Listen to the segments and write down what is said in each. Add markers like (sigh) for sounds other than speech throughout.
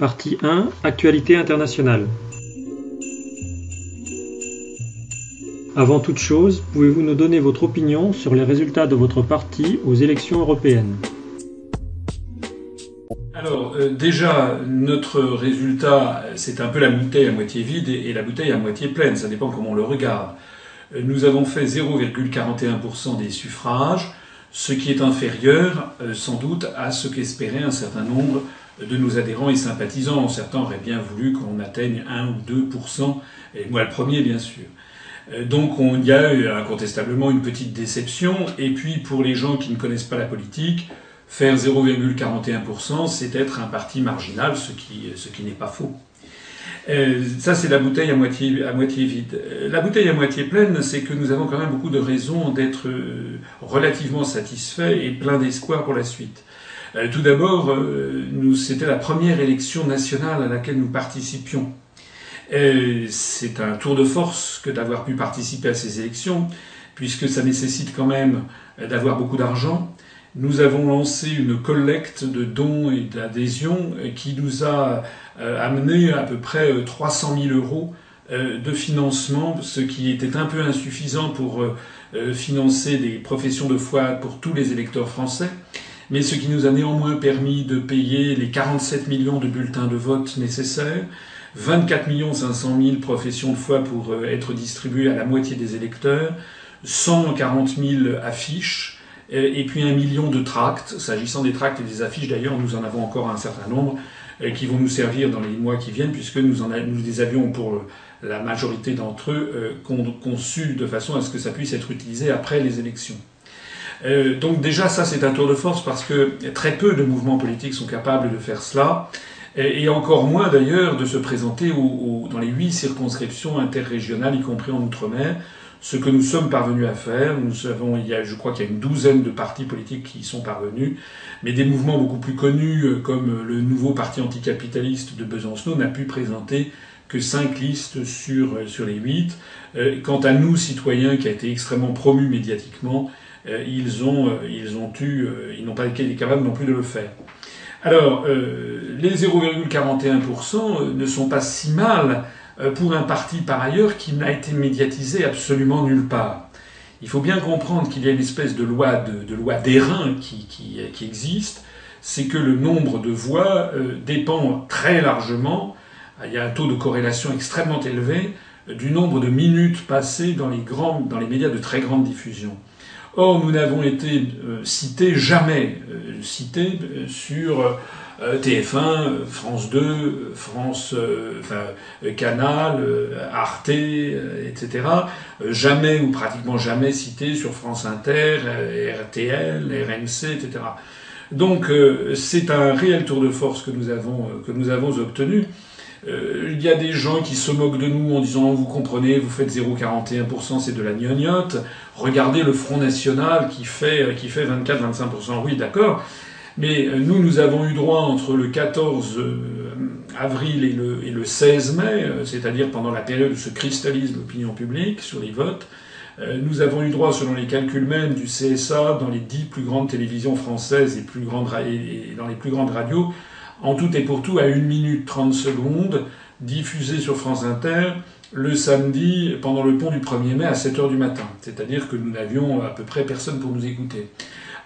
Partie 1 Actualité internationale. Avant toute chose, pouvez-vous nous donner votre opinion sur les résultats de votre parti aux élections européennes? Alors, euh, déjà, notre résultat, c'est un peu la bouteille à moitié vide et, la bouteille à moitié pleine, ça dépend comment on le regarde. Euh, Nous avons fait 0,41% des suffrages, ce qui est inférieur, euh, sans doute, à ce qu'espérait un certain nombre de nos adhérents et sympathisants. Certains auraient bien voulu qu'on atteigne 1 ou 2%, et moi le premier, bien sûr. Euh, Donc on- il y a incontestablement une petite déception. Et puis pour les gens qui ne connaissent pas la politique, faire 0,41%, c'est être un parti marginal, ce qui, n'est pas faux. Euh, ça, c'est la bouteille à moitié, vide. Euh, La bouteille à moitié pleine, c'est que nous avons quand même beaucoup de raisons d'être relativement satisfaits et plein d'espoir pour la suite. Euh, Tout d'abord, euh, c'était la première élection nationale à laquelle nous participions. C'est un tour de force que d'avoir pu participer à ces élections, puisque ça nécessite quand même euh, d'avoir beaucoup d'argent. Nous avons lancé une collecte de dons et d'adhésions qui nous a amené à peu près euh, 300 000 euros de financement, ce qui était un peu insuffisant pour financer des professions de foi pour tous les électeurs français, mais ce qui nous a néanmoins permis de payer les 47 millions de bulletins de vote nécessaires, 24 500 000 professions de foi pour euh, être distribuées à la moitié des électeurs, 140 000 affiches, euh, et puis un million de tracts. S'agissant des tracts et des affiches, d'ailleurs, nous en avons encore un certain nombre euh, qui vont nous servir dans les mois qui viennent, puisque nous, les avions pour la majorité d'entre eux con- conçus de façon à ce que ça puisse être utilisé après les élections. Euh, donc déjà, ça c'est un tour de force parce que très peu de mouvements politiques sont capables de faire cela, et, encore moins d'ailleurs de se présenter au- au- dans les huit circonscriptions interrégionales, y compris en Outre-mer, ce que nous sommes parvenus à faire. Nous avons, il y a, je crois qu'il y a une douzaine de partis politiques qui y sont parvenus, mais des mouvements beaucoup plus connus, euh, comme le nouveau parti anticapitaliste de Besançon, n'a pu présenter que cinq listes sur, euh, sur les huit. Euh, Quant à nous, citoyens, qui a été extrêmement promu médiatiquement, euh, ils ont, euh, ils ont eu, euh, ils n'ont pas été capables non plus de le faire. Alors, euh, les 0,41% ne sont pas si mal euh, pour un parti par ailleurs qui n'a été médiatisé absolument nulle part. Il faut bien comprendre qu'il y a une espèce de loi de, loi d'airain qui, existe, c'est que le nombre de voix euh, dépend très largement, il y a un taux de corrélation extrêmement élevé, euh, du nombre de minutes passées dans les, grands, dans les médias de très grande diffusion. Or, nous n'avons été euh, cités, jamais euh, cités euh, sur euh, TF1, euh, France 2, euh, France, enfin, Canal, Arte, etc. Jamais ou pratiquement jamais cités sur France Inter, RTL, RMC, etc. Donc, c'est un réel tour de force que nous avons, que nous avons obtenu. Euh, Il y a des gens qui se moquent de nous en disant vous comprenez, vous faites 0,41%, c'est de la gnognotte. Regardez le Front National qui fait, euh, qui fait 24-25%. Oui, d'accord. Mais euh, nous, nous avons eu droit entre le 14 euh, avril et le, et le 16 mai, c'est-à-dire pendant la période où se cristallise l'opinion publique sur les votes, nous avons eu droit, selon les calculs même du CSA, dans les dix plus grandes télévisions françaises et, plus grandes ra- et- et dans les plus grandes radios, en tout et pour tout à 1 minute 30 secondes, diffusé sur France Inter le samedi pendant le pont du 1er mai à 7 heures du matin. C'est-à-dire que nous n'avions à peu près personne pour nous écouter.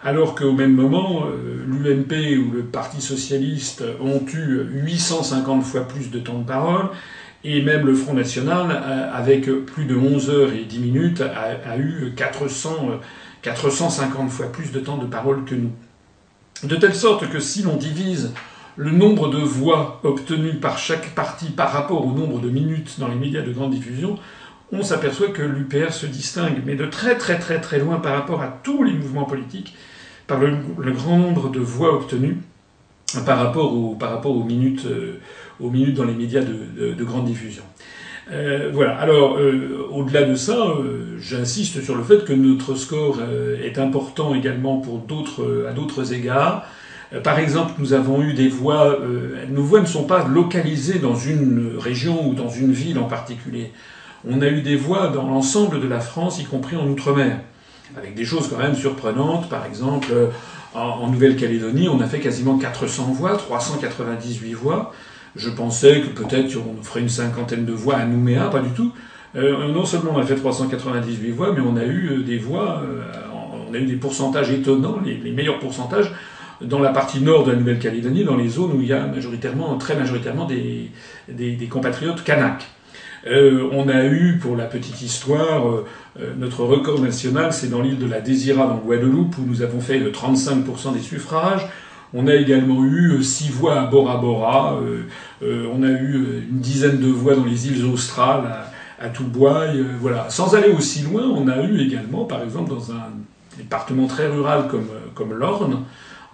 Alors qu'au même moment, euh, l'UMP ou le Parti Socialiste ont eu 850 fois plus de temps de parole, et même le Front National, euh, avec plus de 11 heures et 10 minutes, a, eu 400, euh, 450 fois plus de temps de parole que nous. De telle sorte que si l'on divise le nombre de voix obtenues par chaque parti par rapport au nombre de minutes dans les médias de grande diffusion, on s'aperçoit que l'UPR se distingue, mais de très très très très loin par rapport à tous les mouvements politiques, par le, grand nombre de voix obtenues par rapport, aux, minutes, euh, aux minutes dans les médias de, de, de grande diffusion. Euh, voilà. Alors, euh, au-delà de ça, j'insiste sur le fait que notre score est important également pour d'autres, à d'autres égards. Euh, Par exemple, nous avons eu des voix. euh, nos voix ne sont pas localisées dans une région ou dans une ville en particulier. On a eu des voix dans l'ensemble de la France, y compris en outre-mer, avec des choses quand même surprenantes. Par exemple, euh, en, Nouvelle-Calédonie, on a fait quasiment 400 voix, 398 voix. Je pensais que peut-être on ferait une cinquantaine de voix à Nouméa, pas du tout. Non seulement on a fait 398 voix, mais on a eu des voix, on a eu des pourcentages étonnants, les, meilleurs pourcentages dans la partie nord de la Nouvelle-Calédonie, dans les zones où il y a majoritairement, très majoritairement des, des, compatriotes kanaks. on a eu, pour la petite histoire, notre record national, c'est dans l'île de la Désirade en Guadeloupe, où nous avons fait 35% des suffrages. On a également eu six voix à Bora Bora. on a eu une dizaine de voix dans les îles australes, à. Euh, voilà. Sans aller aussi loin, on a eu également, par exemple, dans un département très rural comme, euh, comme l'Orne,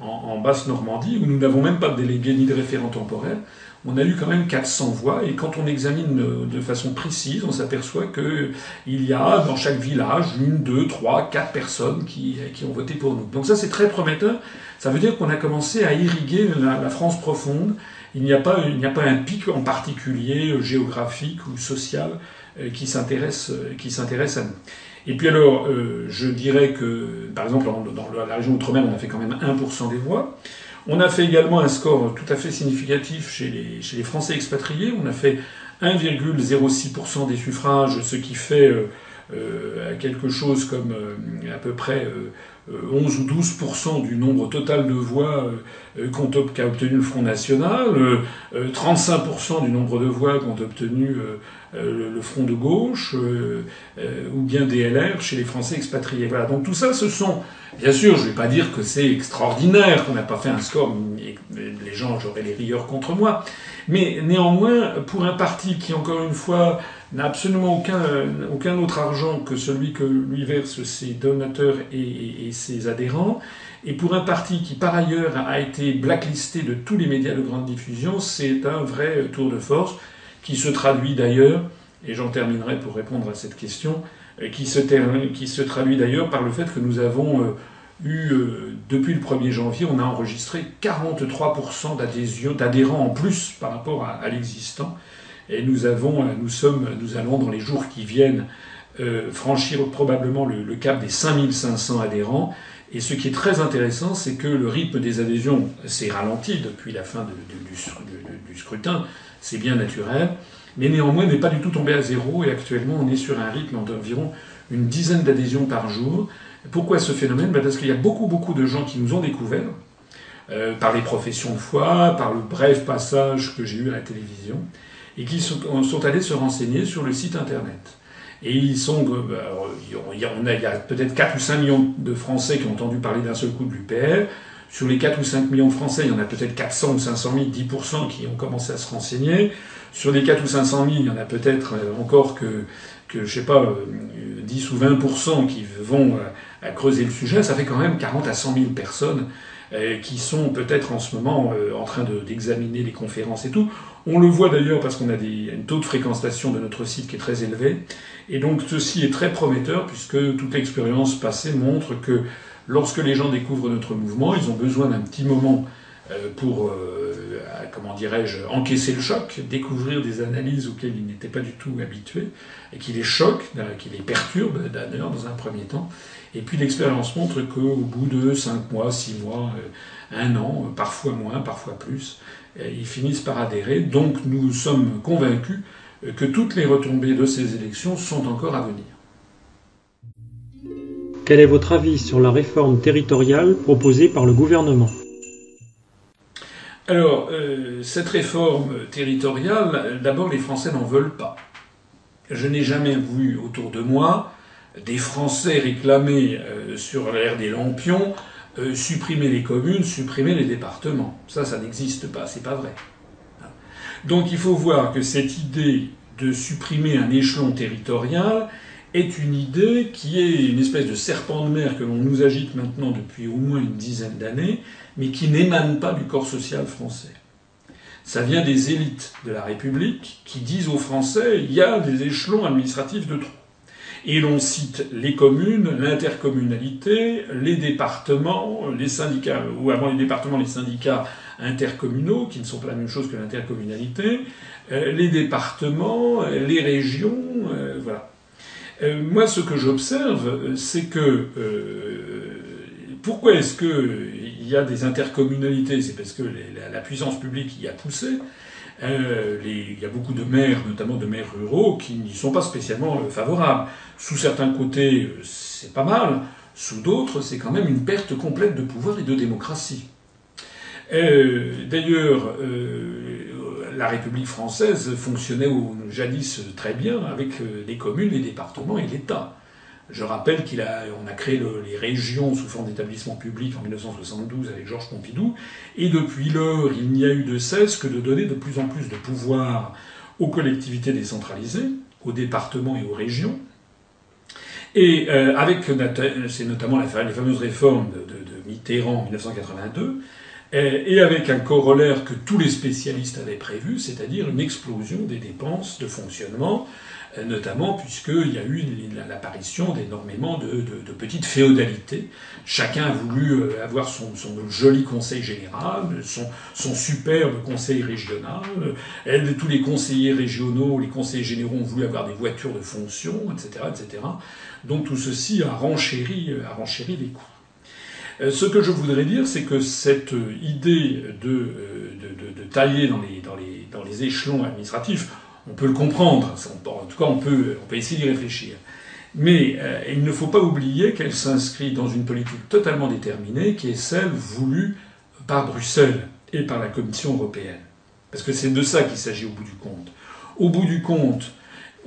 en, Basse-Normandie, où nous n'avons même pas de délégué ni de référent temporel, on a eu quand même 400 voix, et quand on examine euh, de façon précise, on s'aperçoit qu'il y a dans chaque village une, deux, trois, quatre personnes qui, ont voté pour nous. Donc ça, c'est très prometteur. Ça veut dire qu'on a commencé à irriguer la, France profonde. Il n'y a, pas, il a pas un pic en particulier géographique ou social euh, euh, qui s'intéresse à nous. Et puis alors, euh, je dirais que, par exemple, dans la région Outre-mer, on a fait quand même 1% des voix. On a fait également un score tout à fait significatif chez les, Français expatriés. On a fait 1,06% des suffrages, ce qui fait euh, quelque chose comme à peu près 11 ou 12% du nombre total de voix qu'a obtenu le Front National, 35% du nombre de voix qu'ont obtenu euh, le Front de gauche euh, euh, ou bien DLR chez les Français expatriés. Voilà. Donc tout ça, ce sont, bien sûr, je ne vais pas dire que c'est extraordinaire qu'on n'a pas fait un score, les gens j'aurais les rieurs contre moi, mais néanmoins, pour un parti qui, encore une fois, n'a absolument aucun, aucun autre argent que celui que lui versent ses donateurs et, ses adhérents, et pour un parti qui, par ailleurs, a été blacklisté de tous les médias de grande diffusion, c'est un vrai tour de force qui se traduit d'ailleurs, et j'en terminerai pour répondre à cette question, euh, qui se, qui se traduit d'ailleurs par le fait que nous avons euh, eu, euh, depuis le 1er janvier, on a enregistré 43% d'adhésion, d'adhérents en plus par rapport à, l'existant. Et nous avons, nous sommes, nous allons dans les jours qui viennent franchir probablement le, cap des 5500 adhérents. Et ce qui est très intéressant, c'est que le rythme des adhésions s'est ralenti depuis la fin du, scrutin. C'est bien naturel, mais néanmoins n'est pas du tout tombé à zéro. Et actuellement on est sur un rythme d'environ une dizaine d'adhésions par jour. Pourquoi ce phénomène? Ben, Parce qu'il y a beaucoup beaucoup de gens qui nous ont découverts euh, par les professions de foi, par le bref passage que j'ai eu à la télévision, et qui sont, allés se renseigner sur le site internet. Et ils sont, il y a, peut-être 4 ou 5 millions de Français qui ont entendu parler d'un seul coup de l'UPR. Sur les 4 ou 5 millions de Français, il y en a peut-être 400 ou 500 000, 10% qui ont commencé à se renseigner. Sur les 4 ou 500 000, il y en a peut-être euh, encore que, que je sais pas, 10 euh, ou 20% qui vont euh, à creuser le sujet. Ça fait quand même 40 à 100 000 personnes qui sont peut-être en ce moment en train d'examiner les conférences et tout. On le voit d'ailleurs parce qu'on a des, un taux de fréquentation de notre site qui est très élevé. Et donc ceci est très prometteur puisque toute l'expérience passée montre que Lorsque les gens découvrent notre mouvement, ils ont besoin d'un petit moment euh, pour, euh, comment dirais-je, encaisser le choc, découvrir des analyses auxquelles ils n'étaient pas du tout habitués, et qui les choquent, euh, qui les perturbent d'ailleurs dans un premier temps. Et puis l'expérience montre qu'au bout de 5 mois, 6 mois, un an, parfois moins, parfois plus, ils finissent par adhérer. Donc nous sommes convaincus que toutes les retombées de ces élections sont encore à venir. Quel est votre avis sur la réforme territoriale proposée par le gouvernement? Alors, euh, cette réforme territoriale, d'abord, les Français n'en veulent pas. Je n'ai jamais vu autour de moi des Français réclamer euh, sur l'ère des lampions euh, supprimer les communes, supprimer les départements. Ça, ça n'existe pas, c'est pas vrai. Donc il faut voir que cette idée de supprimer un échelon territorial, est une idée qui est une espèce de serpent de mer que l'on nous agite maintenant depuis au moins une dizaine d'années, mais qui n'émane pas du corps social français. Ça vient des élites de la République qui disent aux Français il y a des échelons administratifs de trop. Et l'on cite les communes, l'intercommunalité, les départements, les syndicats, ou avant les départements, les syndicats intercommunaux, qui ne sont pas la même chose que l'intercommunalité, euh, les départements, les régions, euh, voilà. Euh, moi, ce que j'observe, c'est que euh, pourquoi est-ce qu'il y a des intercommunalités? C'est parce que la, puissance publique y a poussé. Euh, il y a beaucoup de maires, notamment de maires ruraux, qui n'y sont pas spécialement favorables. Sous certains côtés, c'est pas mal. Sous d'autres, c'est quand même une perte complète de pouvoir et de démocratie. D'ailleurs, la République française fonctionnait jadis très bien avec les communes, les départements et l'État. Je rappelle qu'il a, créé les régions sous forme d'établissement public en 1972 avec Georges Pompidou, et depuis lors, il n'y a eu de cesse que de donner de plus en plus de pouvoir aux collectivités décentralisées, aux départements et aux régions. Et euh, avec, c'est notamment les fameuses réformes de, Mitterrand en 1982, et avec un corollaire que tous les spécialistes avaient prévu, c'est-à-dire une explosion des dépenses de fonctionnement euh, notamment puisqu'il y a eu l'apparition d'énormément de, petites féodalités. Chacun a voulu euh, avoir son, joli conseil général, son, superbe conseil régional. Et tous les conseillers régionaux, les conseillers généraux ont voulu avoir des voitures de fonction, etc., etc. Donc tout ceci a renchéri, a renchéri les coûts. Euh, ce que je voudrais dire, c'est que cette idée de, tailler dans les, dans, les, dans les échelons administratifs, on peut le comprendre. En tout cas, on peut, essayer d'y réfléchir. Mais euh, il ne faut pas oublier qu'elle s'inscrit dans une politique totalement déterminée, qui est celle voulue par Bruxelles et par la Commission européenne. Parce que c'est de ça qu'il s'agit au bout du compte. Au bout du compte,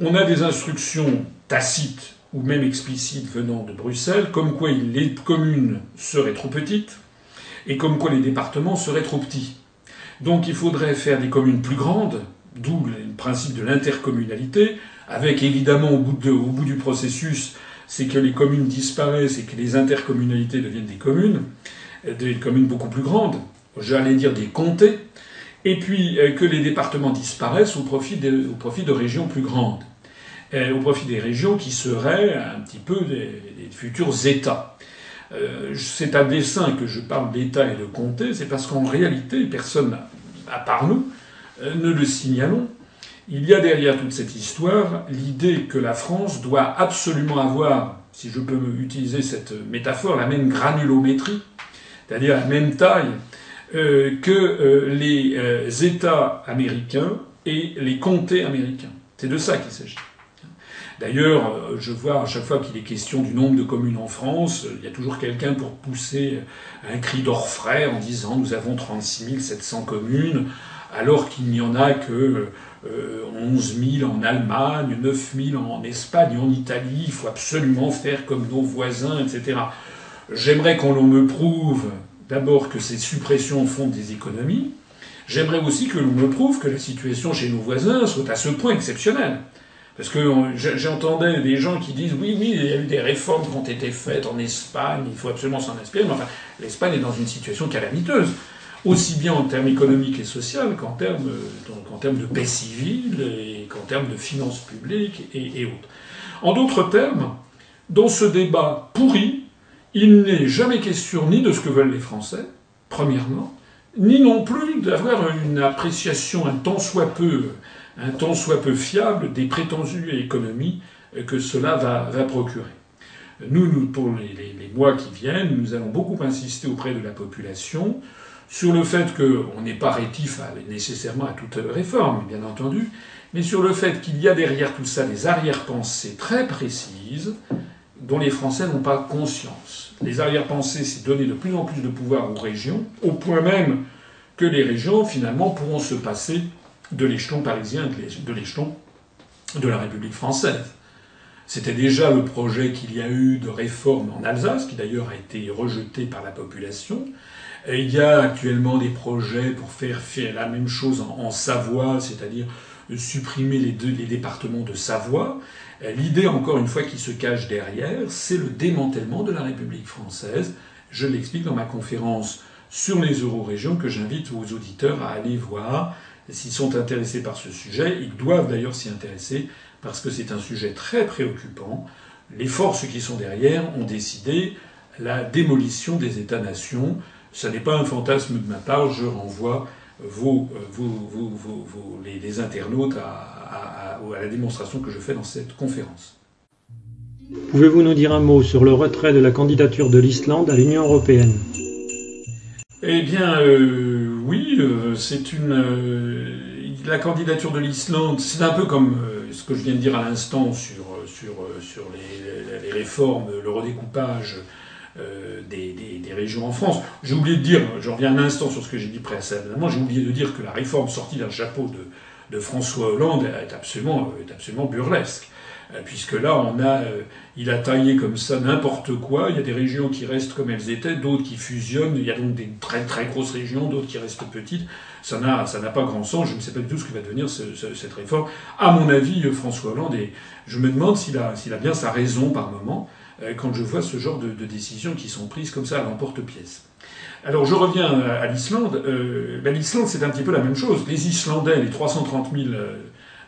on a des instructions tacites ou même explicites venant de Bruxelles, comme quoi les communes seraient trop petites et comme quoi les départements seraient trop petits. Donc il faudrait faire des communes plus grandes, d'où le principe de l'intercommunalité, avec évidemment au bout, du processus, c'est que les communes disparaissent et que les intercommunalités deviennent des communes, des communes beaucoup plus grandes, j'allais dire des comtés, et puis euh, que les départements disparaissent au profit de, régions plus grandes, au profit des régions qui seraient un petit peu des, futurs États. Euh, c'est à dessein que je parle d'État et de comté, c'est parce qu'en réalité, personne, à part nous, euh, ne le signalons, il y a derrière toute cette histoire l'idée que la France doit absolument avoir, si je peux utiliser cette métaphore, la même granulométrie, c'est-à-dire la même taille euh, que euh, les États américains et les comtés américains. C'est de ça qu'il s'agit. D'ailleurs, je vois à chaque fois qu'il est question du nombre de communes en France, il y a toujours quelqu'un pour pousser un cri d'orfraie en disant nous avons 36 700 communes alors qu'il n'y en a que 11 euh, 000 en Allemagne, 9 000 en Espagne, en Italie, il faut absolument faire comme nos voisins, etc. J'aimerais qu'on me prouve d'abord que ces suppressions font des économies. J'aimerais aussi que l'on me prouve que la situation chez nos voisins soit à ce point exceptionnelle. Parce que j'entendais des gens qui disent oui, oui, il y a eu des réformes qui ont été faites en Espagne, il faut absolument s'en inspirer. Mais enfin, l'Espagne est dans une situation calamiteuse aussi bien en termes économiques et sociaux qu'en termes, termes, de paix civile et qu'en termes de finances publiques et, autres. En d'autres termes, dans ce débat pourri, il n'est jamais question ni de ce que veulent les Français, premièrement, ni non plus d'avoir une appréciation un tant soit peu, un tant soit peu fiable des prétendues économies que cela va, procurer. Nous, pour les, mois qui viennent, nous allons beaucoup insister auprès de la population sur le fait qu'on n'est pas rétif nécessairement à toute réforme, bien entendu, mais sur le fait qu'il y a derrière tout ça des arrière-pensées très précises dont les Français n'ont pas conscience. Les arrière-pensées, c'est donner de plus en plus de pouvoir aux régions, au point même que les régions, finalement, pourront se passer de l'échelon parisien, de l'échelon de la République française. C'était déjà le projet qu'il y a eu de réforme en Alsace, qui d'ailleurs a été rejeté par la population. Il y a actuellement des projets pour faire, faire la même chose en, Savoie, c'est-à-dire supprimer les, les départements de Savoie. L'idée, encore une fois, qui se cache derrière, c'est le démantèlement de la République française. Je l'explique dans ma conférence sur les eurorégions que j'invite aux auditeurs à aller voir. S'ils sont intéressés par ce sujet, ils doivent d'ailleurs s'y intéresser parce que c'est un sujet très préoccupant. Les forces qui sont derrière ont décidé la démolition des États-nations ce n'est pas un fantasme de ma part, je renvoie vos, les, internautes à, à la démonstration que je fais dans cette conférence. Pouvez-vous nous dire un mot sur le retrait de la candidature de l'Islande à l'Union européenne? Eh bien, euh, oui, euh, c'est une. Euh, la candidature de l'Islande, c'est un peu comme ce que je viens de dire à l'instant sur, sur, sur les, les, réformes, le redécoupage des, des, régions en France. J'ai oublié de dire, je reviens un instant sur ce que j'ai dit précédemment, j'ai oublié de dire que la réforme sortie d'un chapeau de, François Hollande est absolument, est absolument burlesque. Euh, puisque là, on a, euh, il a taillé comme ça n'importe quoi. Il y a des régions qui restent comme elles étaient, d'autres qui fusionnent. Il y a donc des très très grosses régions, d'autres qui restent petites. Ça n'a, ça n'a pas grand sens. Je ne sais pas du tout ce que va devenir cette réforme. À mon avis, euh, François Hollande, je me demande s'il a, s'il a bien sa raison par moment quand je vois ce genre de, décisions qui sont prises comme ça à l'emporte-pièce. Alors je reviens à l'Islande. Ben, L'Islande, c'est un petit peu la même chose. Les Islandais, les 330 000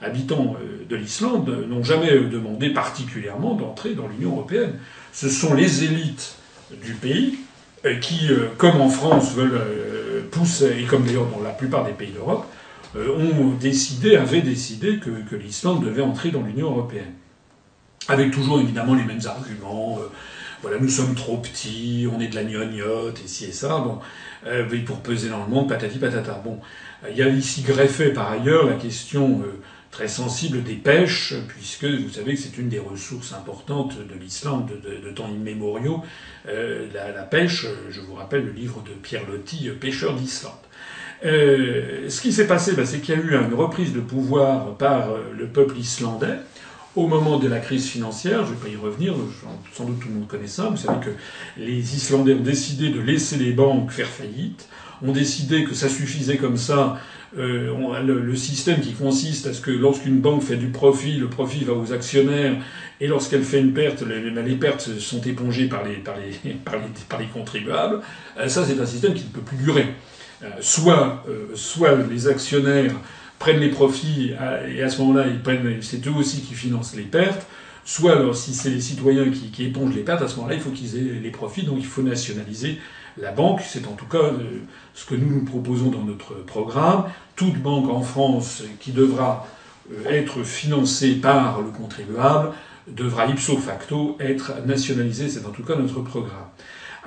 habitants euh, de l'Islande n'ont jamais euh, demandé particulièrement d'entrer dans l'Union européenne. Ce sont les élites du pays euh, qui, comme en France, veulent pousser, et comme d'ailleurs dans la plupart des pays d'Europe, ont décidé, avaient décidé que, l'Islande devait entrer dans l'Union européenne. Avec toujours évidemment les mêmes arguments. voilà, nous sommes trop petits, on est de la gnognotte, et ci et ça. Bon, pour peser dans le monde, patati patata. Bon, il y a ici greffé par ailleurs la question très sensible des pêches, puisque vous savez que c'est une des ressources importantes de l'Islande de, temps immémoriaux. Euh, la, pêche, je vous rappelle le livre de Pierre Loti, Pêcheur d'Islande. Euh, ce qui s'est passé, ben, c'est qu'il y a eu une reprise de pouvoir par euh, le peuple islandais au moment de la crise financière. Je ne vais pas y revenir, sans doute tout le monde connaît ça. Vous savez que les Islandais ont décidé de laisser les banques faire faillite, ont décidé que ça suffisait comme ça euh, le, système qui consiste à ce que lorsqu'une banque fait du profit, le profit va aux actionnaires, et lorsqu'elle fait une perte, les, pertes sont épongées par les, par les, (laughs) par les, par les contribuables. Euh, ça, c'est un système qui ne peut plus durer. Euh, soit, soit les actionnaires prennent les profits, et à ce moment-là, ils prennent, c'est eux aussi qui financent les pertes. Soit, alors, si c'est les citoyens qui, qui épongent les pertes, à ce moment-là, il faut qu'ils aient les profits, donc il faut nationaliser la banque, c'est en tout cas euh, ce que nous nous proposons dans notre programme. Toute banque en France qui devra euh, être financée par le contribuable devra ipso facto être nationalisée. C'est en tout cas notre programme.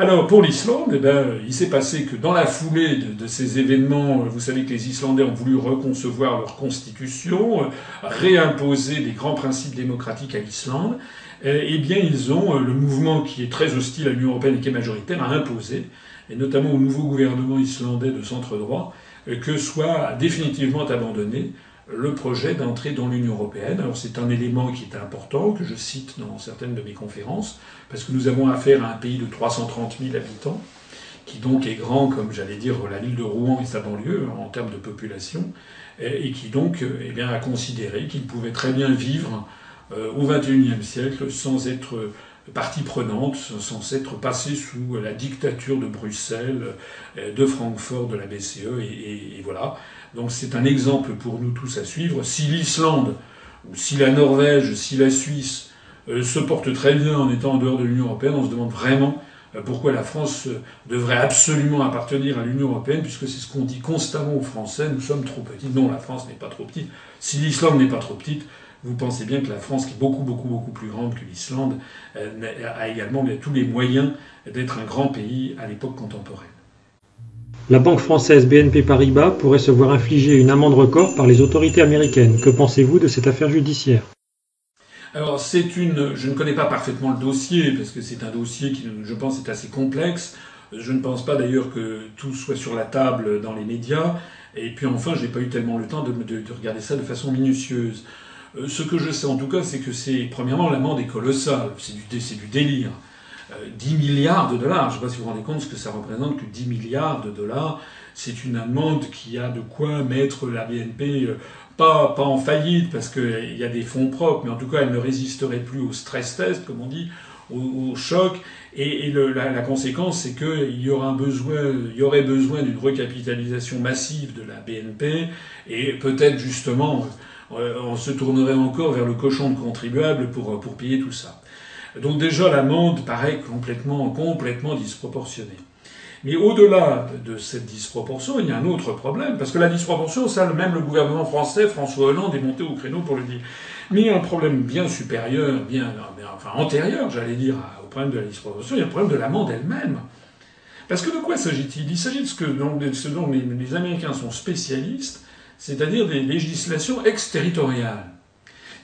Alors pour l'Islande, eh ben, il s'est passé que dans la foulée de, ces événements, vous savez que les Islandais ont voulu reconcevoir leur constitution, euh, réimposer des grands principes démocratiques à l'Islande. Euh, eh bien, ils ont euh, le mouvement qui est très hostile à l'Union européenne et qui est majoritaire à imposer, et notamment au nouveau gouvernement islandais de centre droit, euh, que soit définitivement abandonné le projet d'entrer dans l'Union européenne. Alors c'est un élément qui est important, que je cite dans certaines de mes conférences, parce que nous avons affaire à un pays de 330 000 habitants, qui donc est grand comme j'allais dire la ville de Rouen et sa banlieue en termes de population, et qui donc eh bien, a considéré qu'il pouvait très bien vivre euh, au XXIe siècle sans être partie prenante, sans être passé sous la dictature de Bruxelles, euh, de Francfort, de la BCE, et, voilà. Donc c'est un exemple pour nous tous à suivre. Si l'Islande, ou si la Norvège, si la Suisse euh, se portent très bien en étant en dehors de l'Union européenne, on se demande vraiment pourquoi la France devrait absolument appartenir à l'Union européenne, puisque c'est ce qu'on dit constamment aux Français, nous sommes trop petits. Non, la France n'est pas trop petite. Si l'Islande n'est pas trop petite, vous pensez bien que la France, qui est beaucoup, beaucoup, beaucoup plus grande que l'Islande, euh, a également tous les moyens d'être un grand pays à l'époque contemporaine. La banque française BNP Paribas pourrait se voir infliger une amende record par les autorités américaines. Que pensez-vous de cette affaire judiciaire? Alors c'est une, je ne connais pas parfaitement le dossier parce que c'est un dossier qui, je pense, est assez complexe. Je ne pense pas d'ailleurs que tout soit sur la table dans les médias. Et puis enfin, je n'ai pas eu tellement le temps de, de regarder ça de façon minutieuse. Euh, ce que je sais en tout cas, c'est que c'est, premièrement, l'amende est colossale, c'est du, du délire. 10 euh, milliards de dollars, je ne sais pas si vous vous rendez compte ce que ça représente que 10 milliards de dollars, c'est une amende qui a de quoi mettre la BNP euh, pas, pas en faillite parce qu'il y a des fonds propres, mais en tout cas elle ne résisterait plus au stress test, comme on dit, au, choc. Et, la, conséquence, c'est qu'il y, aura y aurait besoin d'une recapitalisation massive de la BNP et peut-être justement on se tournerait encore vers le cochon de contribuable pour, pour payer tout ça. Donc déjà, l'amende paraît complètement, complètement disproportionnée. Mais au-delà de cette disproportion, il y a un autre problème, parce que la disproportion, ça, même le gouvernement français, François Hollande, est monté au créneau pour le dire. Mais il y a un problème bien supérieur, bien, enfin antérieur, j'allais dire, au problème de la disproportion, il y a le problème de l'amende elle-même. Parce que de quoi s'agit-il? Il, s'agit de ce, que, dont les Américains sont spécialistes, c'est-à-dire des législations exterritoriales.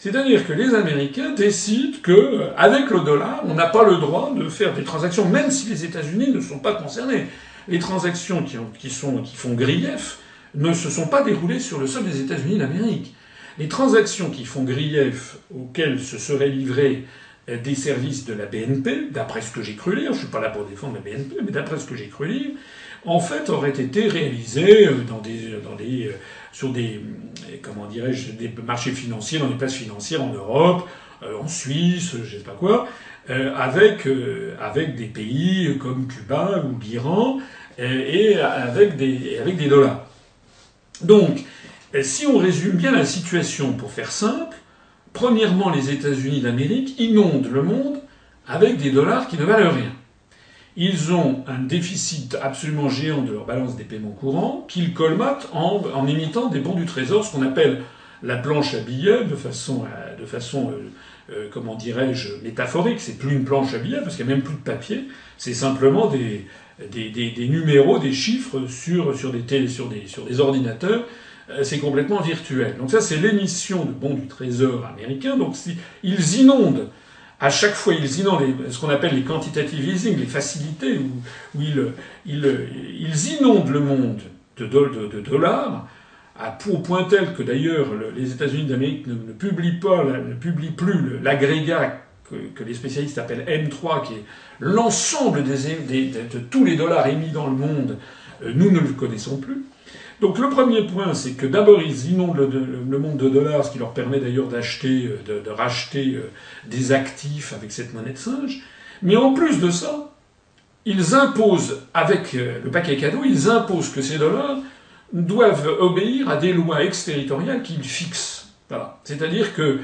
C'est-à-dire que les Américains décident que, avec le dollar, on n'a pas le droit de faire des transactions, même si les États-Unis ne sont pas concernés. Les transactions qui, sont, qui font grief ne se sont pas déroulées sur le sol des États-Unis d'Amérique. Les transactions qui font grief, auxquelles se seraient livrés euh, des services de la BNP, d'après ce que j'ai cru lire, je suis pas là pour défendre la BNP, mais d'après ce que j'ai cru lire, en fait, auraient été réalisées euh, euh, sur des, comment dirais-je, des marchés financiers, dans des places financières en Europe, euh, en Suisse, je sais pas quoi, euh, avec euh, des pays comme Cuba ou l'Iran et avec des dollars. Donc, si on résume bien la situation pour faire simple, premièrement, les États-Unis d'Amérique inondent le monde avec des dollars qui ne valent rien. Ils ont un déficit absolument géant de leur balance des paiements courants qu'ils colmatent en, en, imitant des bons du trésor, ce qu'on appelle la planche à billets de façon, euh, de façon euh, euh, comment dirais-je, métaphorique. C'est plus une planche à billets parce qu'il n'y a même plus de papier. C'est simplement des, numéros, des chiffres sur, sur, des, sur, des, ordinateurs. C'est complètement virtuel. Donc ça, c'est l'émission de bons du trésor américain. Donc ils inondent à chaque fois, ils inondent ce qu'on appelle les quantitative easing, les facilités, où, ils, inondent le monde de, dollars, à, point tel que d'ailleurs les États-Unis d'Amérique ne, publient pas, ne publient plus l'agrégat que, les spécialistes appellent M3, qui est l'ensemble de, tous les dollars émis dans le monde. Euh, nous ne le connaissons plus. Donc le premier point, c'est que d'abord ils inondent le, monde de dollars, ce qui leur permet d'ailleurs d'acheter, euh, de, racheter euh, des actifs avec cette monnaie de singe. Mais en plus de ça, ils imposent, avec euh, le paquet cadeau, ils imposent que ces dollars doivent obéir à des lois exterritoriales qu'ils fixent. C'est-à-dire que,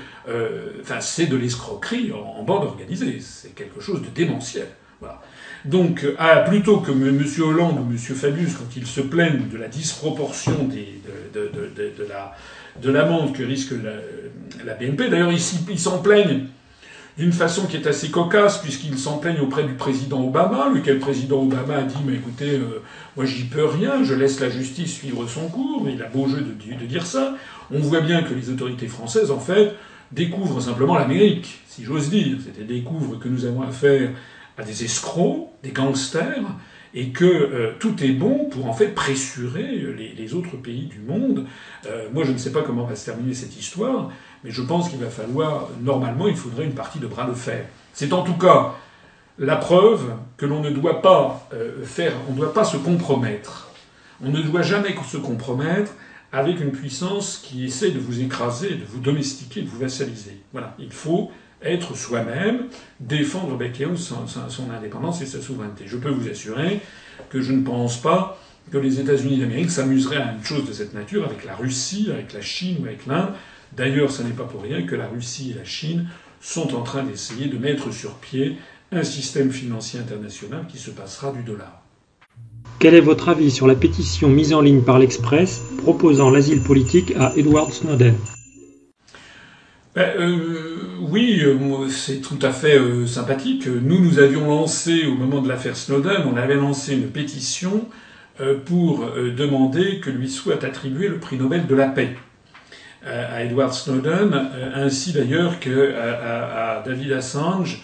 c'est de l'escroquerie en, en bande organisée. C'est quelque chose de démentiel. Voilà. Donc, ah, plutôt que M. Hollande ou M. Fabius, quand ils se plaignent de la disproportion de, la, de l'amende que risque la, la BNP, d'ailleurs, ils, s'en plaignent d'une façon qui est assez cocasse, puisqu'ils s'en plaignent auprès du président Obama, lequel président Obama a dit, mais écoutez, euh, moi j'y peux rien, je laisse la justice suivre son cours, il a beau jeu de, de dire ça. On voit bien que les autorités françaises, en fait, découvrent simplement l'Amérique, si j'ose dire. C'était découvrent que nous avons affaire à des escrocs, des gangsters, et que euh, tout est bon pour en fait pressurer les, les autres pays du monde. Euh, moi, je ne sais pas comment va se terminer cette histoire, mais je pense qu'il va falloir, normalement, il faudrait une partie de bras de fer. C'est en tout cas la preuve que l'on ne doit pas euh, faire, on ne doit pas se compromettre. On ne doit jamais se compromettre avec une puissance qui essaie de vous écraser, de vous domestiquer, de vous vassaliser. Voilà, il faut être soi-même, défendre bec et son, son, indépendance et sa souveraineté. Je peux vous assurer que je ne pense pas que les États-Unis d'Amérique s'amuseraient à une chose de cette nature avec la Russie, avec la Chine ou avec l'Inde. D'ailleurs, ce n'est pas pour rien que la Russie et la Chine sont en train d'essayer de mettre sur pied un système financier international qui se passera du dollar. Quel est votre avis sur la pétition mise en ligne par l'Express proposant l'asile politique à Edward Snowden? Ben, euh, oui, euh, c'est tout à fait euh, sympathique. Nous, nous avions lancé, au moment de l'affaire Snowden, on avait lancé une pétition euh, pour demander que lui soit attribué le prix Nobel de la paix à Edward Snowden, ainsi d'ailleurs que à, à, David Assange.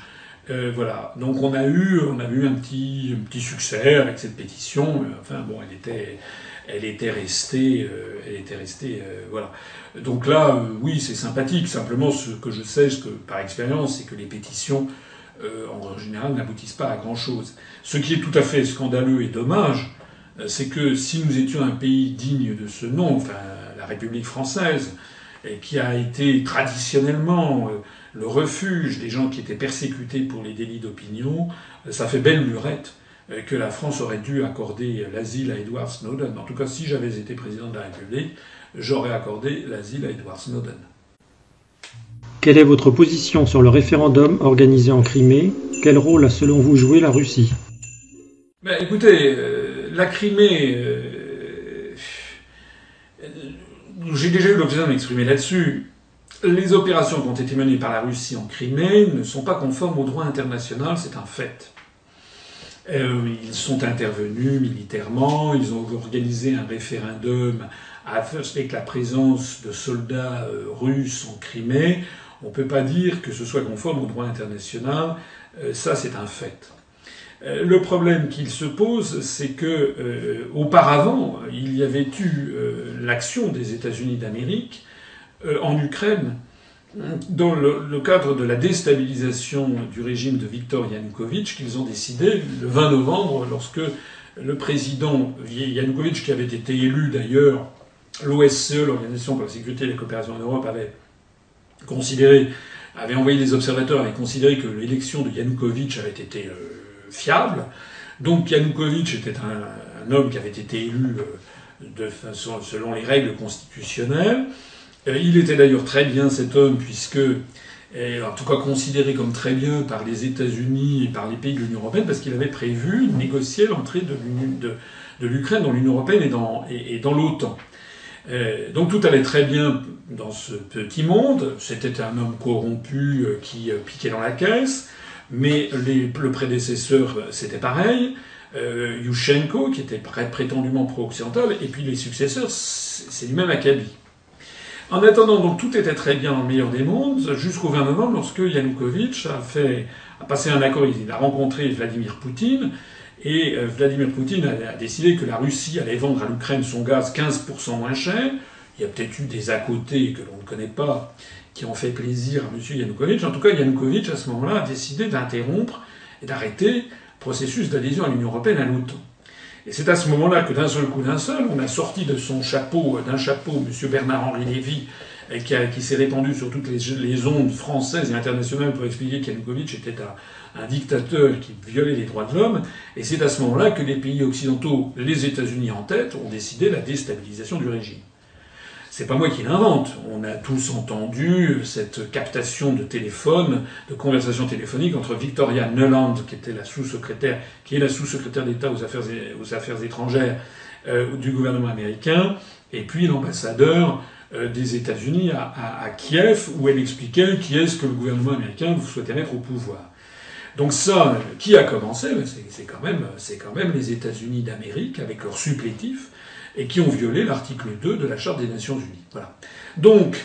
Voilà. Donc on a eu, on a eu un petit, un petit succès avec cette pétition. Enfin bon, elle était, elle était restée, elle était restée, voilà. Donc là, oui, c'est sympathique. Simplement, ce que je sais, ce que par expérience, c'est que les pétitions, euh, en général, n'aboutissent pas à grand chose. Ce qui est tout à fait scandaleux et dommage, c'est que si nous étions un pays digne de ce nom, enfin la République française, qui a été traditionnellement le refuge des gens qui étaient persécutés pour les délits d'opinion, ça fait belle lurette que la France aurait dû accorder l'asile à Edward Snowden. En tout cas, si j'avais été président de la République, j'aurais accordé l'asile à Edward Snowden. Quelle est votre position sur le référendum organisé en Crimée? Quel rôle a selon vous joué la Russie? Ben, Écoutez, euh, la Crimée, euh, j'ai déjà eu l'occasion de m'exprimer là-dessus. Les opérations qui ont été menées par la Russie en Crimée ne sont pas conformes au droit international, c'est un fait. Euh, ils sont intervenus militairement, ils ont organisé un référendum avec la présence de soldats euh, russes en Crimée. On ne peut pas dire que ce soit conforme au droit international, euh, ça c'est un fait. Le problème qu'il se pose, c'est que auparavant, il y avait eu l'action des États-Unis d'Amérique en Ukraine dans le, cadre de la déstabilisation du régime de Viktor Yanukovych qu'ils ont décidé le 20 novembre, lorsque le président Yanukovych, qui avait été élu d'ailleurs, l'OSCE, l'Organisation pour la sécurité et la coopération en Europe, avait considéré, avait envoyé des observateurs, avait considéré que l'élection de Yanukovych avait été euh, fiable. Donc Yanukovych était un, homme qui avait été élu euh, de selon les règles constitutionnelles. Euh, il était d'ailleurs très bien cet homme, puisque, en tout cas considéré comme très bien par les États-Unis et par les pays de l'Union européenne, parce qu'il avait prévu négocier l'entrée de l'Ukraine dans l'Union européenne et dans, l'OTAN. Euh, donc tout allait très bien dans ce petit monde. C'était un homme corrompu euh, qui piquait dans la caisse, mais le prédécesseur, c'était pareil. Yushchenko, qui était prétendument pro-occidental, et puis les successeurs, c'est lui-même Akabi. En attendant, donc tout était très bien dans le meilleur des mondes, jusqu'au 20 novembre, lorsque Yanukovych a, fait, a passé un accord, il a rencontré Vladimir Poutine, et euh, Vladimir Poutine a, décidé que la Russie allait vendre à l'Ukraine son gaz 15% moins cher. Il y a peut-être eu des à côté que l'on ne connaît pas qui ont fait plaisir à M. Yanukovych. En tout cas, Yanukovych, à ce moment-là, a décidé d'interrompre et d'arrêter le processus d'adhésion à l'Union européenne à l'OTAN. Et c'est à ce moment-là que d'un seul coup d'un seul, on a sorti de son chapeau, d'un chapeau, M. Bernard-Henri Lévy, qui, s'est répandu sur toutes les, ondes françaises et internationales pour expliquer qu'Yanukovych était un, un, dictateur qui violait les droits de l'homme. Et c'est à ce moment-là que les pays occidentaux, les États-Unis en tête, ont décidé la déstabilisation du régime. C'est pas moi qui l'invente. On a tous entendu cette captation de téléphone, de conversation téléphonique entre Victoria Nuland, qui était la sous-secrétaire, qui est la sous-secrétaire d'État aux affaires, étrangères euh, du gouvernement américain, et puis l'ambassadeur euh, des États-Unis à, Kiev, où elle expliquait qui est-ce que le gouvernement américain souhaitait mettre au pouvoir. Donc ça, qui a commencé? Ben, C'est quand même, c'est quand même les États-Unis d'Amérique avec leur supplétif et qui ont violé l'article 2 de la Charte des Nations Unies. Voilà. Donc,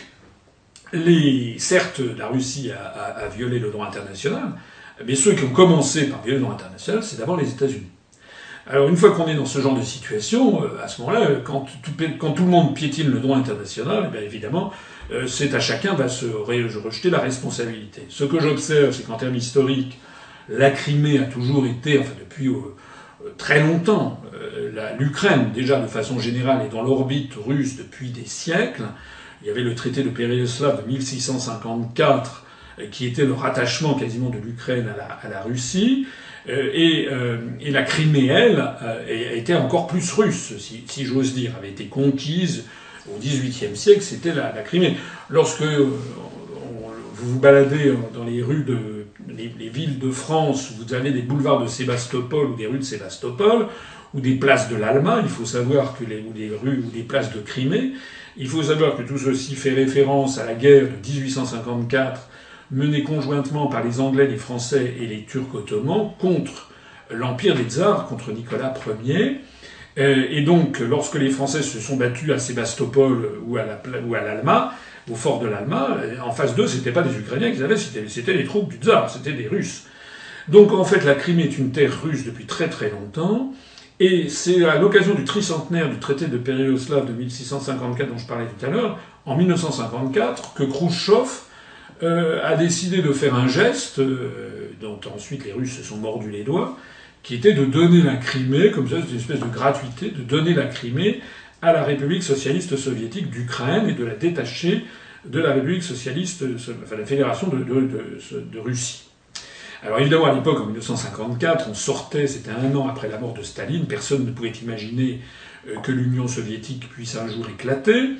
certes, la Russie a, violé le droit international, mais ceux qui ont commencé par violer le droit international, c'est d'abord les États-Unis. Alors, une fois qu'on est dans ce genre de situation, euh, à ce moment-là, quand, tout le monde piétine le droit international, eh évidemment, euh, c'est à chacun de se rejeter la responsabilité. Ce que j'observe, c'est qu'en termes historiques, la Crimée a toujours été, enfin depuis euh, très longtemps, l'Ukraine, déjà de façon générale, est dans l'orbite russe depuis des siècles. Il y avait le traité de Péréoslav de 1654, euh, qui était le rattachement quasiment de l'Ukraine à la, Russie. Euh, euh, et, la Crimée, elle, été encore plus russe, si, j'ose dire, avait été conquise au XVIIIe siècle, c'était la, Crimée. Lorsque vous vous baladez dans les rues de les, villes de France, vous avez des boulevards de Sébastopol ou des rues de Sébastopol, ou des places de l'Alma, il faut savoir que les, ou des rues ou des places de Crimée, il faut savoir que tout ceci fait référence à la guerre de 1854 menée conjointement par les Anglais, les Français et les Turcs ottomans contre l'Empire des Tsars, contre Nicolas Ier. Euh, et donc, lorsque les Français se sont battus à Sébastopol ou à l'Alma, au fort de l'Alma, en face d'eux, c'était pas des Ukrainiens qu'ils avaient, c'était les troupes du tsar, c'était des Russes. Donc en fait, la Crimée est une terre russe depuis très très longtemps. Et c'est à l'occasion du tricentenaire du traité de Péréoslav de 1654 dont je parlais tout à l'heure, en 1954, que Khrouchtchev euh, a décidé de faire un geste, euh, dont ensuite les Russes se sont mordus les doigts, qui était de donner la Crimée, comme ça, c'est une espèce de gratuité, de donner la Crimée à la République socialiste soviétique d'Ukraine et de la détacher de la République socialiste, enfin la Fédération de Russie. Alors évidemment, à l'époque, en 1954, on sortait, c'était un an après la mort de Staline, personne ne pouvait imaginer euh, que l'Union soviétique puisse un jour éclater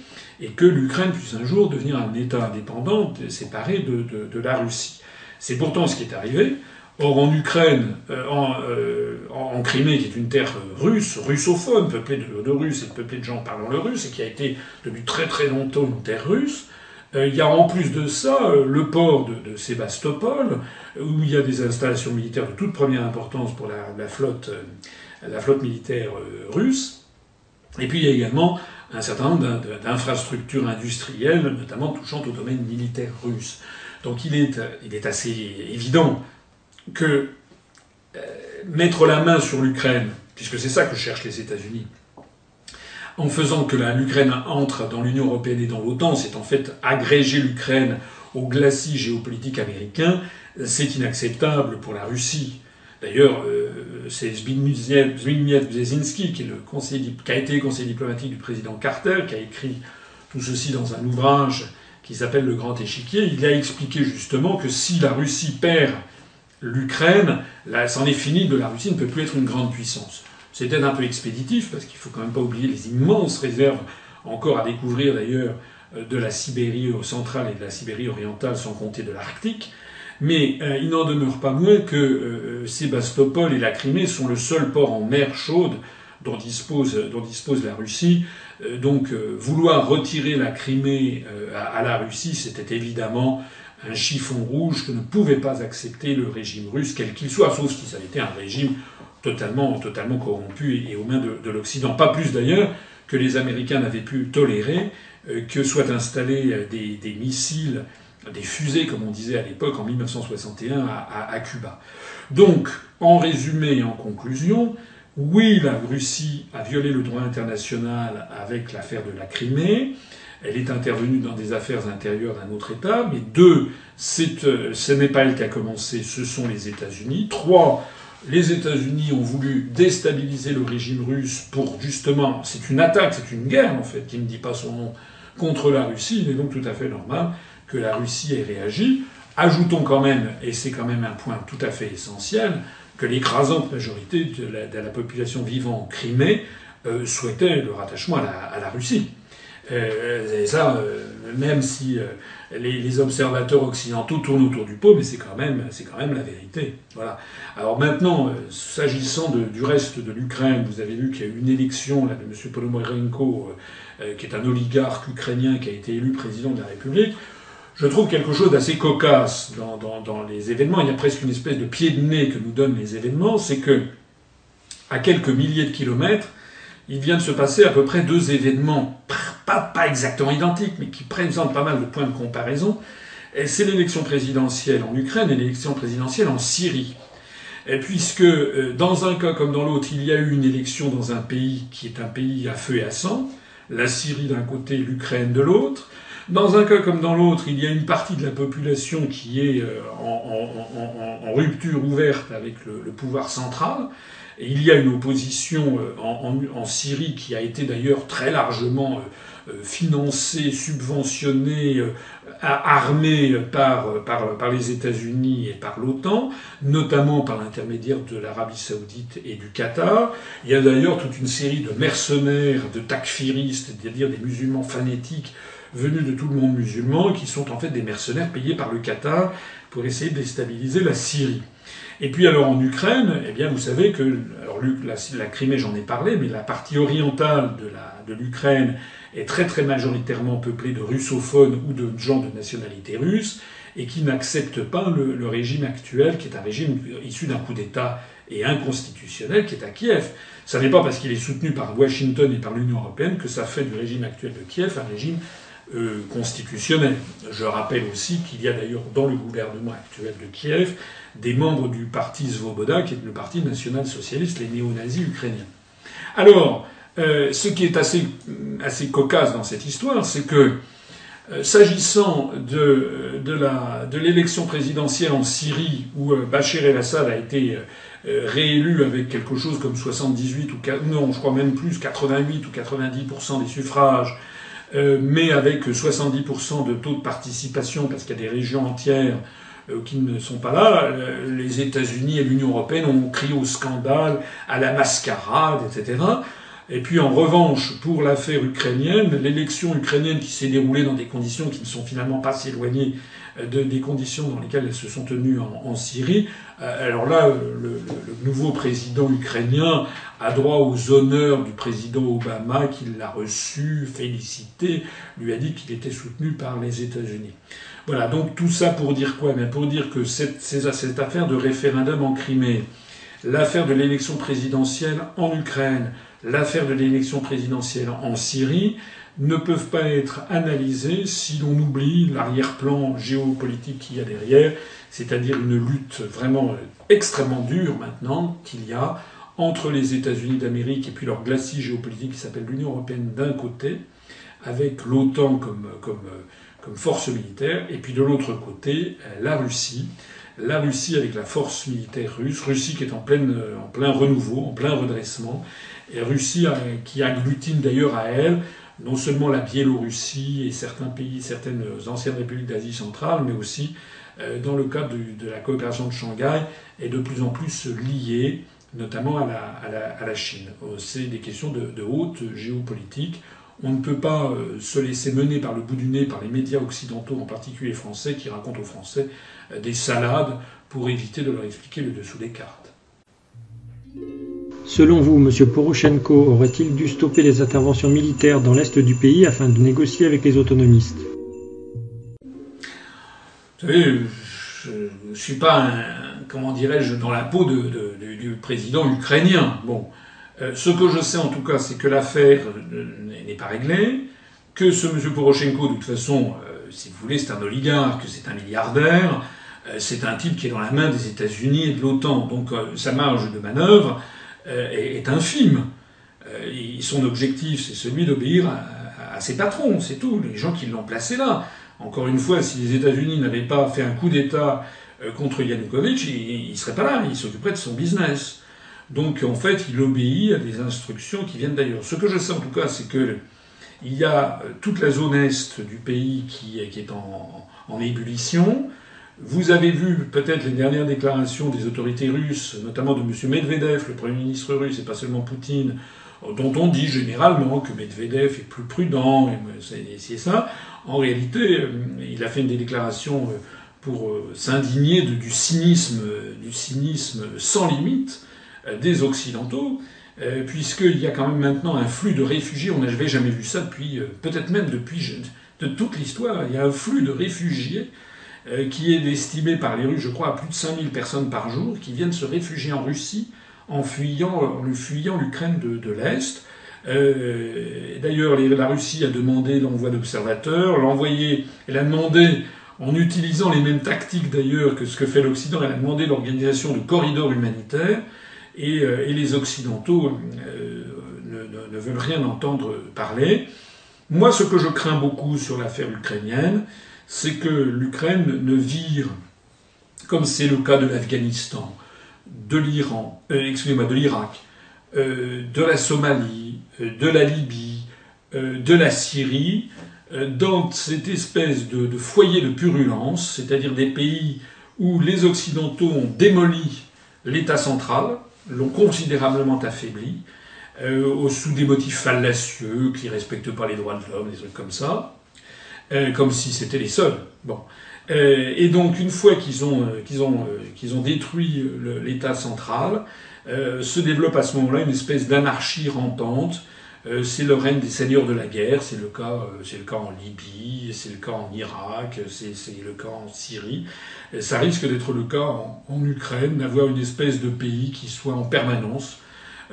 et que l'Ukraine puisse un jour devenir un État indépendant séparé de, la Russie. C'est pourtant ce qui est arrivé. Or, en Ukraine, en, en, Crimée, qui est une terre russe, russophone, peuplée de, de, Russes et peuplée de gens parlant le russe, et qui a été depuis très très longtemps une terre russe, il y a en plus de ça le port de, Sébastopol, où il y a des installations militaires de toute première importance pour la, la flotte, militaire russe. Et puis il y a également un certain nombre d'infrastructures industrielles, notamment touchant au domaine militaire russe. Donc il est, assez évident que euh, mettre la main sur l'Ukraine, puisque c'est ça que cherchent les États-Unis, en faisant que l'Ukraine entre dans l'Union européenne et dans l'OTAN, c'est en fait agréger l'Ukraine au glacis géopolitique américain, c'est inacceptable pour la Russie. D'ailleurs, euh, c'est Zbigniew Brzezinski, qui, qui a été conseiller diplomatique du président Carter, qui a écrit tout ceci dans un ouvrage qui s'appelle Le Grand Échiquier. Il a expliqué justement que si la Russie perd l'Ukraine, c'en est fini de la Russie ne peut plus être une grande puissance. Peut-être un peu expéditif, parce qu'il faut quand même pas oublier les immenses réserves encore à découvrir d'ailleurs euh, de la Sibérie centrale et de la Sibérie orientale, sans compter de l'Arctique. Mais euh, il n'en demeure pas moins que euh, Sébastopol et la Crimée sont le seul port en mer chaude dont dispose, la Russie. Donc vouloir retirer la Crimée à, la Russie, c'était évidemment un chiffon rouge que ne pouvait pas accepter le régime russe, quel qu'il soit, sauf si ça avait été un régime totalement, totalement corrompu et, aux mains de, l'Occident. Pas plus d'ailleurs que les Américains n'avaient pu tolérer que soient installés des, des missiles des fusées, comme on disait à l'époque, en 1961 à, Cuba. Donc, en résumé et en conclusion, oui, la Russie a violé le droit international avec l'affaire de la Crimée. Elle est intervenue dans des affaires intérieures d'un autre État. Mais deux, euh, ce n'est pas elle qui a commencé, ce sont les États-Unis. Trois, les États-Unis ont voulu déstabiliser le régime russe pour justement, c'est une attaque, c'est une guerre en fait, qui ne dit pas son nom, contre la Russie. Il est donc tout à fait normal que la Russie ait réagi. Ajoutons quand même, et c'est quand même un point tout à fait essentiel, que l'écrasante majorité de la, population vivant en Crimée euh, souhaitait le rattachement à la, Russie. Euh, et ça, euh, même si les, observateurs occidentaux tournent autour du pot, mais c'est quand même, quand même la vérité. Voilà. Alors maintenant, s'agissant du reste de l'Ukraine, vous avez vu qu'il y a eu une élection là, de M. Polomorenko, qui est un oligarque ukrainien qui a été élu président de la République je trouve quelque chose d'assez cocasse dans, dans, les événements. Il y a presque une espèce de pied de nez que nous donnent les événements, c'est que à quelques milliers de kilomètres, il vient de se passer à peu près deux événements, pas, exactement identiques, mais qui présentent pas mal de points de comparaison. C'est l'élection présidentielle en Ukraine et l'élection présidentielle en Syrie. Puisque euh, dans un cas comme dans l'autre, il y a eu une élection dans un pays qui est un pays à feu et à sang, la Syrie d'un côté, l'Ukraine de l'autre, dans un cas comme dans l'autre, il y a une partie de la population qui est euh, en, rupture ouverte avec le, pouvoir central. Et il y a une opposition euh, en, Syrie qui a été d'ailleurs très largement euh, financée, subventionnée, armée par, par, par les États-Unis et par l'OTAN, notamment par l'intermédiaire de l'Arabie saoudite et du Qatar. Il y a d'ailleurs toute une série de mercenaires, de takfiristes, c'est-à-dire des musulmans fanatiques, venus de tout le monde musulman, qui sont en fait des mercenaires payés par le Qatar pour essayer de déstabiliser la Syrie. Et puis alors en Ukraine, eh bien vous savez que alors la, la Crimée j'en ai parlé, mais la partie orientale de l'Ukraine est très très majoritairement peuplée de russophones ou de gens de nationalité russe et qui n'acceptent pas le, régime actuel, qui est un régime issu d'un coup d'État et inconstitutionnel, qui est à Kiev. Ça n'est pas parce qu'il est soutenu par Washington et par l'Union européenne que ça fait du régime actuel de Kiev un régime euh, constitutionnel. Je rappelle aussi qu'il y a d'ailleurs dans le gouvernement actuel de Kiev des membres du parti Svoboda, qui est le parti national-socialiste, les néo-nazis ukrainiens. Alors, euh, ce qui est assez, assez cocasse dans cette histoire, c'est que euh, s'agissant de, de, la, de l'élection présidentielle en Syrie, où Bachir el-Assad a été réélu avec quelque chose comme 78 ou non, je crois même plus, 88 ou 90% des suffrages, euh, mais avec 70% de taux de participation, parce qu'il y a des régions entières euh, qui ne sont pas là, euh, les États-Unis et l'Union européenne ont crié au scandale, à la mascarade, etc. Et puis en revanche, pour l'affaire ukrainienne, l'élection ukrainienne qui s'est déroulée dans des conditions qui ne sont finalement pas si éloignées euh, de, des conditions dans lesquelles elles se sont tenues en, Syrie, euh, alors là, le, nouveau président ukrainien a droit aux honneurs du président Obama qui l'a reçu, félicité, lui a dit qu'il était soutenu par les États-Unis. Voilà, donc tout ça pour dire quoi? Mais Pour dire que cette affaire de référendum en Crimée, l'affaire de l'élection présidentielle en Ukraine, l'affaire de l'élection présidentielle en Syrie ne peuvent pas être analysées si l'on oublie l'arrière-plan géopolitique qu'il y a derrière, c'est-à-dire une lutte vraiment extrêmement dure maintenant qu'il y a entre les États-Unis d'Amérique et puis leur glacis géopolitique qui s'appelle l'Union européenne d'un côté, avec l'OTAN comme, comme, comme force militaire, et puis de l'autre côté, la Russie. La Russie avec la force militaire russe, Russie qui est en, pleine, en plein renouveau, en plein redressement, et Russie qui agglutine d'ailleurs à elle non seulement la Biélorussie et certains pays, certaines anciennes républiques d'Asie centrale, mais aussi, euh, dans le cadre de la coopération de Shanghai, est de plus en plus liée notamment à la, Chine. Euh, c'est des questions de, de, haute géopolitique. On ne peut pas euh, se laisser mener par le bout du nez par les médias occidentaux, en particulier français, qui racontent aux Français des salades pour éviter de leur expliquer le dessous des cartes. Selon vous, M. Poroshenko aurait-il dû stopper les interventions militaires dans l'est du pays afin de négocier avec les autonomistes? Vous savez, je ne suis pas, comment dirais-je, dans la peau du président ukrainien. Bon, euh, ce que je sais en tout cas, c'est que l'affaire n'est pas réglée, que ce M. Poroshenko, de toute façon, euh, si vous voulez, c'est un oligarque, c'est un milliardaire, euh, c'est un type qui est dans la main des États-Unis et de l'OTAN. Donc sa marge de manœuvre, euh, est, infime. Euh, son objectif, c'est celui d'obéir à, ses patrons, c'est tout, les gens qui l'ont placé là. Encore une fois, si les États-Unis n'avaient pas fait un coup d'État euh, contre Yanukovych, il ne serait pas là, il s'occuperait de son business. Donc en fait, il obéit à des instructions qui viennent d'ailleurs. Ce que je sais en tout cas, c'est que il y a toute la zone est du pays qui, est en, en ébullition. Vous avez vu peut-être les dernières déclarations des autorités russes, notamment de M. Medvedev, le Premier ministre russe, et pas seulement Poutine, dont on dit généralement que Medvedev est plus prudent, et c'est ça. En réalité, euh, il a fait des déclarations euh, pour euh, s'indigner du cynisme, du cynisme sans limite des Occidentaux, puisqu'il y a quand même maintenant un flux de réfugiés. On n'avait jamais vu ça depuis, peut-être même depuis de toute l'histoire. Il y a un flux de réfugiés euh, qui est estimé par les Russes, je crois, à plus de 5000 personnes par jour, qui viennent se réfugier en Russie en fuyant, en fuyant l'Ukraine de, l'Est. Euh, D'ailleurs, la Russie a demandé l'envoi d'observateurs, l'envoyer, elle a demandé, en utilisant les mêmes tactiques d'ailleurs que ce que fait l'Occident, elle a demandé l'organisation de corridors humanitaires, et, euh, les Occidentaux euh, ne, veulent rien entendre parler. Moi, ce que je crains beaucoup sur l'affaire ukrainienne, c'est que l'Ukraine ne vire, comme c'est le cas de l'Afghanistan, de l'Iran, euh, excusez-moi, de l'Irak, euh, de la Somalie, euh, de la Libye, de la Syrie, dans cette espèce de, de foyer de purulence, c'est-à-dire des pays où les Occidentaux ont démoli l'État central, l'ont considérablement affaibli, sous des motifs fallacieux qui respectent pas les droits de l'homme, des trucs comme ça, euh, comme si c'était les seuls. Bon. Euh, et donc, une fois qu'ils ont, euh, qu'ils ont, qu'ils ont détruit l'État central, se développe à ce moment-là une espèce d'anarchie rampante. c'est le règne des seigneurs de la guerre, c'est le cas, c'est le cas en Libye, c'est le cas en Irak, c'est, le cas en Syrie. ça risque d'être le cas en, en Ukraine, d'avoir une espèce de pays qui soit en permanence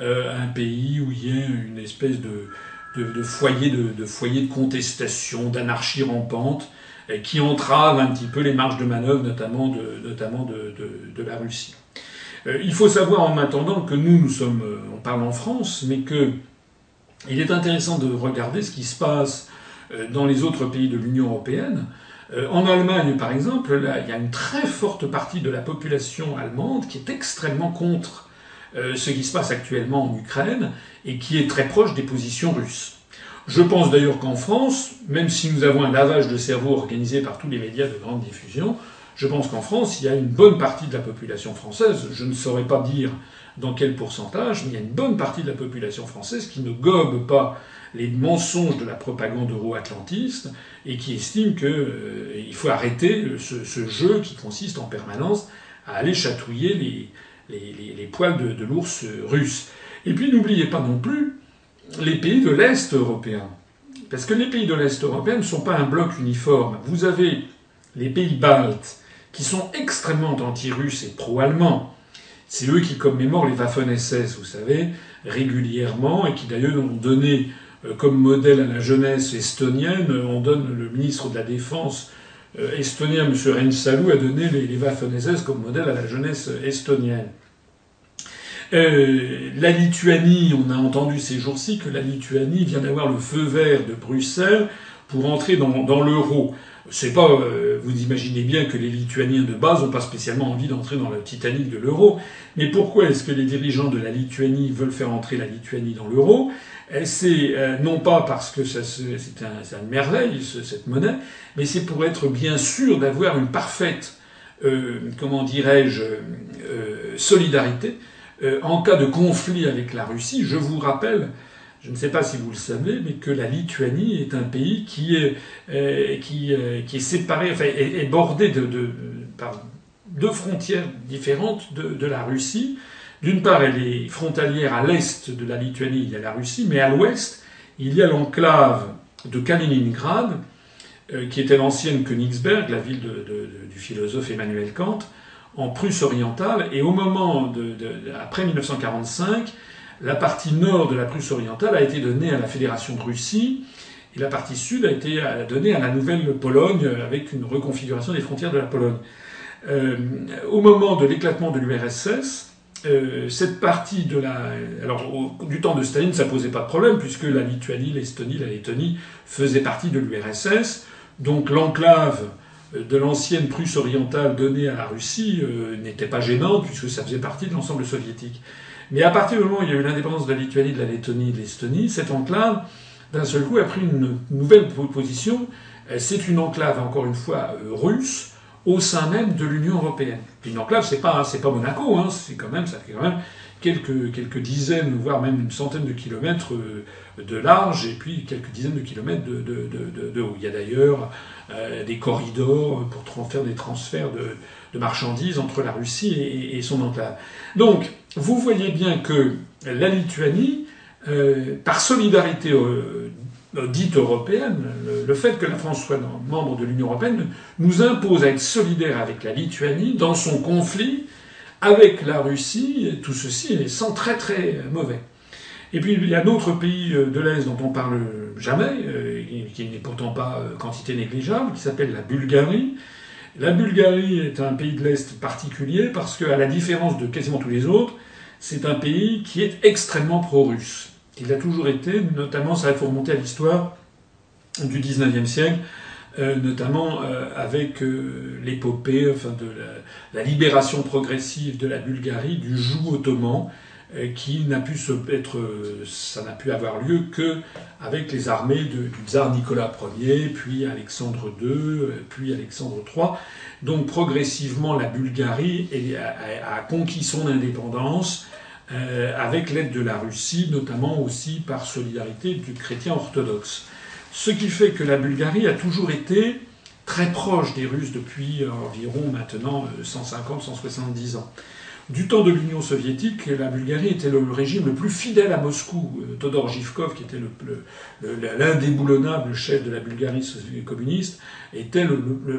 un pays où il y ait une espèce de, de, foyers de, de, de contestation, d'anarchie rampante, qui entrave un petit peu les marges de manœuvre, notamment de, notamment de, de la Russie. Euh, il faut savoir en attendant que nous, nous sommes, euh, on parle en France, mais que il est intéressant de regarder ce qui se passe euh, dans les autres pays de l'Union européenne. En Allemagne, par exemple, il y a une très forte partie de la population allemande qui est extrêmement contre euh, ce qui se passe actuellement en Ukraine et qui est très proche des positions russes. Je pense d'ailleurs qu'en France, même si nous avons un lavage de cerveau organisé par tous les médias de grande diffusion, je pense qu'en France, il y a une bonne partie de la population française, je ne saurais pas dire dans quel pourcentage, mais il y a une bonne partie de la population française qui ne gobe pas les mensonges de la propagande euro-atlantiste et qui estime qu'il euh, faut arrêter ce, jeu qui consiste en permanence à aller chatouiller les, les, poils de, de l'ours russe. Et puis n'oubliez pas non plus les pays de l'Est européen. Parce que les pays de l'Est européen ne sont pas un bloc uniforme. Vous avez les pays baltes qui sont extrêmement anti-russes et pro-allemands. C'est eux qui commémorent les Waffen-SS, vous savez, régulièrement, et qui d'ailleurs ont donné euh, comme modèle à la jeunesse estonienne. On donne le ministre de la Défense euh, estonien, M. Reinsalu, a donné les Waffen-SS comme modèle à la jeunesse estonienne. Euh, la Lituanie, on a entendu ces jours-ci que la Lituanie vient d'avoir le feu vert de Bruxelles pour entrer dans l'euro. C'est pas, euh, vous imaginez bien que les Lituaniens de base n'ont pas spécialement envie d'entrer dans le Titanic de l'euro. Mais pourquoi est-ce que les dirigeants de la Lituanie veulent faire entrer la Lituanie dans l'euro? Euh, C'est non pas parce que c'est un, une merveille cette monnaie, mais c'est pour être bien sûr d'avoir une parfaite, comment dirais-je, solidarité euh, en cas de conflit avec la Russie, je vous rappelle, je ne sais pas si vous le savez, mais que la Lituanie est un pays qui est, euh, euh, qui, est séparé, enfin, est, bordé de, de, par deux frontières différentes de, de la Russie. D'une part, elle est frontalière à l'est de la Lituanie, il y a la Russie, mais à l'ouest, il y a l'enclave de Kaliningrad, qui était l'ancienne Königsberg, la ville du philosophe Emmanuel Kant, en Prusse orientale, et au moment de, après 1945, la partie nord de la Prusse orientale a été donnée à la Fédération de Russie, et la partie sud a été donnée à la nouvelle Pologne, avec une reconfiguration des frontières de la Pologne. Euh, au moment de l'éclatement de l'URSS, euh, cette partie de la. Alors, du temps de Staline, ça posait pas de problème, puisque la Lituanie, l'Estonie, la Lettonie faisaient partie de l'URSS. Donc, l'enclave de l'ancienne Prusse orientale donnée à la Russie euh, n'était pas gênante puisque ça faisait partie de l'ensemble soviétique. Mais à partir du moment où il y a eu l'indépendance de la de la Lettonie, de l'Estonie, cette enclave, d'un seul coup, a pris une nouvelle position. Euh, c'est une enclave, encore une fois, euh, russe au sein même de l'Union européenne. une enclave, c'est pas, c'est pas Monaco, hein, c'est quand même, ça fait quand même quelques, quelques dizaines, voire même une centaine de kilomètres de large et puis quelques dizaines de kilomètres de, de, de, haut. Il y a d'ailleurs euh, des corridors pour faire des transferts de, marchandises entre la Russie et, son enclave. Donc, vous voyez bien que la Lituanie, euh, par solidarité euh, dite européenne, le, fait que la France soit membre de l'Union européenne nous impose à être solidaires avec la Lituanie dans son conflit avec la Russie, tout ceci est sans très très mauvais. Et puis il y a d'autres pays euh, de l'Est dont on parle jamais, euh, qui n'est pourtant pas euh, quantité négligeable, qui s'appelle la Bulgarie. La Bulgarie est un pays de l'Est particulier parce qu'à la différence de quasiment tous les autres, c'est un pays qui est extrêmement pro-russe. Il a toujours été, notamment, ça faut remonter à l'histoire du 19e siècle, notamment avec l'épopée enfin, de la, libération progressive de la Bulgarie du joug ottoman, euh, qui n'a pu se être, ça n'a pu avoir lieu que avec les armées du tsar Nicolas Ier, puis Alexandre II, puis Alexandre III. Donc progressivement, la Bulgarie a, conquis son indépendance euh, avec l'aide de la Russie, notamment aussi par solidarité du chrétien orthodoxe. Ce qui fait que la Bulgarie a toujours été très proche des Russes depuis environ maintenant 150-170 ans. Du temps de l'Union soviétique, la Bulgarie était le régime le plus fidèle à Moscou. Euh, Todor Zhivkov, qui était l'indéboulonnable chef de la Bulgarie communiste, était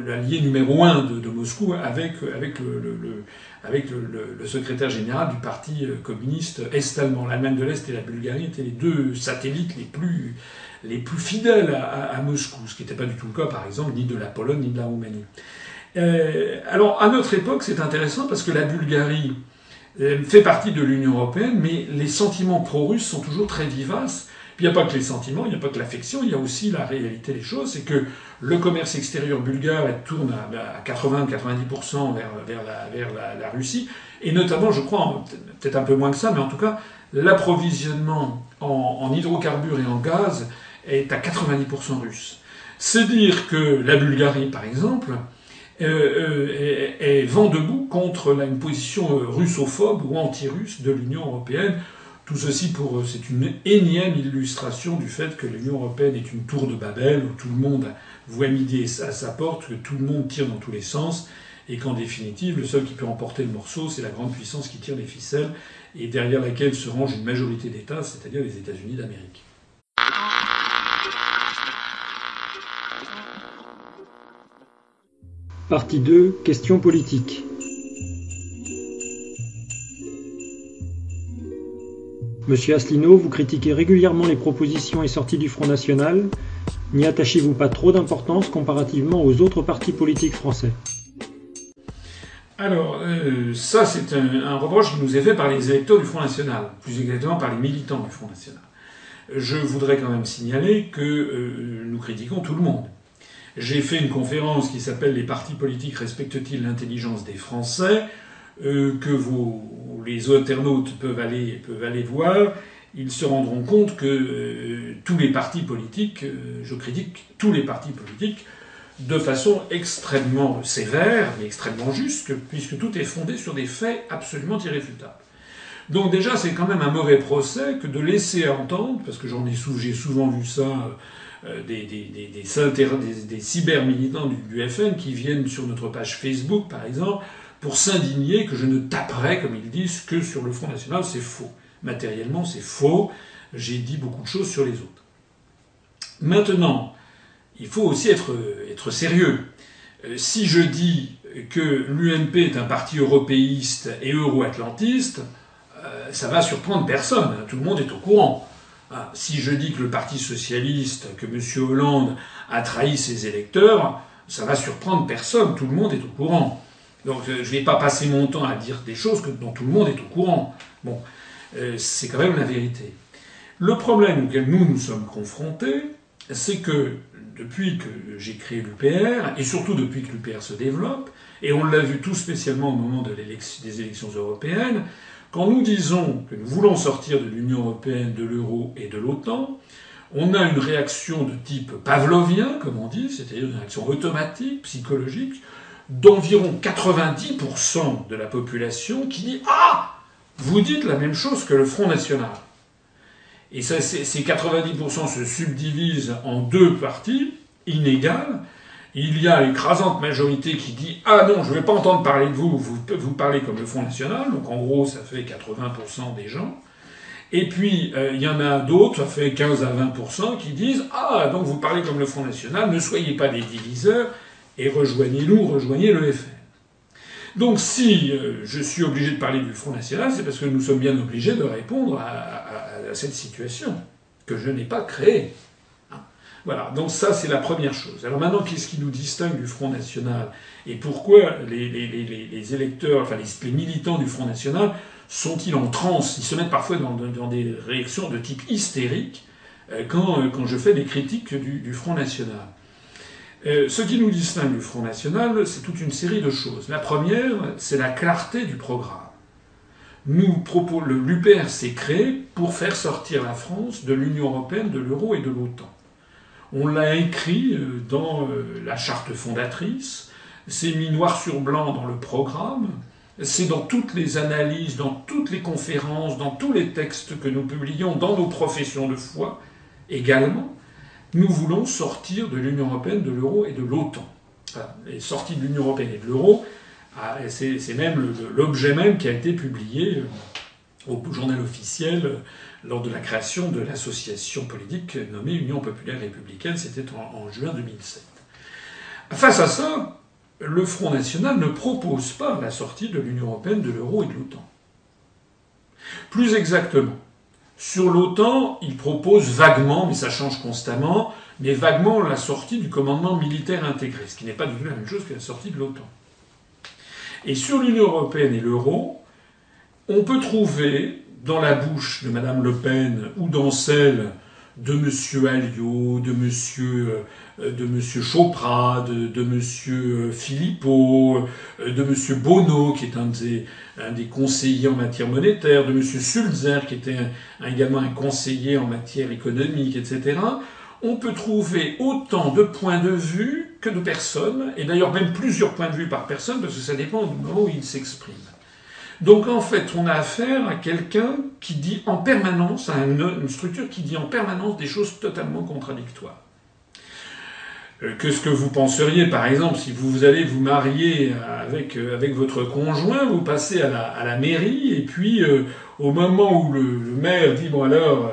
l'allié numéro un de, Moscou avec, le, secrétaire général du parti euh, communiste est-allemand. L'Allemagne de l'Est et la Bulgarie étaient les deux satellites les plus, les plus fidèles à, Moscou, ce qui n'était pas du tout le cas, par exemple, ni de la Pologne ni de la Roumanie. Euh, alors, à notre époque, c'est intéressant parce que la Bulgarie euh, fait partie de l'Union européenne, mais les sentiments pro-russes sont toujours très vivaces. Il n'y a pas que les sentiments, il n'y a pas que l'affection, il y a aussi la réalité des choses, c'est que le commerce extérieur bulgare tourne à 80-90% vers, vers, la, Russie, et notamment, je crois, peut-être un peu moins que ça, mais en tout cas, l'approvisionnement en, en hydrocarbures et en gaz est à 90% russe. C'est dire que la Bulgarie, par exemple, est, vent debout contre une position russophobe ou anti-russe de l'Union européenne. Tout ceci pour c'est une énième illustration du fait que l'Union européenne est une tour de Babel où tout le monde voit midi à sa porte, que tout le monde tire dans tous les sens et qu'en définitive, le seul qui peut emporter le morceau, c'est la grande puissance qui tire les ficelles et derrière laquelle se range une majorité d'États, c'est-à-dire les États-Unis d'Amérique. Partie 2, questions politiques. Monsieur Asselineau, vous critiquez régulièrement les propositions et sorties du Front National. N'y attachez-vous pas trop d'importance comparativement aux autres partis politiques français? Alors, euh, ça, c'est un, reproche qui nous est fait par les électeurs du Front National, plus exactement par les militants du Front National. Je voudrais quand même signaler que euh, nous critiquons tout le monde. J'ai fait une conférence qui s'appelle Les partis politiques respectent-ils l'intelligence des Français euh, que les internautes peuvent aller, voir. Ils se rendront compte que tous les partis politiques, je critique tous les partis politiques, de façon extrêmement sévère, mais extrêmement juste, puisque tout est fondé sur des faits absolument irréfutables. Donc déjà, c'est quand même un mauvais procès que de laisser entendre, parce que j'en ai j'ai souvent vu ça, euh, des, cyber-militants du, FN qui viennent sur notre page Facebook, par exemple, pour s'indigner que je ne taperai, comme ils disent, que sur le Front National. C'est faux. Matériellement, c'est faux. J'ai dit beaucoup de choses sur les autres. Maintenant, il faut aussi être, être sérieux. Euh, si je dis que l'UMP est un parti européiste et euro-atlantiste, euh, ça va surprendre personne. Tout le monde est au courant. Ah, si je dis que le Parti socialiste, que M. Hollande a trahi ses électeurs, ça va surprendre personne. Tout le monde est au courant. Donc euh, je ne vais pas passer mon temps à dire des choses dont tout le monde est au courant. Bon, c'est quand même la vérité. Le problème auquel nous nous sommes confrontés, c'est que depuis que j'ai créé l'UPR, et surtout depuis que l'UPR se développe, et on l'a vu tout spécialement au moment des élections européennes, quand nous disons que nous voulons sortir de l'Union européenne, de l'euro et de l'OTAN, on a une réaction de type pavlovien, comme on dit, c'est-à-dire une réaction automatique, psychologique, d'environ 90% de la population qui dit Ah Vous dites la même chose que le Front National. Et ces 90% se subdivisent en deux parties inégales. Il y a l'écrasante majorité qui dit Ah non, je ne vais pas entendre parler de vous, vous, vous parlez comme le Front National, donc en gros ça fait 80% des gens. Et puis euh, il y en a d'autres, ça fait 15 à 20%, qui disent Ah donc vous parlez comme le Front National, ne soyez pas des diviseurs et rejoignez-nous, rejoignez le FN. Donc si euh, je suis obligé de parler du Front National, c'est parce que nous sommes bien obligés de répondre à, cette situation que je n'ai pas créée. Voilà, donc ça c'est la première chose. Alors maintenant, qu'est-ce qui nous distingue du Front National Et pourquoi les, électeurs, enfin les, militants du Front National sont-ils en transe? Ils se mettent parfois dans, des réactions de type hystérique euh, quand, euh, quand je fais des critiques du Front National. Euh, ce qui nous distingue du Front National, c'est toute une série de choses. La première, c'est la clarté du programme. Nous l'UPR s'est créé pour faire sortir la France de l'Union européenne, de l'euro et de l'OTAN. On l'a écrit euh, dans euh, la charte fondatrice, c'est mis noir sur blanc dans le programme, c'est dans toutes les analyses, dans toutes les conférences, dans tous les textes que nous publions, dans nos professions de foi également. Nous voulons sortir de l'Union européenne, de l'euro et de l'OTAN. Et sortie de l'Union européenne et de l'euro, ah, c'est même l'objet même qui a été publié euh, au journal officiel lors de la création de l'association politique nommée Union populaire républicaine, c'était en, juin 2007. Face à ça, le Front national ne propose pas la sortie de l'Union européenne, de l'euro et de l'OTAN. Plus exactement, sur l'OTAN, il propose vaguement, mais ça change constamment, mais vaguement la sortie du commandement militaire intégré, ce qui n'est pas du tout la même chose que la sortie de l'OTAN. Et sur l'Union européenne et l'euro, on peut trouver dans la bouche de Mme Le Pen ou dans celle de M. Alliot, de M. Euh, de Monsieur Chopra, de, de Monsieur Philippot, euh, de Monsieur Bono, qui est un des, un des conseillers en matière monétaire, de Monsieur Sulzer, qui était également un conseiller en matière économique, etc. on peut trouver autant de points de vue que de personnes, et d'ailleurs même plusieurs points de vue par personne, parce que ça dépend du moment où il s'exprime. Donc en fait, on a affaire à quelqu'un qui dit en permanence, à une, structure qui dit en permanence des choses totalement contradictoires. Euh, que ce que vous penseriez, par exemple, si vous allez vous marier avec, euh, avec votre conjoint, vous passez à la, mairie, et puis euh, au moment où le, maire dit, bon alors,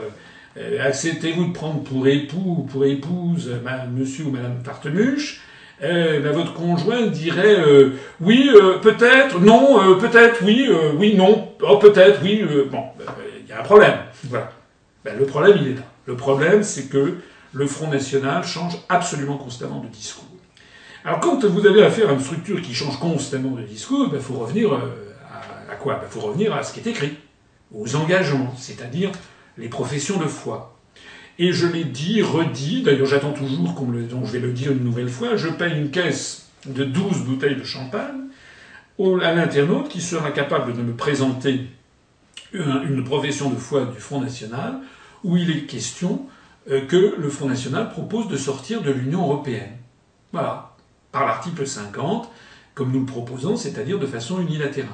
acceptez-vous de prendre pour époux ou pour épouse monsieur ou madame Tartemuche, eh ben, votre conjoint dirait euh, oui, euh, peut-être, non, euh, peut-être, oui, oui, non, oh, peut-être, oui. bon, il y a un problème. Voilà. Ben, le problème, il est là. Le problème, c'est que le Front National change absolument constamment de discours. Alors, quand vous avez affaire à une structure qui change constamment de discours, il ben, faut revenir à quoi? Il faut revenir à ce qui est écrit, aux engagements, c'est-à-dire les professions de foi. Et je l'ai dit, redit, d'ailleurs j'attends toujours qu'on donc je vais le dire une nouvelle fois, je paye une caisse de 12 bouteilles de champagne à l'internaute qui sera capable de me présenter une, profession de foi du Front National où il est question euh, que le Front National propose de sortir de l'Union Européenne. Voilà, par l'article 50, comme nous le proposons, c'est-à-dire de façon unilatérale.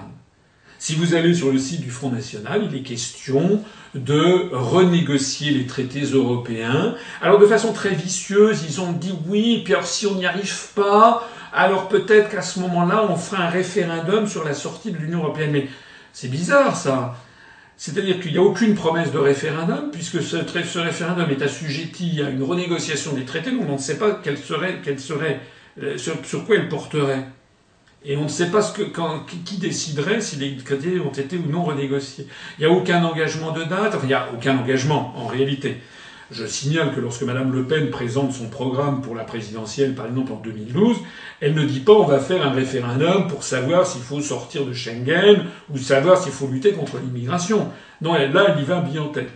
Si vous allez sur le site du Front National, il est question de renégocier les traités européens. Alors de façon très vicieuse, ils ont dit oui, puis alors si on n'y arrive pas, alors peut-être qu'à ce moment-là, on fera un référendum sur la sortie de l'Union européenne. Mais c'est bizarre ça. C'est-à-dire qu'il n'y a aucune promesse de référendum, puisque ce, référendum est assujetti à une renégociation des traités, donc on ne sait pas quelle serait, euh, sur quoi elle porterait. Et on ne sait pas ce que, qui déciderait si les traités ont été ou non renégociés. Il n'y a aucun engagement de date, il n'y a aucun engagement en réalité. Je signale que lorsque Mme Le Pen présente son programme pour la présidentielle, par exemple en 2012, elle ne dit pas on va faire un référendum pour savoir s'il faut sortir de Schengen ou savoir s'il faut lutter contre l'immigration. Non, là, elle y va bien en tête.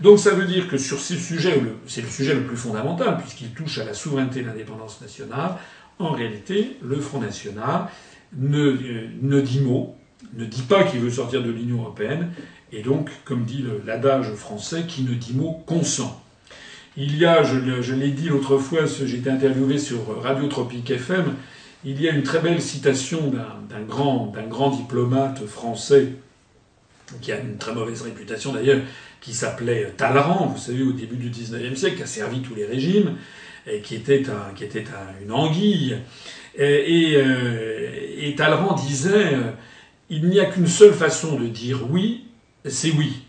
Donc ça veut dire que sur ces sujets, c'est le sujet le plus fondamental, puisqu'il touche à la souveraineté et l'indépendance nationale, en réalité, le Front National ne, euh, ne dit mot, ne dit pas qu'il veut sortir de l'Union européenne, et donc, comme dit l'adage français, qui ne dit mot consent. Il y a, je, l'ai dit l'autre fois, j'étais interviewé sur Radio Tropique FM, il y a une très belle citation d'un grand, grand diplomate français, qui a une très mauvaise réputation d'ailleurs, qui s'appelait Talleyrand, vous savez, au début du XIXe siècle, qui a servi tous les régimes, qui était, un, une anguille. Et, euh, et, Talleyrand disait euh, il n'y a qu'une seule façon de dire oui, c'est oui.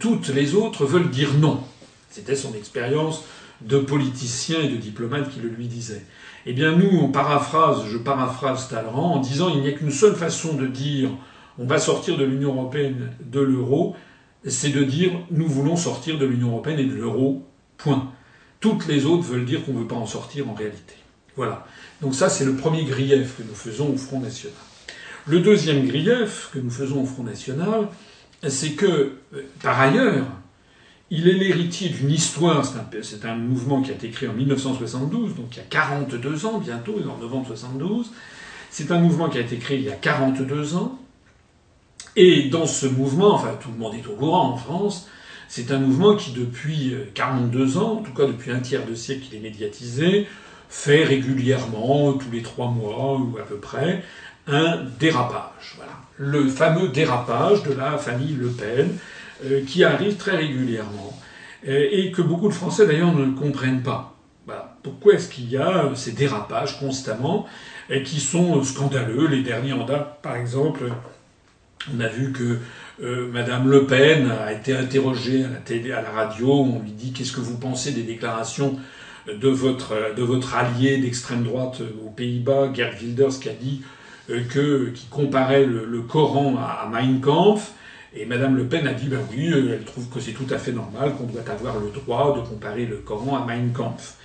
Toutes les autres veulent dire non. C'était son expérience de politicien et de diplomate qui le lui disait. Eh bien, nous, on paraphrase, je paraphrase Talleyrand en disant il n'y a qu'une seule façon de dire on va sortir de l'Union européenne de l'euro, c'est de dire nous voulons sortir de l'Union européenne et de l'euro, point. Toutes les autres veulent dire qu'on ne veut pas en sortir en réalité. Voilà. Donc ça, c'est le premier grief que nous faisons au Front National. Le deuxième grief que nous faisons au Front National, c'est que, euh, par ailleurs, il est l'héritier d'une histoire, c'est un, mouvement qui a été créé en 1972, donc il y a 42 ans bientôt, en novembre 72. C'est un mouvement qui a été créé il y a 42 ans. Et dans ce mouvement, enfin tout le monde est au courant en France, c'est un mouvement qui, depuis 42 euh, ans, en tout cas depuis un tiers de siècle qu'il est médiatisé, fait régulièrement, tous les trois mois ou à peu près, un dérapage. Voilà. Le fameux dérapage de la famille Le Pen, euh, qui arrive très régulièrement, euh, et que beaucoup de Français d'ailleurs ne comprennent pas. Pourquoi est-ce qu'il y a ces dérapages constamment, et qui sont scandaleux? Les derniers en date, par exemple, on a vu que euh, Madame Le Pen a été interrogée à la radio. On lui dit qu'est-ce que vous pensez des déclarations de votre allié d'extrême droite aux Pays-Bas, Gerd Wilders, qui a dit euh, que comparait le, Coran à, Mein Kampf. Et Madame Le Pen a dit ben oui, euh, elle trouve que c'est tout à fait normal qu'on doit avoir le droit de comparer le Coran à Mein Kampf.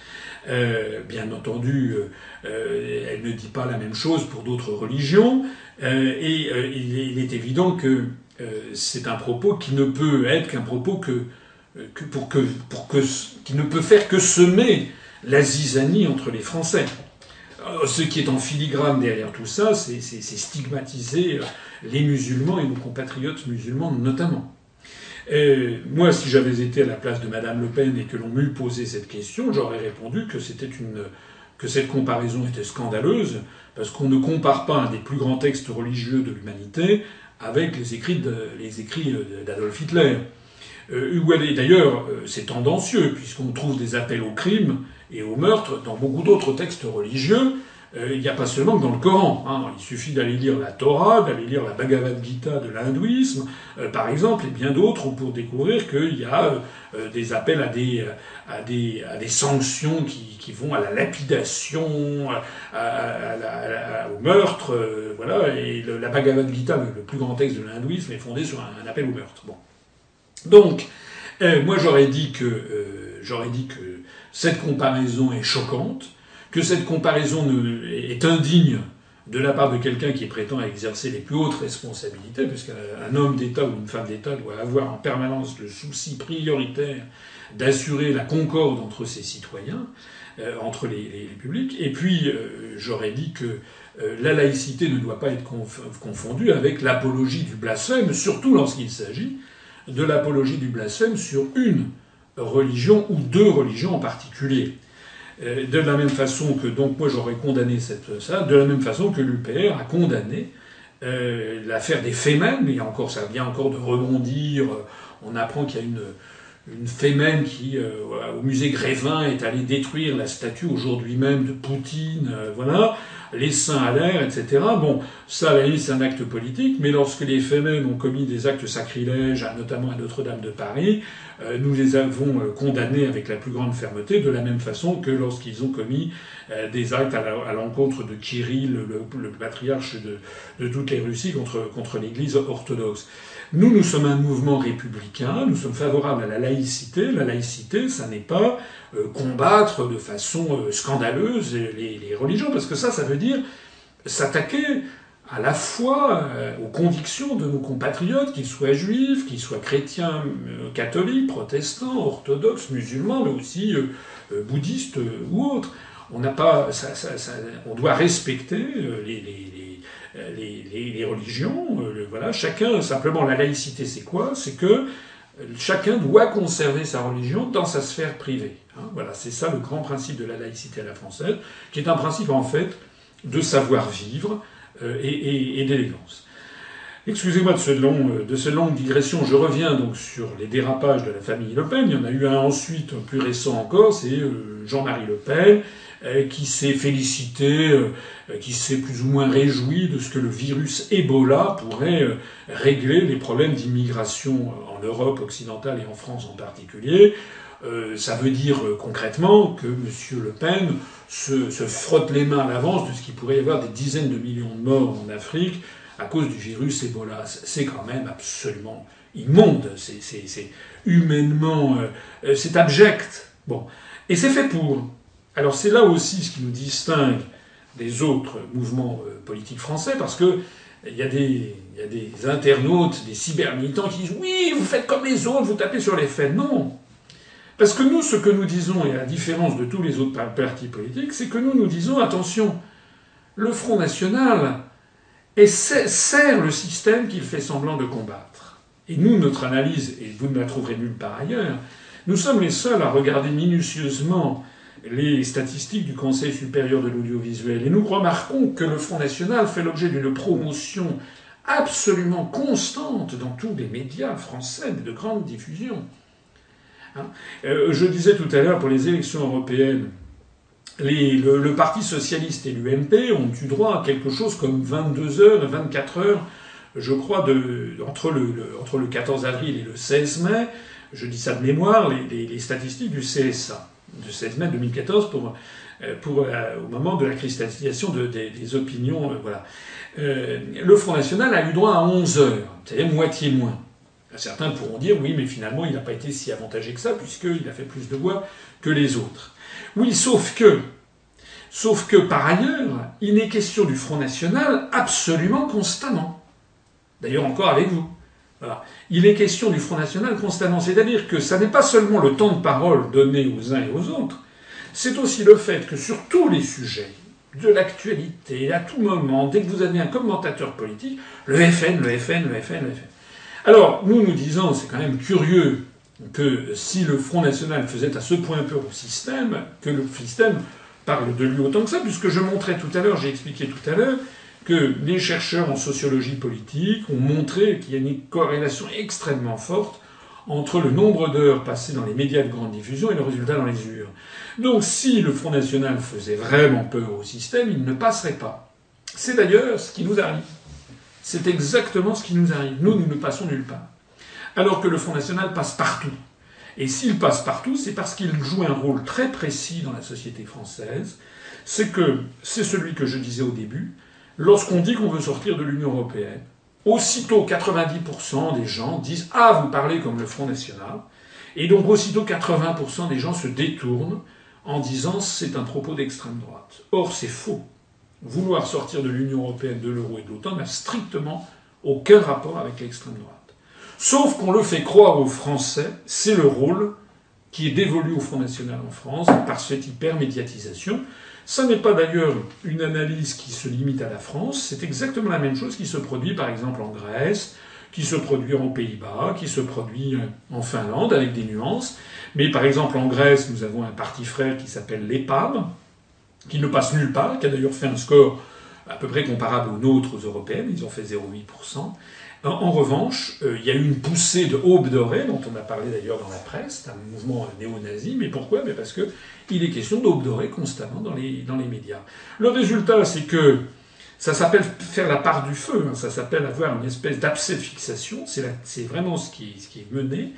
Bien entendu, elle ne dit pas la même chose pour d'autres religions, et il est évident que euh, c'est un propos qui ne peut être qu'un propos que, euh, pour que, qui ne peut faire que semer la zizanie entre les Français. Euh, ce qui est en filigrane derrière tout ça, c'est stigmatiser les musulmans et nos compatriotes musulmans notamment. Moi, si j'avais été à la place de Madame Le Pen et que l'on m'eût posé cette question, j'aurais répondu que cette comparaison était scandaleuse parce qu'on ne compare pas un des plus grands textes religieux de l'humanité avec les écrits d'Adolf Hitler. Euh, d'ailleurs, euh, c'est tendancieux puisqu'on trouve des appels au crime et au meurtre dans beaucoup d'autres textes religieux il n'y a pas seulement que dans le Coran. Hein. Il suffit d'aller lire la Torah, d'aller lire la Bhagavad Gita de l'hindouisme, euh, par exemple, et bien d'autres pour découvrir qu'il y a euh, des appels à des, sanctions qui, vont à la lapidation, au meurtre. voilà. Et la Bhagavad Gita, le plus grand texte de l'hindouisme, est fondé sur un, appel au meurtre. Donc, moi j'aurais dit que j'aurais dit que cette comparaison est choquante que cette comparaison est indigne de la part de quelqu'un qui prétend exercer les plus hautes responsabilités, puisqu'un homme d'État ou une femme d'État doit avoir en permanence le souci prioritaire d'assurer la concorde entre ses citoyens, euh, entre les, publics. Et puis, euh, j'aurais dit que euh, la laïcité ne doit pas être confondue avec l'apologie du blasphème, surtout lorsqu'il s'agit de l'apologie du blasphème sur une religion ou deux religions en particulier. Euh, de la même façon que donc moi j'aurais condamné cette, ça, de la même façon que l'UPR a condamné euh, l'affaire des Femen. Il y a encore ça vient encore de rebondir. On apprend qu'il y a une une Femen qui, euh, au musée Grévin, est allée détruire la statue aujourd'hui même de Poutine, voilà les seins à l'air, etc. Bon, ça, à la c'est un acte politique, mais lorsque les Femen ont commis des actes sacrilèges, notamment à Notre-Dame de Paris, euh, nous les avons euh, condamnés avec la plus grande fermeté, de la même façon que lorsqu'ils ont commis euh, des actes à l'encontre de Kirill, le, patriarche de, toutes les Russies, contre l'Église orthodoxe. Nous, nous sommes un mouvement républicain, nous sommes favorables à la laïcité. La laïcité, ça n'est pas combattre de façon scandaleuse les, les religions, parce que ça, ça veut dire s'attaquer à la fois euh, aux convictions de nos compatriotes, qu'ils soient juifs, qu'ils soient chrétiens, euh, catholiques, protestants, orthodoxes, musulmans, mais aussi euh, bouddhistes ou autres. On n'a pas, on doit respecter les, les, les religions. voilà, chacun simplement la laïcité, c'est quoi? C'est que chacun doit conserver sa religion dans sa sphère privée. Hein. voilà, c'est ça le grand principe de la laïcité à la française, qui est un principe en fait de savoir-vivre euh, et, d'élégance. Excusez-moi de, long, euh, de cette longue digression. Je reviens donc sur les dérapages de la famille Le Pen. Il y en a eu un ensuite, plus récent encore, c'est euh, Jean-Marie Le Pen, qui s'est félicité, qui s'est plus ou moins réjoui de ce que le virus Ebola pourrait régler les problèmes d'immigration en Europe occidentale et en France en particulier. ça veut dire concrètement que M. Le Pen se, frotte les mains à l'avance de ce qu'il pourrait y avoir des dizaines de millions de morts en Afrique à cause du virus Ebola. C'est quand même absolument immonde, c'est humainement, euh, c'est abject. Bon, et c'est fait pour. Alors c'est là aussi ce qui nous distingue des autres mouvements euh, politiques français, parce que il y, a des, y a des internautes, des cybermilitants qui disent oui, vous faites comme les autres, vous tapez sur les faits. Non, parce que nous, ce que nous disons, et à la différence de tous les autres partis politiques, c'est que nous nous disons, attention, le Front National sert le système qu'il fait semblant de combattre. Et nous, notre analyse, et vous ne la trouverez nulle part ailleurs, nous sommes les seuls à regarder minutieusement les statistiques du Conseil supérieur de l'audiovisuel. Et nous remarquons que le Front National fait l'objet d'une promotion absolument constante dans tous les médias français de grande diffusion. Hein. Euh, je disais tout à l'heure, pour les élections européennes, le, Parti socialiste et l'UMP ont eu droit à quelque chose comme 22 heures, 24 heures, je crois, entre, le, entre le 14 avril et le 16 mai, je dis ça de mémoire, les, statistiques du CSA, du 16 mai 2014, pour, euh, pour, euh, au moment de la cristallisation des, opinions. voilà. le Front National a eu droit à 11 heures, c'est-à-dire moitié moins. Certains pourront dire oui, mais finalement, il n'a pas été si avantagé que ça, puisqu'il a fait plus de voix que les autres. Oui, sauf que, sauf que par ailleurs, il n'est question du Front National absolument constamment. D'ailleurs, encore avec vous. Voilà. Il est question du Front National constamment. C'est-à-dire que ça n'est pas seulement le temps de parole donné aux uns et aux autres, c'est aussi le fait que sur tous les sujets de l'actualité, à tout moment, dès que vous avez un commentateur politique, le FN, le FN, le FN, le FN. Alors, nous nous disons, c'est quand même curieux que si le Front National faisait à ce point peur au système, que le système parle de lui autant que ça, puisque je montrais tout à l'heure, j'ai expliqué tout à l'heure, que les chercheurs en sociologie politique ont montré qu'il y a une corrélation extrêmement forte entre le nombre d'heures passées dans les médias de grande diffusion et le résultat dans les urnes. Donc si le Front National faisait vraiment peur au système, il ne passerait pas. C'est d'ailleurs ce qui nous arrive. C'est exactement ce qui nous arrive. Nous, nous ne passons nulle part. Alors que le Front National passe partout. Et s'il passe partout, c'est parce qu'il joue un rôle très précis dans la société française. C'est que, c'est celui que je disais au début, lorsqu'on dit qu'on veut sortir de l'Union européenne, aussitôt 90% des gens disent Ah, vous parlez comme le Front National. Et donc aussitôt 80% des gens se détournent en disant c'est un propos d'extrême droite. Or, c'est faux. Vouloir sortir de l'Union européenne, de l'euro et de l'OTAN n'a strictement aucun rapport avec l'extrême droite. Sauf qu'on le fait croire aux Français, c'est le rôle qui est dévolu au Front National en France par cette hypermédiatisation. Ça n'est pas d'ailleurs une analyse qui se limite à la France, c'est exactement la même chose qui se produit par exemple en Grèce, qui se produit en Pays-Bas, qui se produit en Finlande avec des nuances. Mais par exemple en Grèce, nous avons un parti frère qui s'appelle l'EPAM, qui ne passe nulle part, qui a d'ailleurs fait un score à peu près comparable aux nôtres aux européennes, ils ont fait 0,8%. En revanche, euh, il y a eu une poussée de aube dorée, dont on a parlé d'ailleurs dans la presse, c'est un mouvement néo-nazi, mais pourquoi? Mais Parce qu'il est question d'aube dorée constamment dans les, dans les médias. Le résultat, c'est que ça s'appelle faire la part du feu, hein. ça s'appelle avoir une espèce d'abcès de fixation, c'est vraiment ce qui, ce qui est mené.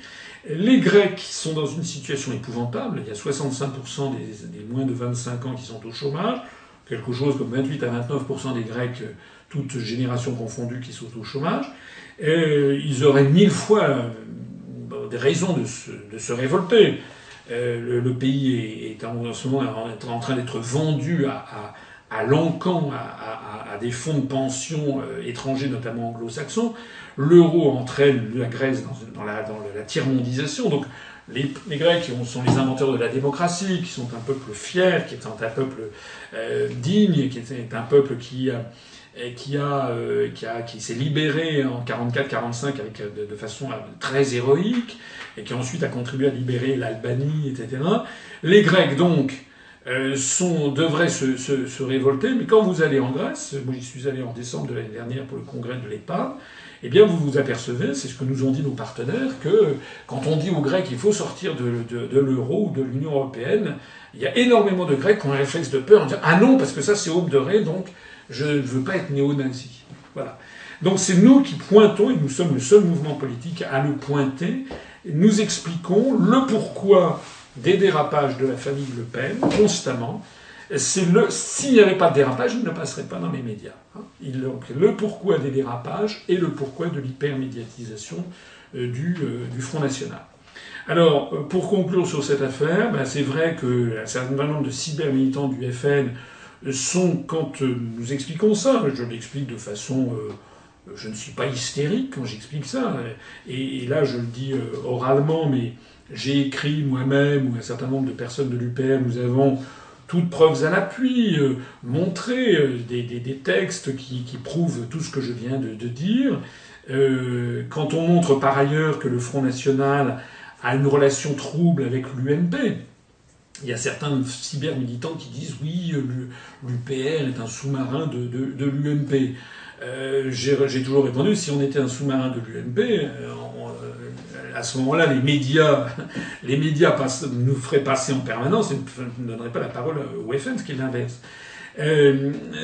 Les Grecs sont dans une situation épouvantable, il y a 65% des, des moins de 25 ans qui sont au chômage, quelque chose comme 28 à 29% des Grecs toutes générations confondues qui sont au chômage, et ils auraient mille fois euh, des raisons de se, révolter. Euh, le, pays est, en, ce moment en, train d'être vendu à, à, à l'encan, à, des fonds de pension euh, étrangers, notamment anglo-saxons. L'euro entraîne la Grèce dans, la, tiers-mondisation. Donc les, Grecs sont les inventeurs de la démocratie, qui sont un peuple fier, qui est un, peuple euh, digne, qui est un peuple qui et qui a, euh, qui, a, qui s'est libéré en 44-45 avec de, de, façon euh, très héroïque et qui ensuite a contribué à libérer l'Albanie, etc. Les Grecs donc euh, sont, devraient se, se, révolter, mais quand vous allez en Grèce, moi j'y suis allé en décembre de l'année dernière pour le congrès de l'EPA, eh bien vous vous apercevez, c'est ce que nous ont dit nos partenaires, que quand on dit aux Grecs qu'il faut sortir de, de, l'euro ou de l'Union européenne, il y a énormément de Grecs qui ont un réflexe de peur en disant ah non parce que ça c'est aube de ré donc je ne veux pas être néo-nazi. Voilà. Donc c'est nous qui pointons, et nous sommes le seul mouvement politique à le pointer, nous expliquons le pourquoi des dérapages de la famille Le Pen, constamment. C'est le, s'il n'y avait pas de dérapage, il ne passerait pas dans les médias. Hein. Il, donc, le pourquoi des dérapages et le pourquoi de l'hypermédiatisation euh, du, euh, du Front National. Alors, euh, pour conclure sur cette affaire, ben, c'est vrai qu'un certain nombre de cybermilitants du FN sont, quand euh, nous expliquons ça, je l'explique de façon... Euh, je ne suis pas hystérique quand j'explique ça. Et, là, je le dis euh, oralement, mais j'ai écrit moi-même, ou un certain nombre de personnes de l'UPR, nous avons toutes preuves à l'appui, montré des, des, des, textes qui, prouvent tout ce que je viens de, dire. Euh, quand on montre par ailleurs que le Front National a une relation trouble avec l'UMP, il y a certains cyber-militants qui disent oui, l'UPR est un sous-marin de, de, l'UMP. Euh, J'ai toujours répondu, si on était un sous-marin de l'UMP, euh, euh, à ce moment-là, les médias, (laughs) les médias nous feraient passer en permanence et ne donneraient pas la parole au FN, ce qui est l'inverse.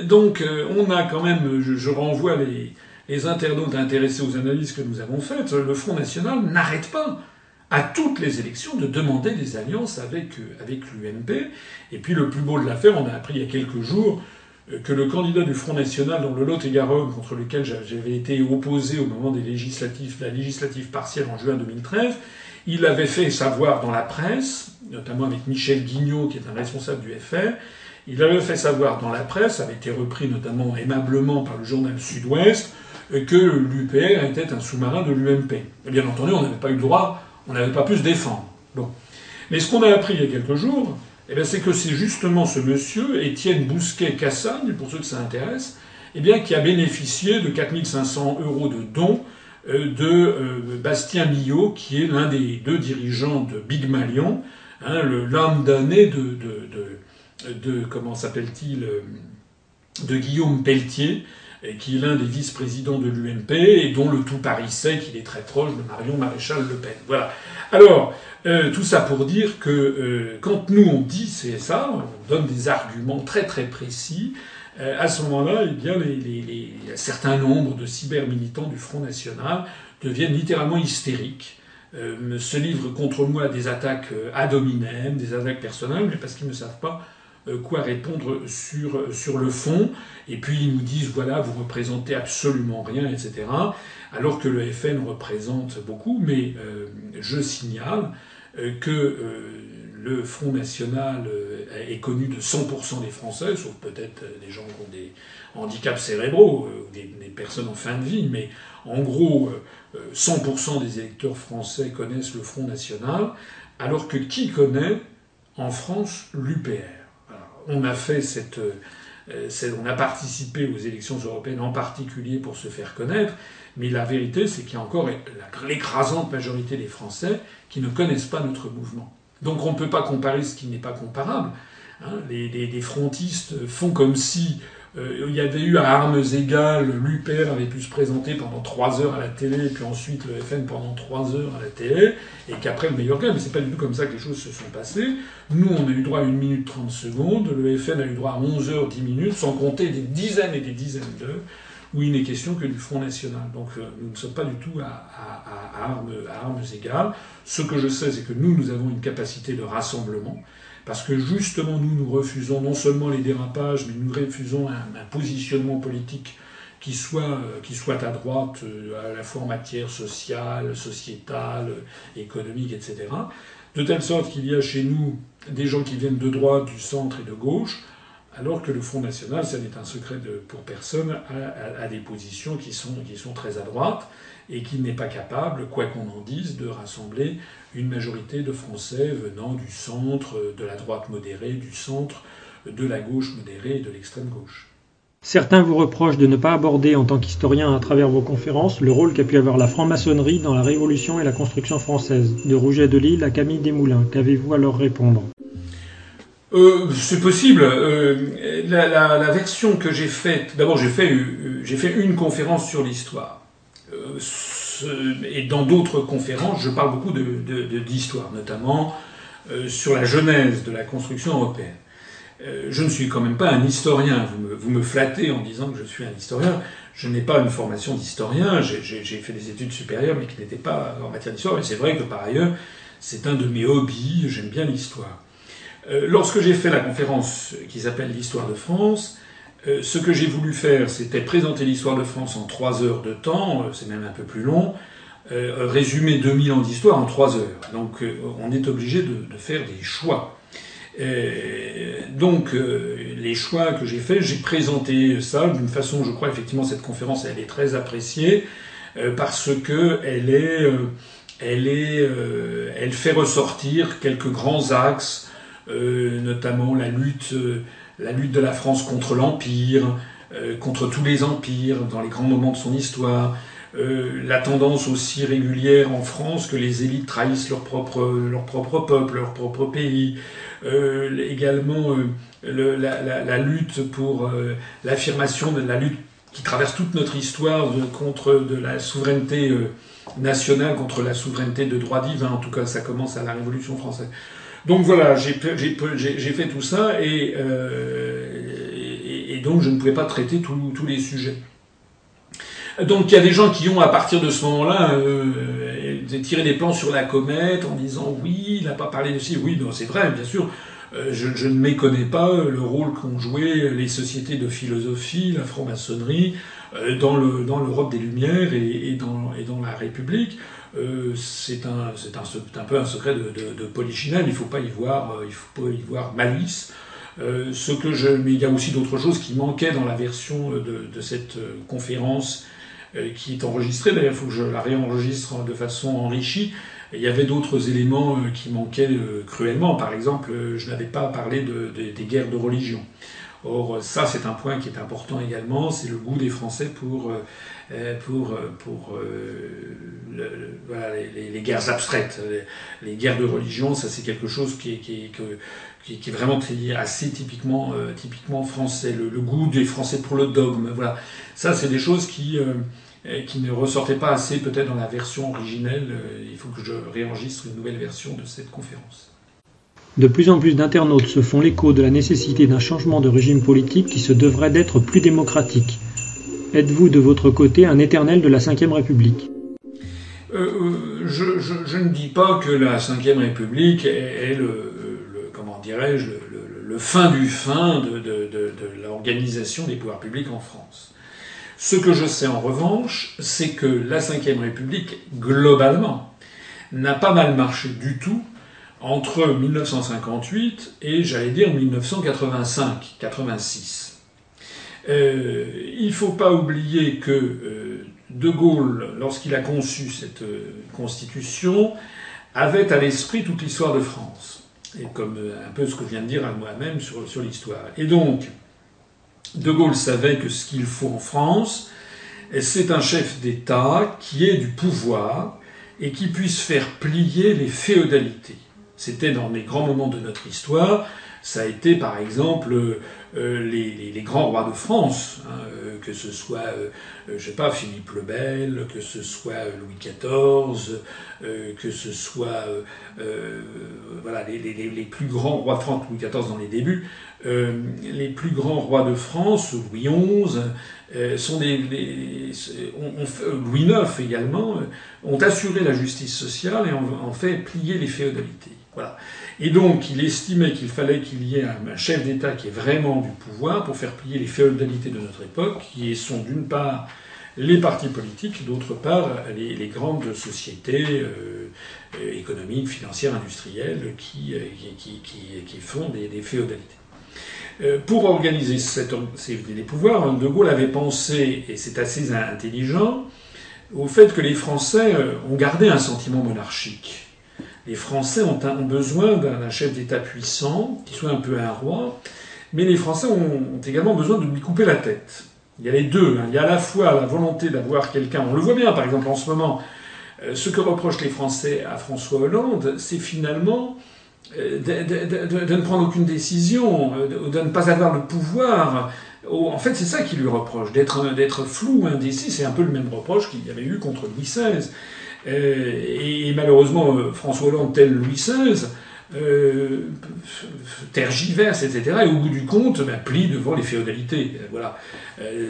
Donc, on a quand même, je, je renvoie les, les internautes intéressés aux analyses que nous avons faites, le Front National n'arrête pas à toutes les élections de demander des alliances avec, euh, avec l'UMP. Et puis le plus beau de l'affaire, on a appris il y a quelques jours euh, que le candidat du Front National dans le Lot-et-Garonne, contre lequel j'avais été opposé au moment des législatives, la législative partielle en juin 2013, il avait fait savoir dans la presse, notamment avec Michel Guignot, qui est un responsable du FR, il avait fait savoir dans la presse, avait été repris notamment aimablement par le journal Sud-Ouest, euh, que l'UPR était un sous-marin de l'UMP. Bien entendu, on n'avait pas eu le droit on n'avait pas pu se défendre. Bon. Mais ce qu'on a appris il y a quelques jours, eh c'est que c'est justement ce monsieur, Étienne Bousquet-Cassagne, pour ceux que ça intéresse, eh qui a bénéficié de 4500 euros de dons de Bastien Millot, qui est l'un des deux dirigeants de Big Malion, hein, d'année de, comment s'appelle-t-il, de Guillaume Pelletier, qui est l'un des vice-présidents de l'UMP et dont le tout Paris sait qu'il est très proche de Marion Maréchal Le Pen. Voilà. Alors, euh, tout ça pour dire que euh, quand nous on dit c'est ça, on donne des arguments très très précis. Euh, à ce moment-là, eh bien, les, les, un certain nombre de cyber-militants du Front National deviennent littéralement hystériques, se livrent contre moi à des attaques ad hominem, des attaques personnelles, mais parce qu'ils ne savent pas quoi répondre sur, sur le fond. Et puis ils nous disent, voilà, vous représentez absolument rien, etc. Alors que le FN représente beaucoup, mais euh, je signale euh, que le Front National est connu de 100% des Français, sauf peut-être des gens qui ont des handicaps cérébraux, des, des, personnes en fin de vie, mais en gros, 100% des électeurs français connaissent le Front National, alors que qui connaît en France l'UPR on a fait cette, euh, on a participé aux élections européennes en particulier pour se faire connaître, mais la vérité, c'est qu'il y a encore l'écrasante majorité des Français qui ne connaissent pas notre mouvement. Donc on ne peut pas comparer ce qui n'est pas comparable. Hein. les, frontistes font comme si il y avait eu à armes égales, l'UPR avait pu se présenter pendant trois heures à la télé, puis ensuite le FN pendant trois heures à la télé, et qu'après le meilleur gagne. Mais c'est pas du tout comme ça que les choses se sont passées. Nous, on a eu droit à 1 minute 30 secondes, le FN a eu droit à 11 heures 10 minutes, sans compter des dizaines et des dizaines d'heures où il n'est question que du Front National. Donc euh, nous ne sommes pas du tout à, armes, à armes égales. Ce que je sais, c'est que nous, nous avons une capacité de rassemblement parce que justement nous, nous refusons non seulement les dérapages, mais nous refusons un, positionnement politique qui soit, euh, à droite, euh, à la fois en matière sociale, sociétale, économique, etc. De telle sorte qu'il y a chez nous des gens qui viennent de droite, du centre et de gauche, alors que le Front National, ça n'est un secret pour personne, a, des positions qui sont très à droite et qui n'est pas capable, quoi qu'on en dise, de rassembler une majorité de Français venant du centre, de la droite modérée, du centre, de la gauche modérée et de l'extrême gauche. Certains vous reprochent de ne pas aborder en tant qu'historien à travers vos conférences le rôle qu'a pu avoir la franc-maçonnerie dans la Révolution et la construction française, de Rouget de Lille à Camille Desmoulins. Qu'avez-vous à leur répondre? Euh, c'est possible. Euh, la, la, la, version que j'ai faite, d'abord j'ai fait, euh, j'ai fait une conférence sur l'histoire. Euh, et dans d'autres conférences, je parle beaucoup d'histoire, notamment euh, sur la genèse de la construction européenne. Euh, je ne suis quand même pas un historien. Vous me, vous flattez en disant que je suis un historien. Je n'ai pas une formation d'historien. J'ai fait des études supérieures, mais qui n'étaient pas en matière d'histoire. Mais c'est vrai que par ailleurs, c'est un de mes hobbies. J'aime bien l'histoire. Lorsque j'ai fait la conférence qui s'appelle l'histoire de France, euh, ce que j'ai voulu faire, c'était présenter l'histoire de France en trois heures de temps, euh, c'est même un peu plus long, euh, résumer 2000 ans d'histoire en trois heures. Donc on est obligé de, de, faire des choix. donc les choix que j'ai faits, j'ai présenté ça d'une façon, je crois effectivement cette conférence elle est très appréciée parce que elle est, elle est, elle fait ressortir quelques grands axes, notamment la lutte la lutte de la France contre l'Empire, euh, contre tous les empires dans les grands moments de son histoire, euh, la tendance aussi régulière en France que les élites trahissent leur propre, leur propre peuple, leur propre pays, euh, également le, la, lutte pour l'affirmation de la lutte qui traverse toute notre histoire contre la souveraineté nationale contre la souveraineté de droit divin. En tout cas, ça commence à la Révolution française. Donc voilà, j'ai fait tout ça et, euh, et, donc je ne pouvais pas traiter tous les sujets. Donc il y a des gens qui ont, à partir de ce moment-là, euh, tiré des plans sur la comète en disant oui, il n'a pas parlé de ci, oui, c'est vrai, bien sûr. Euh, je, ne méconnais pas le rôle qu'ont joué les sociétés de philosophie, la franc-maçonnerie, euh, dans l'Europe des Lumières et dans la République. Euh, c'est un, un, un, peu un secret de, de, il ne faut pas y voir, euh, faut pas y voir malice. Euh, ce que je, mais il y a aussi d'autres choses qui manquaient dans la version de, de cette euh, conférence euh, qui est enregistrée. D'ailleurs, il faut que je la réenregistre de façon enrichie. Il y avait d'autres éléments qui manquaient cruellement. Par exemple, je n'avais pas parlé de, des guerres de religion. Or, ça, c'est un point qui est important également, c'est le goût des Français pour, euh, pour, pour voilà, les, guerres abstraites, les, guerres de religion. Ça, c'est quelque chose qui qui, qui, est vraiment assez typiquement, typiquement français. Le, goût des Français pour le dogme. Voilà. Ça, c'est des choses qui qui ne ressortait pas assez peut-être dans la version originelle. Euh, il faut que je réenregistre une nouvelle version de cette conférence. De plus en plus d'internautes se font l'écho de la nécessité d'un changement de régime politique qui se devrait d'être plus démocratique. Êtes-vous de votre côté un éternel de la Ve République? Euh, euh, je, ne dis pas que la Ve République est, le, comment dirais-je, le, fin du fin de, de l'organisation des pouvoirs publics en France. Ce que je sais en revanche, c'est que la Ve République, globalement, n'a pas mal marché du tout entre 1958 et, j'allais dire, 1985-86. Euh, il ne faut pas oublier que euh, De Gaulle, lorsqu'il a conçu cette euh, constitution, avait à l'esprit toute l'histoire de France. Et comme un peu ce que je viens de dire à moi-même sur, sur l'histoire. Et donc, de Gaulle savait que ce qu'il faut en France, c'est un chef d'État qui ait du pouvoir et qui puisse faire plier les féodalités. C'était dans les grands moments de notre histoire, ça a été par exemple euh, les, grands rois de France, hein, euh, que ce soit, euh, je sais pas, Philippe le Bel, que ce soit Louis XIV, que ce soit, voilà, les, les, plus grands rois de France, Louis XIV dans les débuts, les plus grands rois de France, Louis XI, sont des, Louis IX également, ont assuré la justice sociale et ont, ont fait plier les féodalités. Voilà. Et donc, il estimait qu'il fallait qu'il y ait un, chef d'État qui ait vraiment du pouvoir pour faire plier les féodalités de notre époque, qui sont d'une part les partis politiques, d'autre part les, grandes sociétés euh, économiques, financières, industrielles qui, euh, qui, font des, féodalités. Euh, pour organiser cette, ces, pouvoirs, De Gaulle avait pensé, et c'est assez intelligent, au fait que les Français ont gardé un sentiment monarchique les Français ont, besoin d'un chef d'État puissant, qui soit un peu un roi, mais les Français ont, également besoin de lui couper la tête. Il y a les deux. Hein. Il y a à la fois la volonté d'avoir quelqu'un, on le voit bien par exemple en ce moment, euh, ce que reprochent les Français à François Hollande, c'est finalement euh, de, ne prendre aucune décision, euh, de, ne pas avoir le pouvoir. En fait, c'est ça qu'il lui reproche, d'être flou, indécis. C'est un peu le même reproche qu'il y avait eu contre Louis XVI. Euh, et, malheureusement, euh, François Hollande, tel Louis XVI, euh, tergiverse, etc. Et au bout du compte, ben, plie devant les féodalités. Voilà.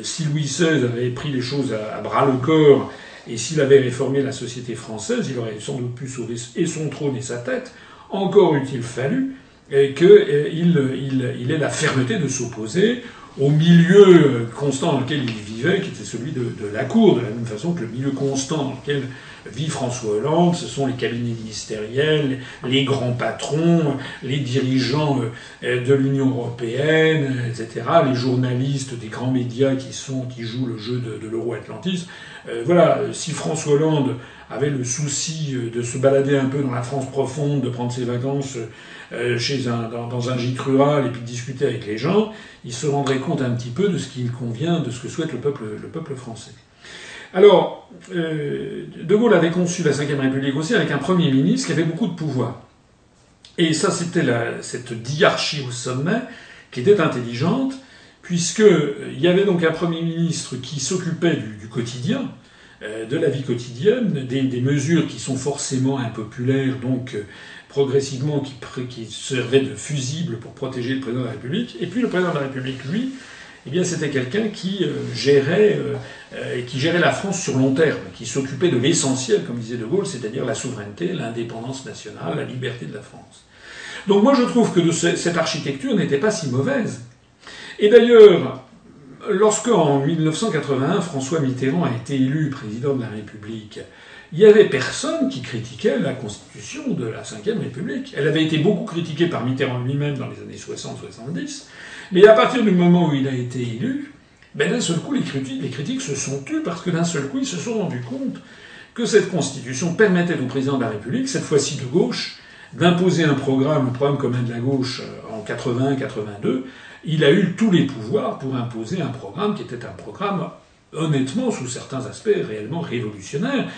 si Louis XVI avait pris les choses à, bras le corps et s'il avait réformé la société française, il aurait sans doute pu sauver son trône et sa tête. Encore eût-il fallu qu'il il, il ait la fermeté de s'opposer au milieu constant dans lequel il vivait, qui était celui de, la cour, de la même façon que le milieu constant dans lequel vit François Hollande, ce sont les cabinets ministériels, les grands patrons, les dirigeants euh, de l'Union européenne, etc., les journalistes des grands médias qui sont qui jouent le jeu de, l'euro-atlantisme. Euh, voilà, si François Hollande avait le souci euh, de se balader un peu dans la France profonde, de prendre ses vacances chez dans, un gîte rural et puis de discuter avec les gens, il se rendrait compte un petit peu de ce qu'il convient, de ce que souhaite le le peuple français. Alors, euh, De Gaulle avait conçu la Ve République aussi avec un Premier ministre qui avait beaucoup de pouvoir. Et ça, c'était cette diarchie au sommet qui était intelligente, puisqu'il euh, y avait donc un Premier ministre qui s'occupait du, quotidien, euh, de la vie quotidienne, des, mesures qui sont forcément impopulaires, donc progressivement qui, qui servaient de fusible pour protéger le président de la République. Et puis le président de la République, lui, eh bien, c'était quelqu'un qui euh, gérait euh, euh, qui gérait la France sur long terme, qui s'occupait de l'essentiel, comme disait De Gaulle, c'est-à-dire la souveraineté, l'indépendance nationale, la liberté de la France. Donc moi, je trouve que de cette architecture n'était pas si mauvaise. Et d'ailleurs, lorsque en 1981 François Mitterrand a été élu président de la République, il y avait personne qui critiquait la constitution de la Ve République. Elle avait été beaucoup critiquée par Mitterrand lui-même dans les années 60-70, mais à partir du moment où il a été élu, ben d'un seul coup, les critiques, se sont tues parce que d'un seul coup, ils se sont rendus compte que cette constitution permettait au président de la République, cette fois-ci de gauche, d'imposer un programme, un programme commun de la gauche euh, 80-82, il a eu tous les pouvoirs pour imposer un programme qui était un programme honnêtement, sous certains aspects, réellement révolutionnaire.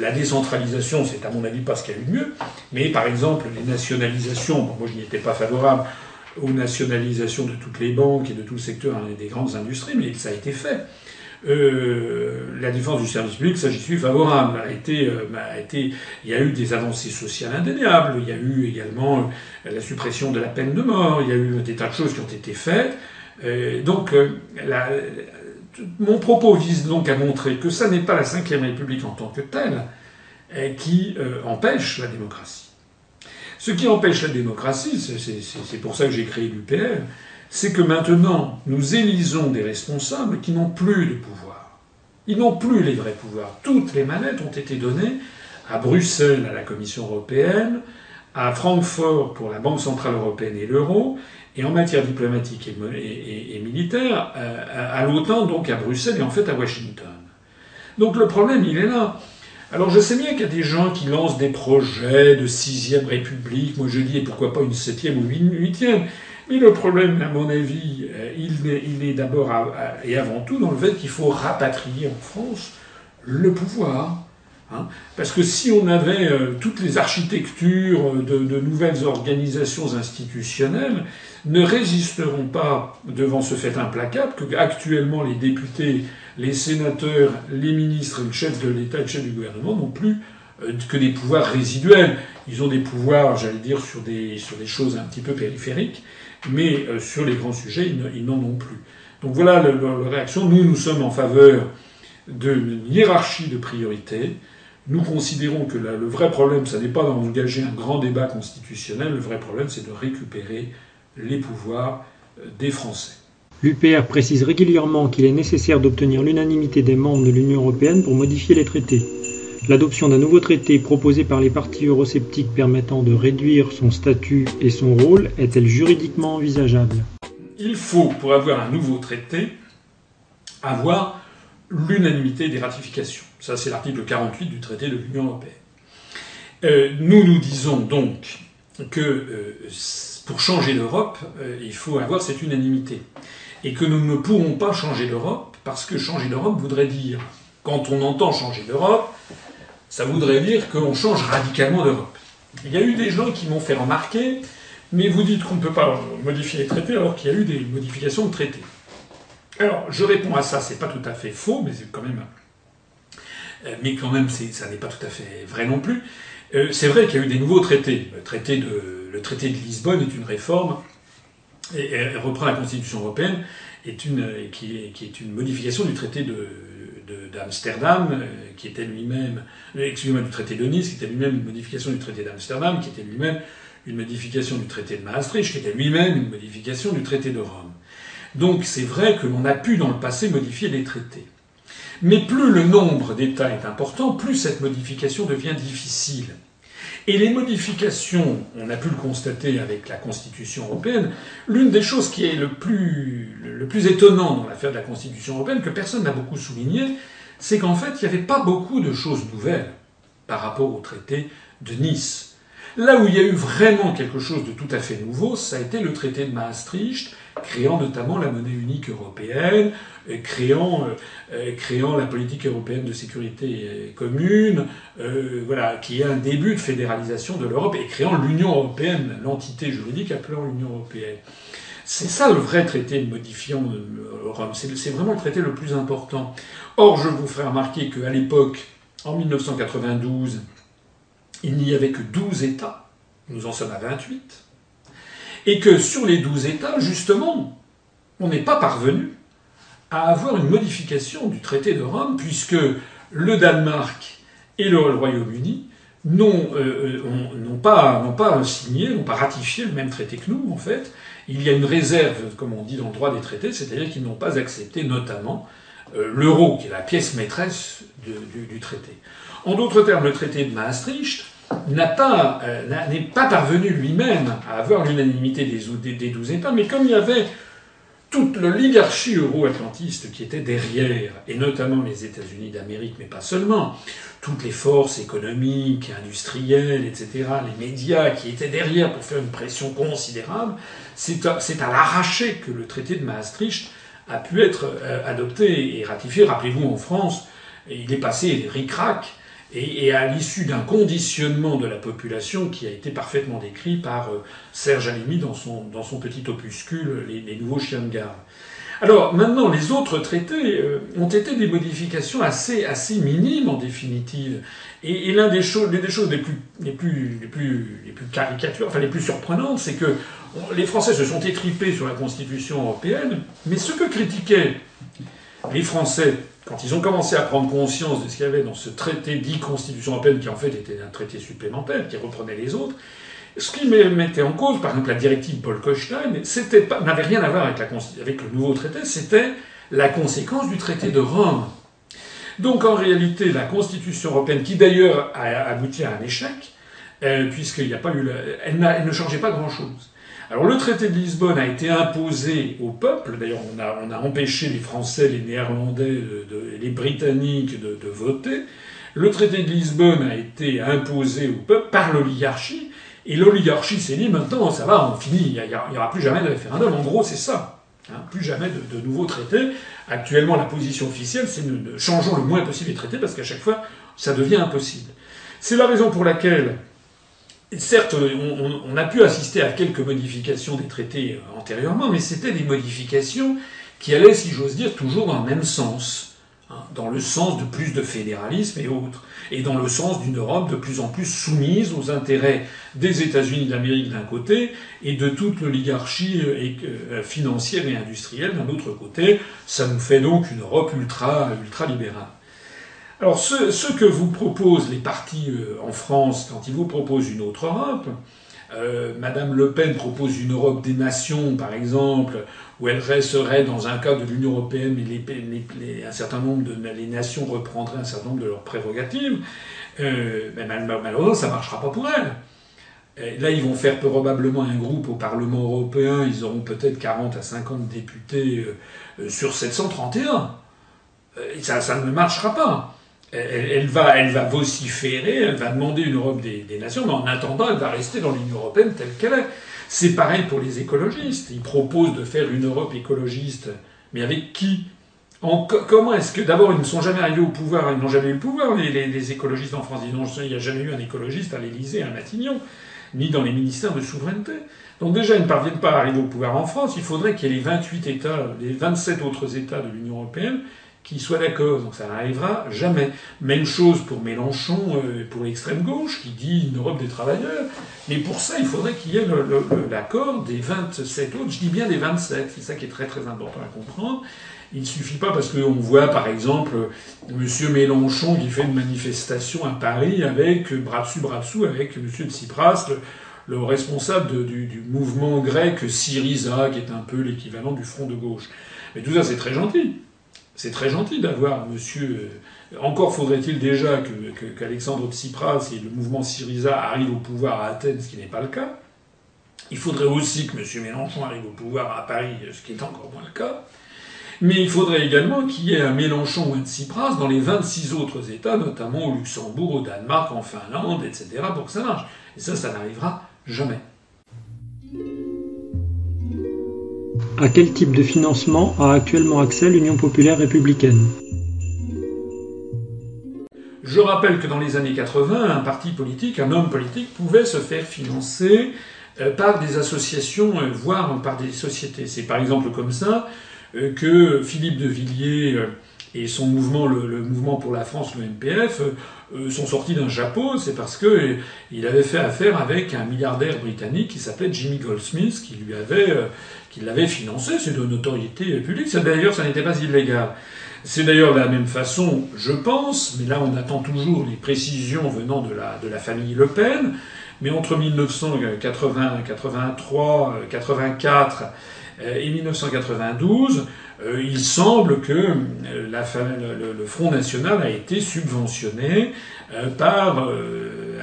La décentralisation, c'est à mon avis pas ce qu'il y a eu de mieux, mais par exemple, les nationalisations, moi je n'y étais pas favorable aux nationalisations de toutes les banques et de tout le secteur des grandes industries, mais ça a été fait. Euh, la défense du service public, ça j'y suis favorable. Euh, a été, il y a eu des avancées sociales indéniables. Il y a eu également euh, la suppression de la peine de mort. Il y a eu des tas de choses qui ont été faites. Donc, mon propos vise donc à montrer que ça n'est pas la Ve République en tant que telle qui empêche la démocratie. Ce qui empêche la démocratie, c'est pour ça que j'ai créé l'UPR, c'est que maintenant, nous élisons des responsables qui n'ont plus de pouvoir. Ils n'ont plus les vrais pouvoirs. Toutes les manettes ont été données à Bruxelles, à la Commission européenne, à Francfort pour la Banque centrale européenne et l'euro, et en matière diplomatique et, militaire, euh, à l'OTAN, donc à Bruxelles et en fait à Washington. Donc le problème, il est là. Alors je sais bien qu'il y a des gens qui lancent des projets de sixième république, moi je dis, pourquoi pas une septième ou une huitième, mais le problème, à mon avis, euh, il est, il est d'abord et avant tout dans le fait qu'il faut rapatrier en France le pouvoir. Hein. Parce que si on avait euh, toutes les architectures de, de, nouvelles organisations institutionnelles, ne résisteront pas devant ce fait implacable que actuellement les députés, les sénateurs, les ministres, le chef de l'État, le chef du gouvernement n'ont plus euh, que des pouvoirs résiduels. Ils ont des pouvoirs, j'allais dire, sur des, sur des choses un petit peu périphériques, mais euh, sur les grands sujets, ils n'en ont plus. Donc voilà la réaction. Nous, nous sommes en faveur d'une hiérarchie de priorités. Nous considérons que le vrai problème, ce n'est pas d'engager un grand débat constitutionnel, le vrai problème, c'est de récupérer les pouvoirs euh, des Français. L'UPR précise régulièrement qu'il est nécessaire d'obtenir l'unanimité des membres de l'Union européenne pour modifier les traités. L'adoption d'un nouveau traité proposé par les partis eurosceptiques permettant de réduire son statut et son rôle est-elle juridiquement envisageable? Il faut, pour avoir un nouveau traité, avoir l'unanimité des ratifications. Ça, c'est l'article 48 du traité de l'Union européenne. Euh, nous nous disons donc que euh, pour changer l'Europe, euh, il faut avoir cette unanimité. Et que nous ne pourrons pas changer l'Europe parce que changer l'Europe voudrait dire, quand on entend changer l'Europe, ça voudrait dire qu'on change radicalement d'Europe. Il y a eu des gens qui m'ont fait remarquer, mais vous dites qu'on ne peut pas modifier les traités alors qu'il y a eu des modifications de traités. Alors, je réponds à ça, c'est pas tout à fait faux, mais c'est quand même. Euh, mais quand même, ça n'est pas tout à fait vrai non plus. Euh, c'est vrai qu'il y a eu des nouveaux traités. Le traité de Lisbonne est une réforme et, reprend la Constitution européenne, est, qui est une modification du traité de, d'Amsterdam, euh, qui était lui-même, euh, excusez-moi, du traité de Nice, qui était lui-même une modification du traité d'Amsterdam, qui était lui-même une modification du traité de Maastricht, qui était lui-même une modification du traité de Rome. Donc c'est vrai que l'on a pu dans le passé modifier les traités. Mais plus le nombre d'États est important, plus cette modification devient difficile. Et les modifications, on a pu le constater avec la Constitution européenne, l'une des choses qui est le plus, le plus étonnant dans l'affaire de la Constitution européenne, que personne n'a beaucoup souligné, c'est qu'en fait, il n'y avait pas beaucoup de choses nouvelles par rapport au traité de Nice. Là où il y a eu vraiment quelque chose de tout à fait nouveau, ça a été le traité de Maastricht, créant notamment la monnaie unique européenne, euh, créant, euh, euh, créant la politique européenne de sécurité commune, voilà, qui est un début de fédéralisation de l'Europe, et créant l'Union européenne, l'entité juridique appelant l'Union européenne. C'est ça le vrai traité de modifiant Rome. C'est vraiment le traité le plus important. Or, je vous ferai remarquer qu'à l'époque, en 1992, il n'y avait que 12 États. Nous en sommes à 28 et que sur les douze États, justement, on n'est pas parvenu à avoir une modification du traité de Rome, puisque le Danemark et le Royaume-Uni n'ont euh, euh pas, pas signé, n'ont pas ratifié le même traité que nous, en fait. Il y a une réserve, comme on dit dans le droit des traités, c'est-à-dire qu'ils n'ont pas accepté notamment euh, l'euro, qui est la pièce maîtresse du traité. En d'autres termes, le traité de Maastricht n'a euh, n'est pas parvenu lui-même à avoir l'unanimité des, des, douze États, mais comme il y avait toute l'oligarchie euro-atlantiste qui était derrière, et notamment les États-Unis d'Amérique, mais pas seulement, toutes les forces économiques, industrielles, etc., les médias qui étaient derrière pour faire une pression considérable, c'est à, à l'arraché que le traité de Maastricht a pu être euh, adopté et ratifié. Rappelez-vous, en France, il est passé ric-rac et, à l'issue d'un conditionnement de la population qui a été parfaitement décrit par euh, Serge Alimi dans son, dans son petit opuscule les, nouveaux chiens de garde. Alors maintenant, les autres traités euh, ont été des modifications assez, assez minimes en définitive. Et, l'une des choses, des choses les plus, les plus, les plus, les plus caricatures, enfin les plus surprenantes, c'est que les Français se sont étripés sur la Constitution européenne, mais ce que critiquaient les Français quand ils ont commencé à prendre conscience de ce qu'il y avait dans ce traité dit Constitution européenne, qui en fait était un traité supplémentaire, qui reprenait les autres, ce qui mettait en cause, par exemple, la directive Paul Kochstein, n'avait rien à voir avec, le nouveau traité, c'était la conséquence du traité de Rome. Donc en réalité, la Constitution européenne, qui d'ailleurs a abouti à un échec, euh, puisqu'il pas eu, ne changeait pas grand-chose. Alors le traité de Lisbonne a été imposé au peuple, d'ailleurs on a, on a, empêché les Français, les Néerlandais, les Britanniques de, voter. Le traité de Lisbonne a été imposé au peuple par l'oligarchie, et l'oligarchie s'est dit maintenant ça va, on finit, il n'y aura plus jamais de référendum. En gros c'est ça. Hein, plus jamais de, de, nouveaux traités. Actuellement, la position officielle, c'est de, changeons le moins possible les traités parce qu'à chaque fois, ça devient impossible. C'est la raison pour laquelle certes, on, a pu assister à quelques modifications des traités antérieurement, mais c'était des modifications qui allaient, si j'ose dire, toujours dans le même sens, hein, dans le sens de plus de fédéralisme et autres, et dans le sens d'une Europe de plus en plus soumise aux intérêts des États-Unis d'Amérique d'un côté et de toute l'oligarchie euh, euh, financière et industrielle d'un autre côté. Ça nous fait donc une Europe ultra, ultra libérale. Alors ce, que vous proposent les partis euh, en France quand ils vous proposent une autre Europe, euh, Madame Le Pen propose une Europe des nations, par exemple, où elle resterait dans un cadre de l'Union européenne, mais un certain nombre de les nations reprendraient un certain nombre de leurs prérogatives. Euh, malheureusement, ça ne marchera pas pour elle. là, ils vont faire probablement un groupe au Parlement européen. Ils auront peut-être 40 à 50 députés sur 731. ça, ça ne marchera pas elle, va, elle va vociférer, elle va demander une Europe des, nations, mais en attendant, elle va rester dans l'Union européenne telle qu'elle est. C'est pareil pour les écologistes. Ils proposent de faire une Europe écologiste, mais avec qui? Comment est-ce que d'abord ils ne sont jamais arrivés au pouvoir, ils n'ont jamais eu le pouvoir, les, écologistes en France, il n'y a jamais eu un écologiste à l'Élysée, à Matignon, ni dans les ministères de souveraineté. Donc déjà, ils ne parviennent pas à arriver au pouvoir en France, il faudrait qu'il y ait les 28 États, les 27 autres États de l'Union européenne qui soit d'accord. Donc ça n'arrivera jamais. Même chose pour Mélenchon, euh, pour l'extrême gauche, qui dit une Europe des travailleurs. Mais pour ça, il faudrait qu'il y ait l'accord des 27 autres. Je dis bien des 27. C'est ça qui est très très important à comprendre. Il ne suffit pas parce qu'on voit par exemple M. Mélenchon qui fait une manifestation à Paris avec bras dessus bras dessous avec M. Tsipras, le, responsable du, mouvement grec Syriza, qui est un peu l'équivalent du front de gauche. Mais tout ça c'est très gentil. C'est très gentil d'avoir monsieur. Euh, encore faudrait-il déjà qu'Alexandre que, Tsipras et le mouvement Syriza arrivent au pouvoir à Athènes, ce qui n'est pas le cas. Il faudrait aussi que M. Mélenchon arrive au pouvoir à Paris, ce qui est encore moins le cas. Mais il faudrait également qu'il y ait un Mélenchon ou un Tsipras dans les 26 autres États, notamment au Luxembourg, au Danemark, en Finlande, etc., pour que ça marche. Et ça, ça n'arrivera jamais. À quel type de financement a actuellement accès l'Union populaire républicaine? Je rappelle que dans les années 80, un parti politique, un homme politique pouvait se faire financer euh, par des associations, euh, voire par des sociétés. C'est par exemple comme ça euh, que Philippe de Villiers et son mouvement, le, mouvement pour la France, le NPF, sont sortis d'un chapeau. C'est parce que il avait fait affaire avec un milliardaire britannique qui s'appelait Jimmy Goldsmith, qui lui avait qui l'avait financé, c'est de notoriété publique. D'ailleurs, ça n'était pas illégal. C'est d'ailleurs de la même façon, je pense, mais là on attend toujours les précisions venant de la, de la famille Le Pen, mais entre 1980, 83, 84 et 1992, euh, il semble que euh, le, le, Front National a été subventionné euh, par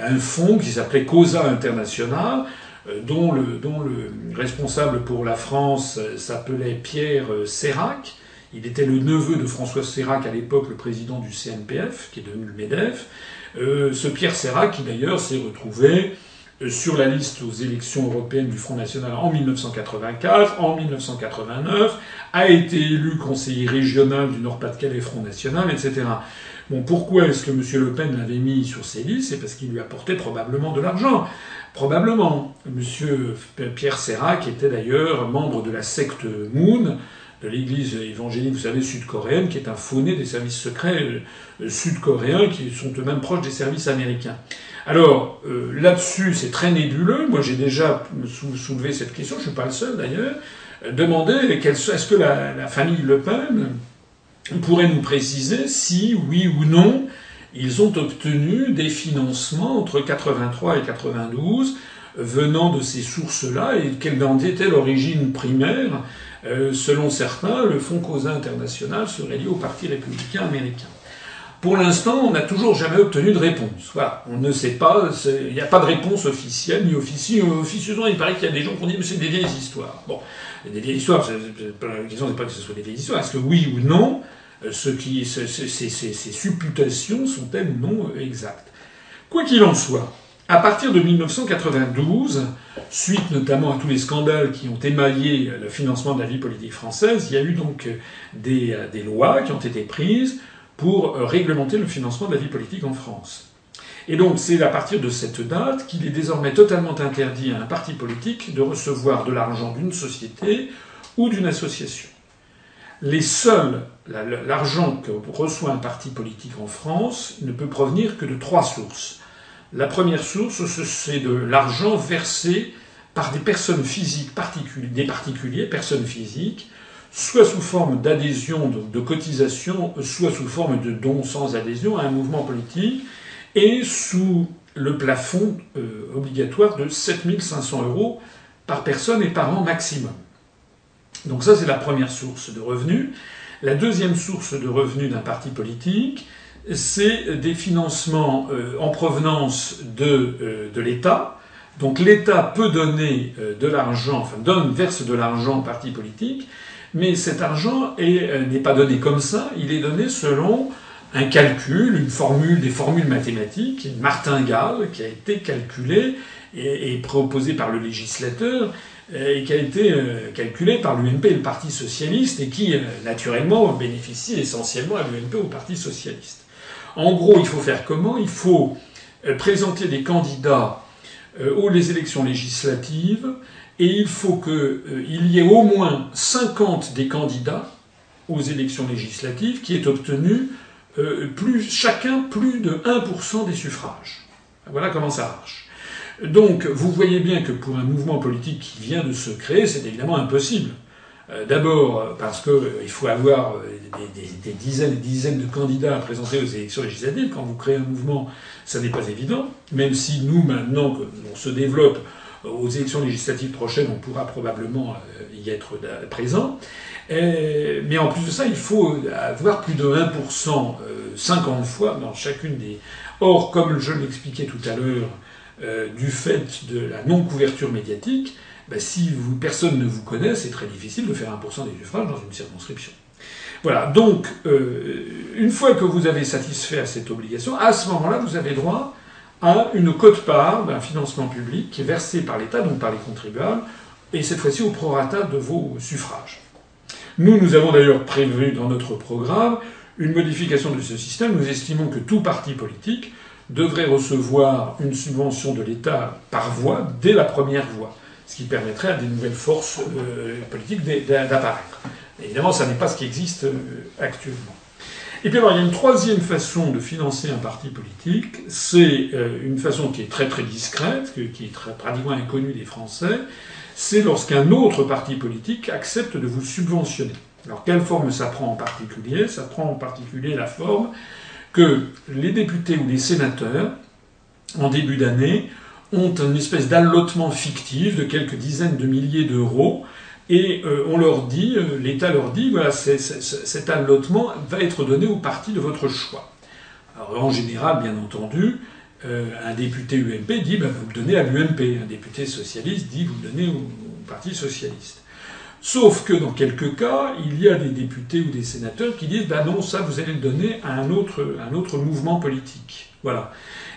un fonds qui s'appelait Cosa International, dont le, dont le responsable pour la France s'appelait Pierre Sérac. Il était le neveu de François Sérac, à l'époque le président du CNPF, qui est devenu le MEDEF. ce Pierre Sérac, qui d'ailleurs s'est retrouvé sur la liste aux élections européennes du Front National en 1984, en 1989, a été élu conseiller régional du Nord-Pas-de-Calais Front National, etc. Bon, pourquoi est-ce que M. Le Pen l'avait mis sur ces listes? C'est parce qu'il lui apportait probablement de l'argent. Probablement. M. Pierre Serra, qui était d'ailleurs membre de la secte Moon, de l'église évangélique, vous savez, sud-coréenne, qui est un fauné des services secrets euh, sud-coréens, qui sont eux-mêmes proches des services américains. Alors, euh, là-dessus, c'est très nébuleux. Moi, j'ai déjà soulevé cette question, je ne suis pas le seul d'ailleurs. Euh, demander est-ce que la, famille Le Pen pourrait nous préciser si, oui ou non, ils ont obtenu des financements entre 83 et 92 venant de ces sources-là et quelle en était l'origine primaire. Euh, selon certains, le Fonds Causa International serait lié au Parti républicain américain. Pour l'instant, on n'a toujours jamais obtenu de réponse. Voilà, on ne sait pas, il n'y a pas de réponse officielle ni officieuse. Officieusement, il paraît qu'il y a des gens qui ont dit mais c'est des vieilles histoires. Bon, des vieilles histoires. La question n'est pas que ce soit des vieilles histoires. Est-ce que oui ou non, euh, ce qui, ces, supputations sont-elles non exactes Quoi qu'il en soit, à partir de 1992, suite notamment à tous les scandales qui ont émaillé le financement de la vie politique française, il y a eu donc des, euh, lois qui ont été prises pour euh, réglementer le financement de la vie politique en France. Et donc c'est à partir de cette date qu'il est désormais totalement interdit à un parti politique de recevoir de l'argent d'une société ou d'une association. Les seuls, l'argent que reçoit un parti politique en France ne peut provenir que de trois sources. La première source, c'est de l'argent versé par des personnes physiques des particuliers, personnes physiques, soit sous forme d'adhésion, de, cotisation, soit sous forme de dons sans adhésion à un mouvement politique, et sous le plafond euh, obligatoire de 7500 euros par personne et par an maximum. Donc ça, c'est la première source de revenus. La deuxième source de revenus d'un parti politique, c'est des financements euh, en provenance de, euh, de l'État. Donc l'État peut donner de l'argent, enfin donne, verse de l'argent au parti politique, mais cet argent euh, n'est pas donné comme ça, il est donné selon un calcul, une formule, des formules mathématiques, une martingale qui a été calculée et, proposée par le législateur euh, et qui a été euh, calculée par l'UNP et le Parti socialiste et qui, naturellement, bénéficie essentiellement à l'UNP au Parti socialiste. En gros, il faut faire comment? Il faut présenter des candidats aux élections législatives et il faut qu'il euh, y ait au moins 50 des candidats aux élections législatives qui aient obtenu euh, plus, chacun plus de 1% des suffrages. Voilà comment ça marche. Donc vous voyez bien que pour un mouvement politique qui vient de se créer, c'est évidemment impossible. Euh, d'abord parce qu'il faut avoir des, dizaines et dizaines de candidats à présenter aux élections législatives. Quand vous créez un mouvement, ça n'est pas évident. Même si nous, maintenant, on se développe, aux élections législatives prochaines, on pourra probablement euh, y être présent. mais en plus de ça, il faut avoir plus de 1%, 50 euh, fois dans chacune des... Or, comme je l'expliquais tout à l'heure, euh, du fait de la non-couverture médiatique, bah, si personne ne vous connaît, c'est très difficile de faire 1% des suffrages dans une circonscription. Voilà, donc, une fois que vous avez satisfait à cette obligation, à ce moment-là, vous avez droit à une cote-part d'un financement public qui est versé par l'État, donc par les contribuables, et cette fois-ci au prorata de vos suffrages. Nous, nous avons d'ailleurs prévu dans notre programme une modification de ce système. Nous estimons que tout parti politique devrait recevoir une subvention de l'État par voie dès la première voie, ce qui permettrait à des nouvelles forces euh, politiques d'apparaître. Évidemment, ça n'est pas ce qui existe euh, actuellement. Et puis alors, il y a une troisième façon de financer un parti politique, c'est euh, une façon qui est très très discrète, qui est très, pratiquement inconnue des Français, c'est lorsqu'un autre parti politique accepte de vous subventionner. Alors quelle forme ça prend en particulier? Ça prend en particulier la forme que les députés ou les sénateurs, en début d'année, ont une espèce d'allotement fictif de quelques dizaines de milliers d'euros et euh, on leur dit, euh, l'État leur dit, voilà, cet allotement va être donné au parti de votre choix. Alors en général, bien entendu, un député UMP dit bah, vous le donnez à l'UMP. Un député socialiste dit vous le donnez au, Parti socialiste. Sauf que dans quelques cas, il y a des députés ou des sénateurs qui disent bah non, ça vous allez le donner à un autre, un autre mouvement politique. Voilà.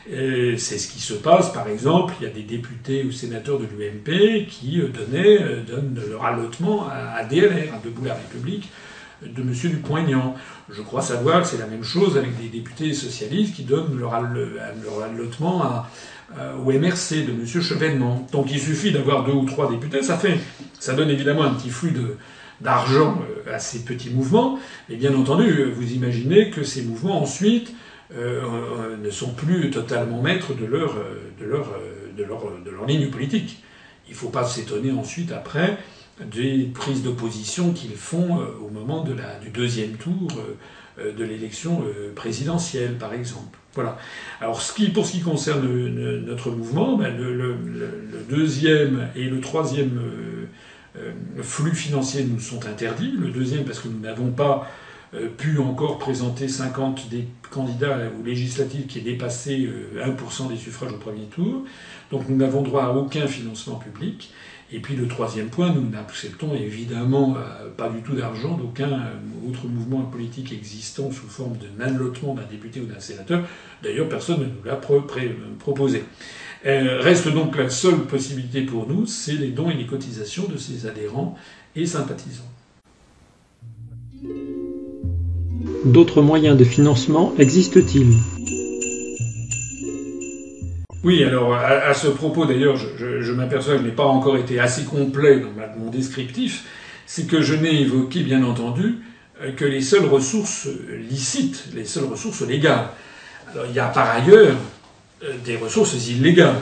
C'est ce qui se passe, par exemple, il y a des députés ou sénateurs de l'UMP qui euh, donnaient, euh, donnent leur allotement à DLR, à Debout la République, de M. Dupont-Aignan. Je crois savoir que c'est la même chose avec des députés socialistes qui donnent leur, allotement à, au MRC de M. Chevènement. Donc il suffit d'avoir deux ou trois députés, ça fait, ça donne évidemment un petit flux d'argent euh, à ces petits mouvements, mais bien entendu, vous imaginez que ces mouvements ensuite euh, euh, ne sont plus totalement maîtres de leur, euh, de leur, de leur, de leur ligne politique. Il ne faut pas s'étonner ensuite, après, des prises d'opposition qu'ils font au moment du deuxième tour de l'élection présidentielle, par exemple. Voilà. Alors, ce qui, pour ce qui concerne notre mouvement, ben le, deuxième et le troisième flux financiers nous sont interdits. Le deuxième parce que nous n'avons pas euh, pu encore présenter 50 des candidats aux législatives qui est dépassé 1% euh, des suffrages au premier tour. Donc nous n'avons droit à aucun financement public. Et puis le troisième point, nous n'acceptons évidemment euh, pas du tout d'argent d'aucun autre mouvement politique existant sous forme de allotement d'un député ou d'un sénateur. D'ailleurs, personne ne nous l'a proposé. Reste donc la seule possibilité pour nous, c'est les dons et les cotisations de ces adhérents et sympathisants. D'autres moyens de financement existent-ils? Oui, alors à, ce propos d'ailleurs, je, m'aperçois que je n'ai pas encore été assez complet dans mon descriptif, c'est que je n'ai évoqué bien entendu euh, que les seules ressources licites, les seules ressources légales. Alors il y a par ailleurs des ressources illégales.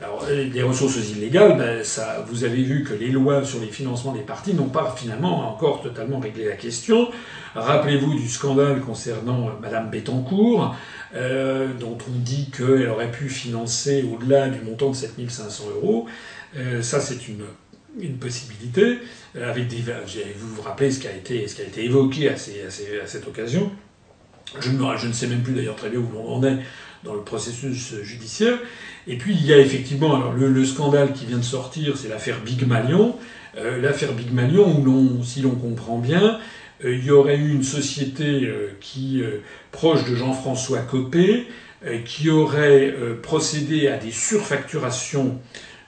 Alors, des ressources illégales, ben, ça, vous avez vu que les lois sur les financements des partis n'ont pas finalement encore totalement réglé la question. Rappelez-vous du scandale concernant euh, Madame Bettencourt, euh, dont on dit qu'elle aurait pu financer au-delà du montant de 7500 euros. Euh, ça, c'est une, une possibilité. Euh, avec vous vous rappelez ce qui a été, ce qui a été évoqué à, cette occasion. Je ne, je ne sais même plus d'ailleurs très bien où on en est dans le processus judiciaire. Et puis il y a effectivement alors le, scandale qui vient de sortir, c'est l'affaire Big Malion. Euh, l'affaire Big Malion, où si l'on comprend bien, euh, il y aurait eu une société euh, qui proche de Jean-François Copé, qui aurait procédé à des surfacturations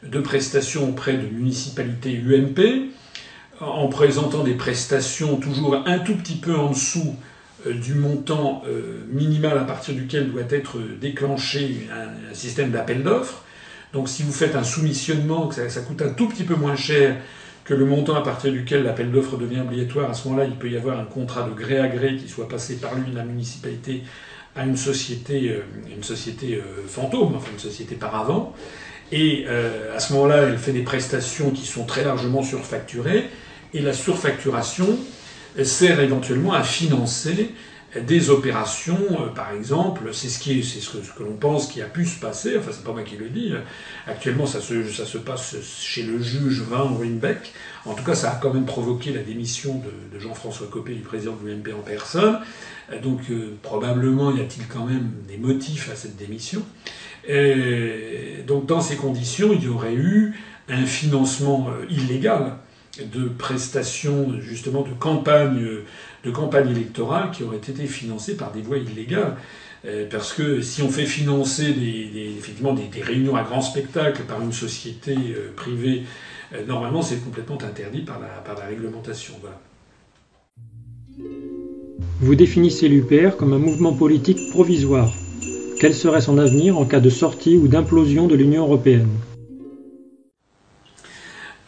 de prestations auprès de municipalités UMP, en présentant des prestations toujours un tout petit peu en dessous du montant euh, minimal à partir duquel doit être déclenché un, système d'appel d'offres. Donc si vous faites un soumissionnement, que ça, coûte un tout petit peu moins cher que le montant à partir duquel l'appel d'offres devient obligatoire, à ce moment-là, il peut y avoir un contrat de gré à gré qui soit passé par lui, la municipalité, à une société, euh, une société fantôme, enfin une société par avant. Et à ce moment-là, elle fait des prestations qui sont très largement surfacturées. Et la surfacturation, sert éventuellement à financer des opérations, euh, par exemple, c'est ce, que, l'on pense qui a pu se passer, enfin c'est pas moi qui le dis, actuellement ça se, passe chez le juge Van Rimbeck, en tout cas ça a quand même provoqué la démission de, Jean-François Copé, du président de l'UMP en personne, donc euh, probablement y a-t-il quand même des motifs à cette démission? Et donc dans ces conditions, il y aurait eu un financement euh, illégal de prestations justement de campagne, de campagne électorale qui auraient été financées par des voies illégales. Euh, parce que si on fait financer des, effectivement des, réunions à grand spectacle par une société euh, privée, euh, normalement c'est complètement interdit par la, par la réglementation. Vous définissez l'UPR comme un mouvement politique provisoire. Quel serait son avenir en cas de sortie ou d'implosion de l'Union européenne?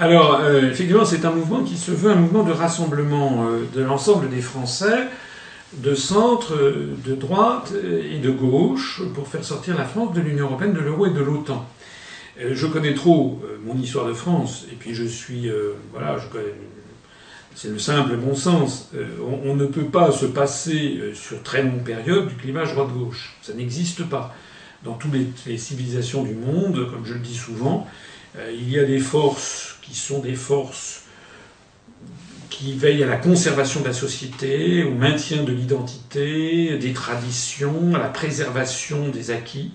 Alors, euh, effectivement, c'est un mouvement qui se veut un mouvement de rassemblement euh, de l'ensemble des Français, de centre, de droite et de gauche, pour faire sortir la France de l'Union européenne, de l'euro et de l'OTAN. Euh, je connais trop mon histoire de France, et puis je suis, voilà, je connais, c'est le simple bon sens. On, ne peut pas se passer sur très longue période du clivage droite-gauche. Ça n'existe pas. Dans toutes les civilisations du monde, comme je le dis souvent, il y a des forces qui sont des forces qui veillent à la conservation de la société, au maintien de l'identité, des traditions, à la préservation des acquis.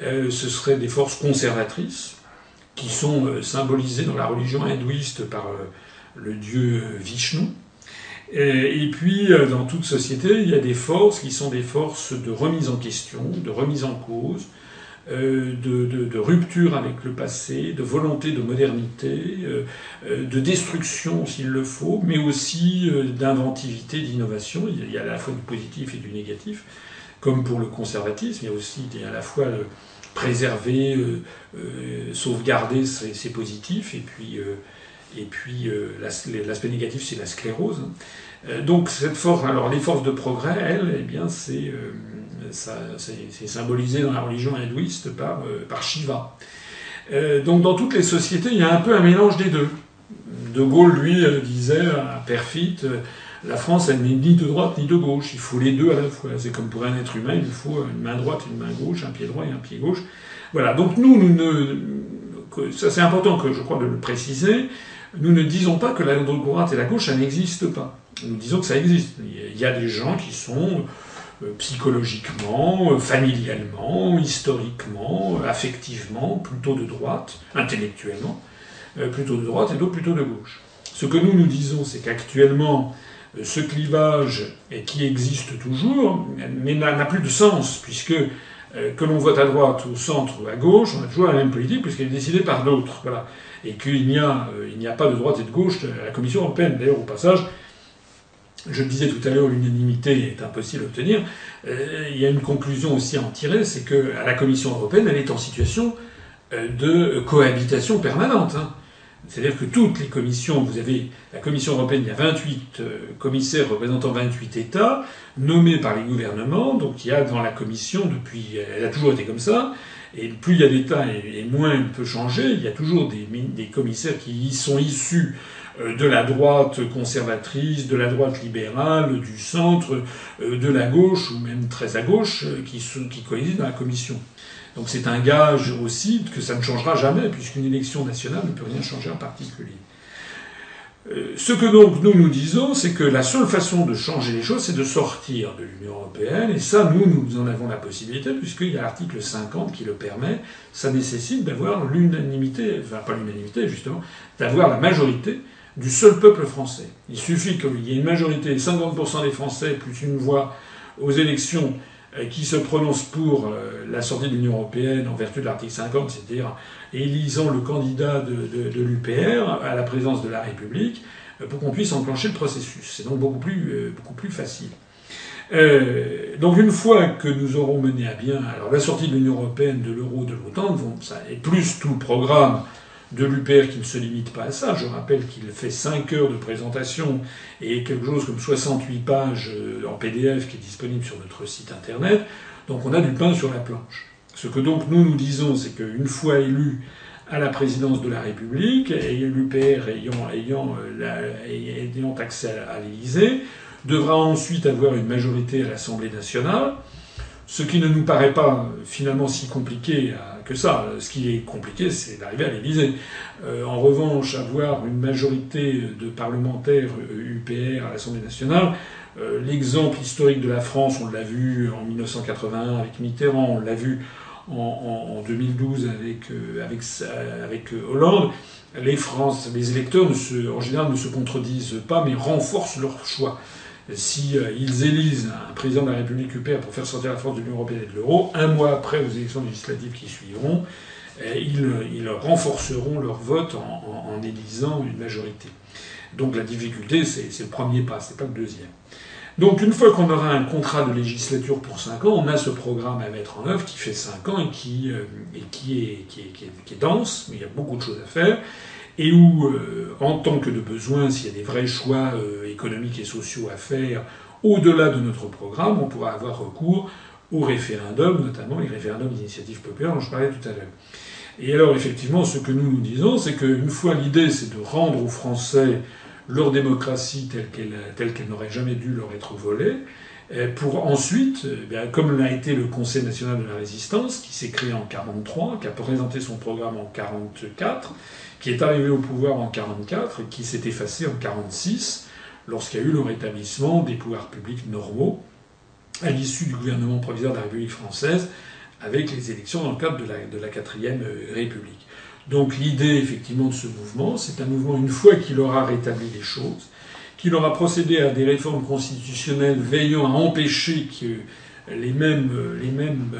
ce seraient des forces conservatrices qui sont symbolisées dans la religion hindouiste par le dieu Vishnu. Et puis, dans toute société, il y a des forces qui sont des forces de remise en question, de remise en cause, euh, de, rupture avec le passé, de volonté de modernité, euh, euh, de destruction s'il le faut, mais aussi d'inventivité, d'innovation. Il y a à la fois du positif et du négatif, comme pour le conservatisme. Il y a aussi à la fois préserver, sauvegarder ses, positifs, et puis, et puis l'aspect négatif, c'est la sclérose. Donc cette force, alors les forces de progrès, elles, eh bien c'est c'est symbolisé dans la religion hindouiste par, euh, Shiva. Euh, donc dans toutes les sociétés, il y a un peu un mélange des deux. De Gaulle, lui, euh, disait à Perfit, la France, elle n'est ni de droite ni de gauche. Il faut les deux à la fois. C'est comme pour un être humain, il faut une main droite, une main gauche, un pied droit et un pied gauche. Voilà. Donc nous, nous ne, ça c'est important que je crois de le préciser. Nous ne disons pas que la droite et la gauche, ça n'existe pas. Nous disons que ça existe. Il y a des gens qui sont psychologiquement, euh, familialement, historiquement, euh, affectivement, plutôt de droite, intellectuellement, plutôt de droite et d'autres plutôt de gauche. Ce que nous nous disons, c'est qu'actuellement, ce clivage qui existe toujours, mais n'a plus de sens, puisque que l'on vote à droite, au centre ou à gauche, on a toujours la même politique, puisqu'elle est décidée par d'autres. Voilà. Et qu'il n'y a, a pas de droite et de gauche à la Commission européenne. D'ailleurs, au passage, je le disais tout à l'heure, l'unanimité est impossible à obtenir. Euh, il y a une conclusion aussi à en tirer, c'est que la Commission européenne, elle est en situation euh, de cohabitation permanente. Hein. C'est-à-dire que toutes les commissions, vous avez la Commission européenne, il y a 28 euh, commissaires représentant 28 États, nommés par les gouvernements, donc il y a dans la Commission, depuis, elle a toujours été comme ça, et plus il y a d'États et, moins elle peut changer, il y a toujours des, des commissaires qui y sont issus de la droite conservatrice, de la droite libérale, du centre, euh, de la gauche, ou même très à gauche, euh, qui, qui coïncident dans la commission. Donc c'est un gage aussi que ça ne changera jamais, puisqu'une élection nationale ne peut rien changer en particulier. Ce que donc nous nous disons, c'est que la seule façon de changer les choses, c'est de sortir de l'Union européenne, et ça, nous, nous en avons la possibilité, puisqu'il y a l'article 50 qui le permet. Ça nécessite d'avoir l'unanimité, enfin pas l'unanimité justement, d'avoir la majorité du seul peuple français. Il suffit qu'il y ait une majorité, 50% des Français, plus une voix aux élections euh, qui se prononcent pour euh, la sortie de l'Union européenne en vertu de l'article 50, c'est-à-dire élisant le candidat de, l'UPR à la présidence de la République, euh, pour qu'on puisse enclencher le processus. C'est donc beaucoup plus, beaucoup plus facile. donc une fois que nous aurons mené à bien alors la sortie de l'Union européenne, de l'euro, de l'OTAN, et plus tout le programme de l'UPR qui ne se limite pas à ça. Je rappelle qu'il fait 5 heures de présentation et quelque chose comme 68 pages euh, en PDF qui est disponible sur notre site internet. Donc on a du pain sur la planche. Ce que donc nous nous disons, c'est qu'une fois élu à la présidence de la République, et l'UPR ayant, ayant, euh, ayant accès à l'Élysée, devra ensuite avoir une majorité à l'Assemblée nationale, ce qui ne nous paraît pas finalement si compliqué à que ça. Ce qui est compliqué, c'est d'arriver à l'Élysée. Euh, en revanche, avoir une majorité de parlementaires UPR euh, à l'Assemblée nationale, euh, l'exemple historique de la France, on l'a vu en 1981 avec Mitterrand, on l'a vu en, 2012 avec, Hollande, les, France, les électeurs, en général, ne se contredisent pas, mais renforcent leur choix si euh, ils élisent un président de la République UPR pour faire sortir la France de l'Union européenne et de l'euro, un mois après aux élections législatives qui suivront, euh, ils, renforceront leur vote en, élisant une majorité. Donc la difficulté, c'est le premier pas, c'est pas le deuxième. Donc une fois qu'on aura un contrat de législature pour 5 ans, on a ce programme à mettre en œuvre qui fait 5 ans et euh, qui, est, dense, mais il y a beaucoup de choses à faire et où, euh, en tant que de besoin, s'il y a des vrais choix euh, économiques et sociaux à faire, au-delà de notre programme, on pourra avoir recours au référendum, notamment les référendums d'initiative populaire dont je parlais tout à l'heure. Et alors, effectivement, ce que nous nous disons, c'est qu'une fois l'idée, c'est de rendre aux Français leur démocratie telle qu'elle, n'aurait jamais dû leur être volée, euh, pour ensuite, eh comme l'a été le Conseil national de la résistance, qui s'est créé en 43, qui a présenté son programme en 44, qui est arrivé au pouvoir en 1944 et qui s'est effacé en 1946 lorsqu'il y a eu le rétablissement des pouvoirs publics normaux à l'issue du gouvernement provisoire de la République française avec les élections dans le cadre de la, de la quatrième République. Donc l'idée effectivement de ce mouvement, c'est un mouvement une fois qu'il aura rétabli les choses, qu'il aura procédé à des réformes constitutionnelles veillant à empêcher que les mêmes, les mêmes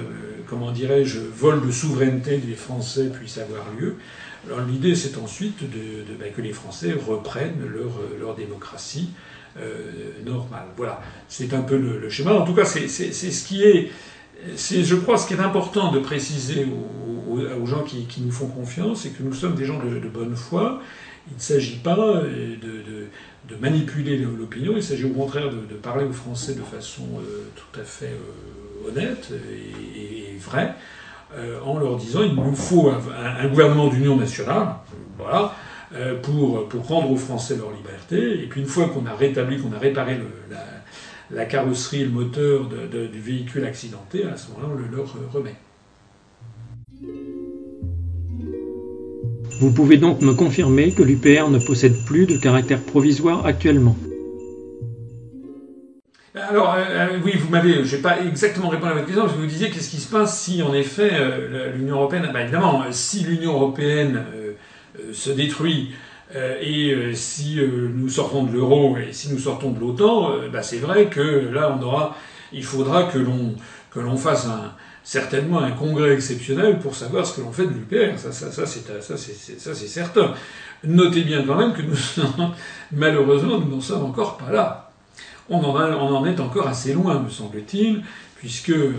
comment dirais-je, vols de souveraineté des Français puissent avoir lieu. L'idée, c'est ensuite ben, que les Français reprennent leur, démocratie euh, normale. Voilà, c'est un peu le, schéma. En tout cas, c'est ce qui est, je crois, ce qui est important de préciser aux, gens qui, nous font confiance, c'est que nous sommes des gens de, bonne foi. Il ne s'agit pas de, de, manipuler l'opinion, il s'agit au contraire de, parler aux Français de façon euh, tout à fait euh, honnête et vraie. Euh, en leur disant il nous faut un, gouvernement d'union nationale, voilà, euh, pour, pour rendre aux Français leur liberté. Et puis une fois qu'on a rétabli, qu'on a réparé la, carrosserie, le moteur du véhicule accidenté, à ce moment-là, on le leur remet. Vous pouvez donc me confirmer que l'UPR ne possède plus de caractère provisoire actuellement alors, euh, euh, oui, vous m'avez, je n'ai pas exactement répondu à votre question, parce que vous disiez qu'est-ce qui se passe si, en effet, euh, l'Union européenne, bah, évidemment, si l'Union européenne se détruit et si nous sortons de l'euro et si nous sortons de l'OTAN, bah, c'est vrai que là, on aura, il faudra que l'on que l'on fasse certainement un congrès exceptionnel pour savoir ce que l'on fait de l'UPR. Ça, c'est, ça, c'est certain. Notez bien quand même que nous, (laughs) malheureusement, nous n'en sommes encore pas là on en, est encore assez loin, me semble-t-il, puisque euh,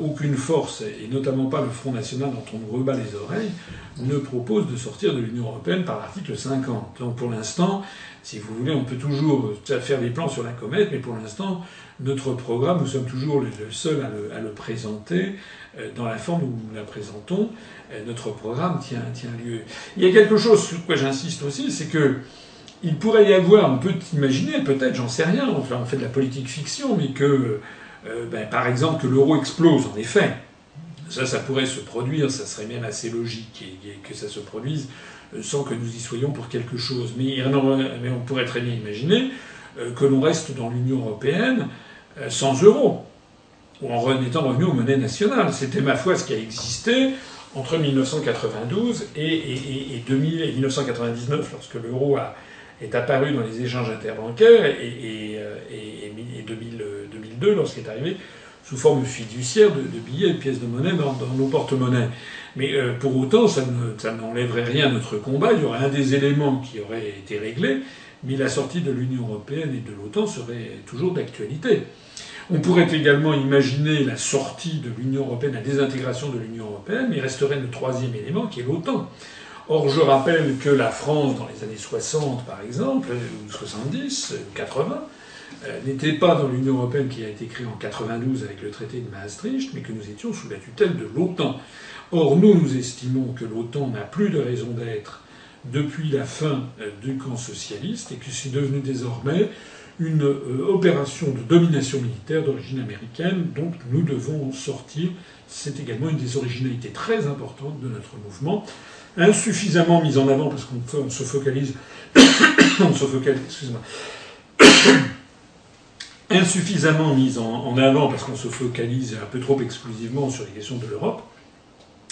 aucune force, et notamment pas le Front National dont on nous rebat les oreilles, ne propose de sortir de l'Union européenne par l'article 50. Donc pour l'instant, si vous voulez, on peut toujours faire des plans sur la comète, mais pour l'instant, notre programme, nous sommes toujours les seuls à le, présenter euh, dans la forme où nous la présentons. Euh, notre programme tient lieu. Il y a quelque chose sur quoi j'insiste aussi, c'est que il pourrait y avoir, on peut imaginer, peut-être, j'en sais rien, on fait de la politique fiction, mais que, euh, ben, par exemple, que l'euro explose, en effet. Ça, ça pourrait se produire, ça serait même assez logique que ça se produise euh, sans que nous y soyons pour quelque chose. Mais, on pourrait très bien imaginer euh, que l'on reste dans l'Union européenne sans euro, ou en étant revenu aux monnaies nationales. C'était, ma foi, ce qui a existé entre 1992 et, et, et 2000, et 1999, lorsque l'euro a est apparu dans les échanges interbancaires et, et, 2002 lorsqu'il est arrivé sous forme fiduciaire de, billets et de pièces de monnaie dans, nos porte-monnaies. Mais euh, pour autant, ça, n'enlèverait rien à notre combat. Il y aurait un des éléments qui aurait été réglé, mais la sortie de l'Union européenne et de l'OTAN serait toujours d'actualité. On pourrait également imaginer la sortie de l'Union européenne, la désintégration de l'Union européenne, mais il resterait le troisième élément qui est l'OTAN. Or, je rappelle que la France, dans les années 60 par exemple, ou 70, ou 80, euh, n'était pas dans l'Union européenne qui a été créée en 92 avec le traité de Maastricht, mais que nous étions sous la tutelle de l'OTAN. Or, nous, nous estimons que l'OTAN n'a plus de raison d'être depuis la fin euh, du camp socialiste et que c'est devenu désormais une euh, opération de domination militaire d'origine américaine, donc nous devons sortir. C'est également une des originalités très importantes de notre mouvement insuffisamment mise en avant parce qu'on se focalise, (coughs) (coughs) en, avant parce qu'on se focalise un peu trop exclusivement sur les questions de l'Europe,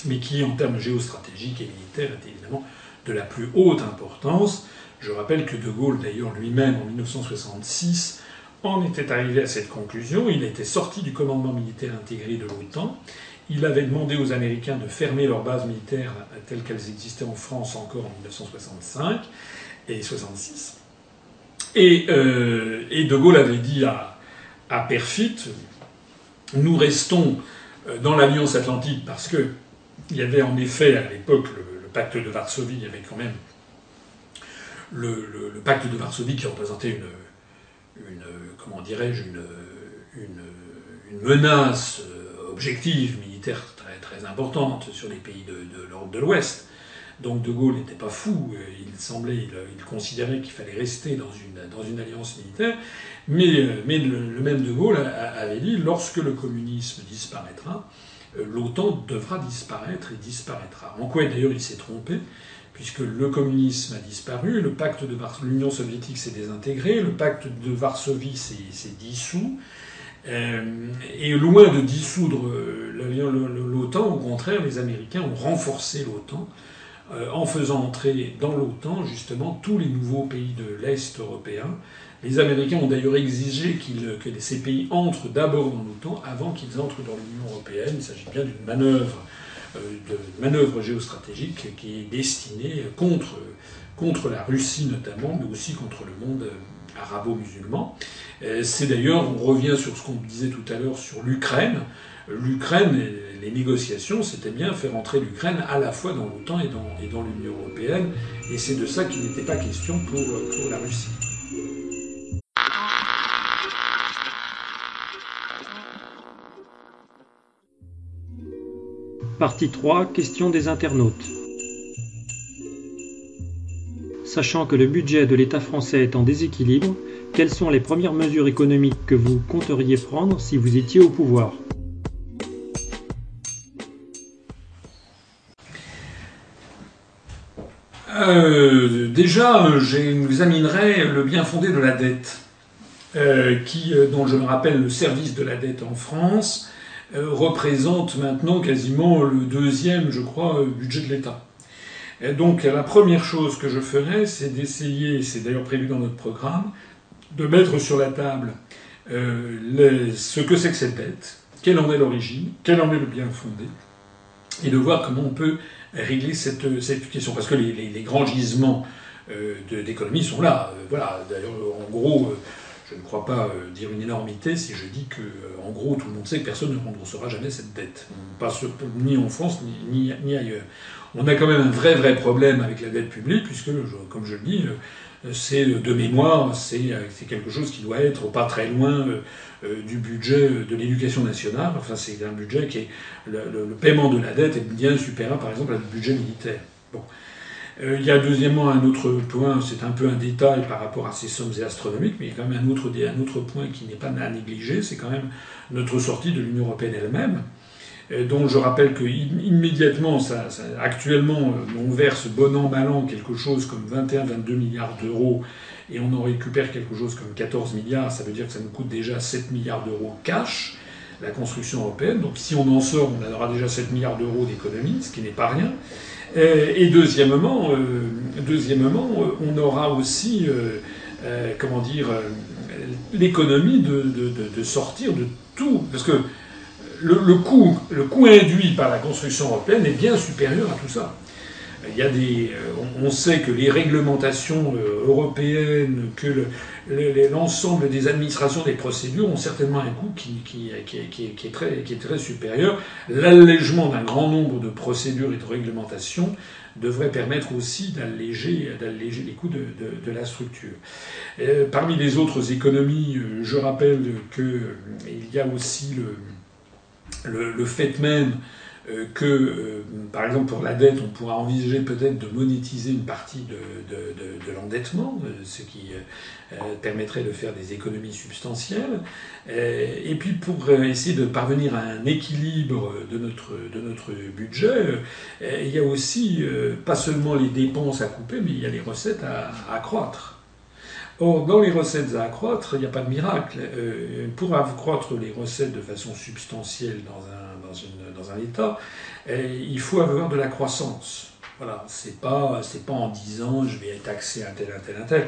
mais qui, en termes géostratégiques et militaires, est évidemment de la plus haute importance. Je rappelle que De Gaulle, d'ailleurs, lui-même, en 1966, en était arrivé à cette conclusion. Il était sorti du commandement militaire intégré de l'OTAN il avait demandé aux Américains de fermer leurs bases militaires telles qu'elles existaient en France encore en 1965 et 66. Et, euh, et De Gaulle avait dit à, à Perfit, nous restons euh, dans l'Alliance Atlantique parce que il y avait en effet à l'époque le, pacte de Varsovie, il y avait quand même le, pacte de Varsovie qui représentait une, comment dirais-je, une, une, une menace objective très, très importante sur les pays de, l'Europe de l'Ouest. Donc De Gaulle n'était pas fou, euh, il semblait, il, considérait qu'il fallait rester dans une, dans une alliance militaire, mais, euh, mais le, même De Gaulle avait dit, lorsque le communisme disparaîtra, euh, l'OTAN devra disparaître et disparaîtra. En quoi d'ailleurs il s'est trompé, puisque le communisme a disparu, le pacte de l'Union soviétique s'est désintégré, le pacte de Varsovie s'est dissous, et loin de dissoudre l'OTAN, au contraire, les Américains ont renforcé l'OTAN en faisant entrer dans l'OTAN justement tous les nouveaux pays de l'Est européen. Les Américains ont d'ailleurs exigé que ces pays entrent d'abord dans l'OTAN avant qu'ils entrent dans l'Union européenne. Il s'agit bien d'une manœuvre euh, géostratégique qui est destinée contre, la Russie notamment, mais aussi contre le monde euh, arabo-musulman. Euh, c'est d'ailleurs, on revient sur ce qu'on disait tout à l'heure sur l'Ukraine. L'Ukraine, les négociations, c'était bien faire entrer l'Ukraine à la fois dans l'OTAN et dans, l'Union européenne, et c'est de ça qu'il n'était pas question pour, pour la Russie. Partie 3 Question des internautes. Sachant que le budget de l'État français est en déséquilibre, quelles sont les premières mesures économiques que vous compteriez prendre si vous étiez au pouvoir? Euh, Déjà, j'examinerai le bien fondé de la dette, euh, qui, euh, dont je me rappelle le service de la dette en France euh, représente maintenant quasiment le deuxième, je crois, budget de l'État. Donc la première chose que je ferai, c'est d'essayer, c'est d'ailleurs prévu dans notre programme, de mettre sur la table euh, ce que c'est que cette dette, quelle en est l'origine, quel en est le bien fondé, et de voir comment on peut régler cette, cette question. Parce que les, les, grands gisements d'économie sont là. voilà. D'ailleurs, en gros, je ne crois pas euh, dire une énormité si je dis que, euh, en gros, tout le monde sait que personne ne remboursera jamais cette dette, pas ni en France ni, ni, ailleurs. On a quand même un vrai vrai problème avec la dette publique, puisque, comme je le dis, euh, c'est de mémoire, c'est quelque chose qui doit être pas très loin du budget de l'éducation nationale. Enfin, c'est un budget qui est le, le, paiement de la dette est bien supérieur, par exemple, à du budget militaire. Bon. Euh, il y a deuxièmement un autre point, c'est un peu un détail par rapport à ces sommes astronomiques, mais il y a quand même un autre, point qui n'est pas à négliger, c'est quand même notre sortie de l'Union européenne elle-même, euh, dont je rappelle que immédiatement, actuellement, euh, on verse bon an, mal an quelque chose comme 21-22 milliards d'euros, et on en récupère quelque chose comme 14 milliards, ça veut dire que ça nous coûte déjà 7 milliards d'euros cash, la construction européenne. Donc si on en sort, on aura déjà 7 milliards d'euros d'économie, ce qui n'est pas rien. Euh, et deuxièmement, euh, deuxièmement, on aura aussi, comment dire, l'économie de, de, sortir de tout, parce que le, coût, le coût induit par la construction européenne est bien supérieur à tout ça. Il y a des, on sait que les réglementations européennes, que l'ensemble des administrations, des procédures ont certainement un coût qui, qui, qui, qui est, très, supérieur. L'allègement d'un grand nombre de procédures et de réglementations devrait permettre aussi d'alléger, les coûts de, la structure. Euh, parmi les autres économies, euh, je rappelle qu'il euh, y a aussi le, le, fait même euh, que, euh, par exemple, pour la dette, on pourra envisager peut-être de monétiser une partie de, de, de, l'endettement, euh, ce qui permettrait de faire des économies substantielles. Et puis, pour essayer de parvenir à un équilibre de notre, budget, il y a aussi pas seulement les dépenses à couper, mais il y a les recettes à accroître. Or, dans les recettes à accroître, il n'y a pas de miracle. Euh, pour accroître les recettes de façon substantielle dans un, dans une, dans un État, il faut avoir de la croissance. Voilà, c'est pas, pas en disant je vais taxer un tel, un tel, un tel.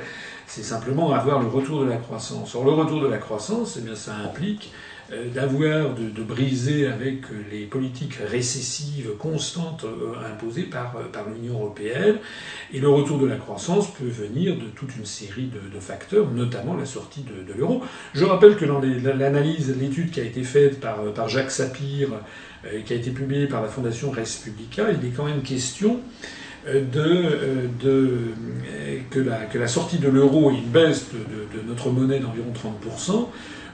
C'est simplement avoir le retour de la croissance. Or, le retour de la croissance, eh bien, ça implique euh, d'avoir, de, briser avec les politiques récessives constantes euh, imposées par, euh, par l'Union européenne. Et le retour de la croissance peut venir de toute une série de, facteurs, notamment la sortie de, l'euro. Je rappelle que dans l'analyse, l'étude qui a été faite par, par Jacques Sapir, qui a été publiée par la Fondation Respublica, il est quand même question de, que, la, que la sortie de l'euro et une baisse de, notre monnaie d'environ 30%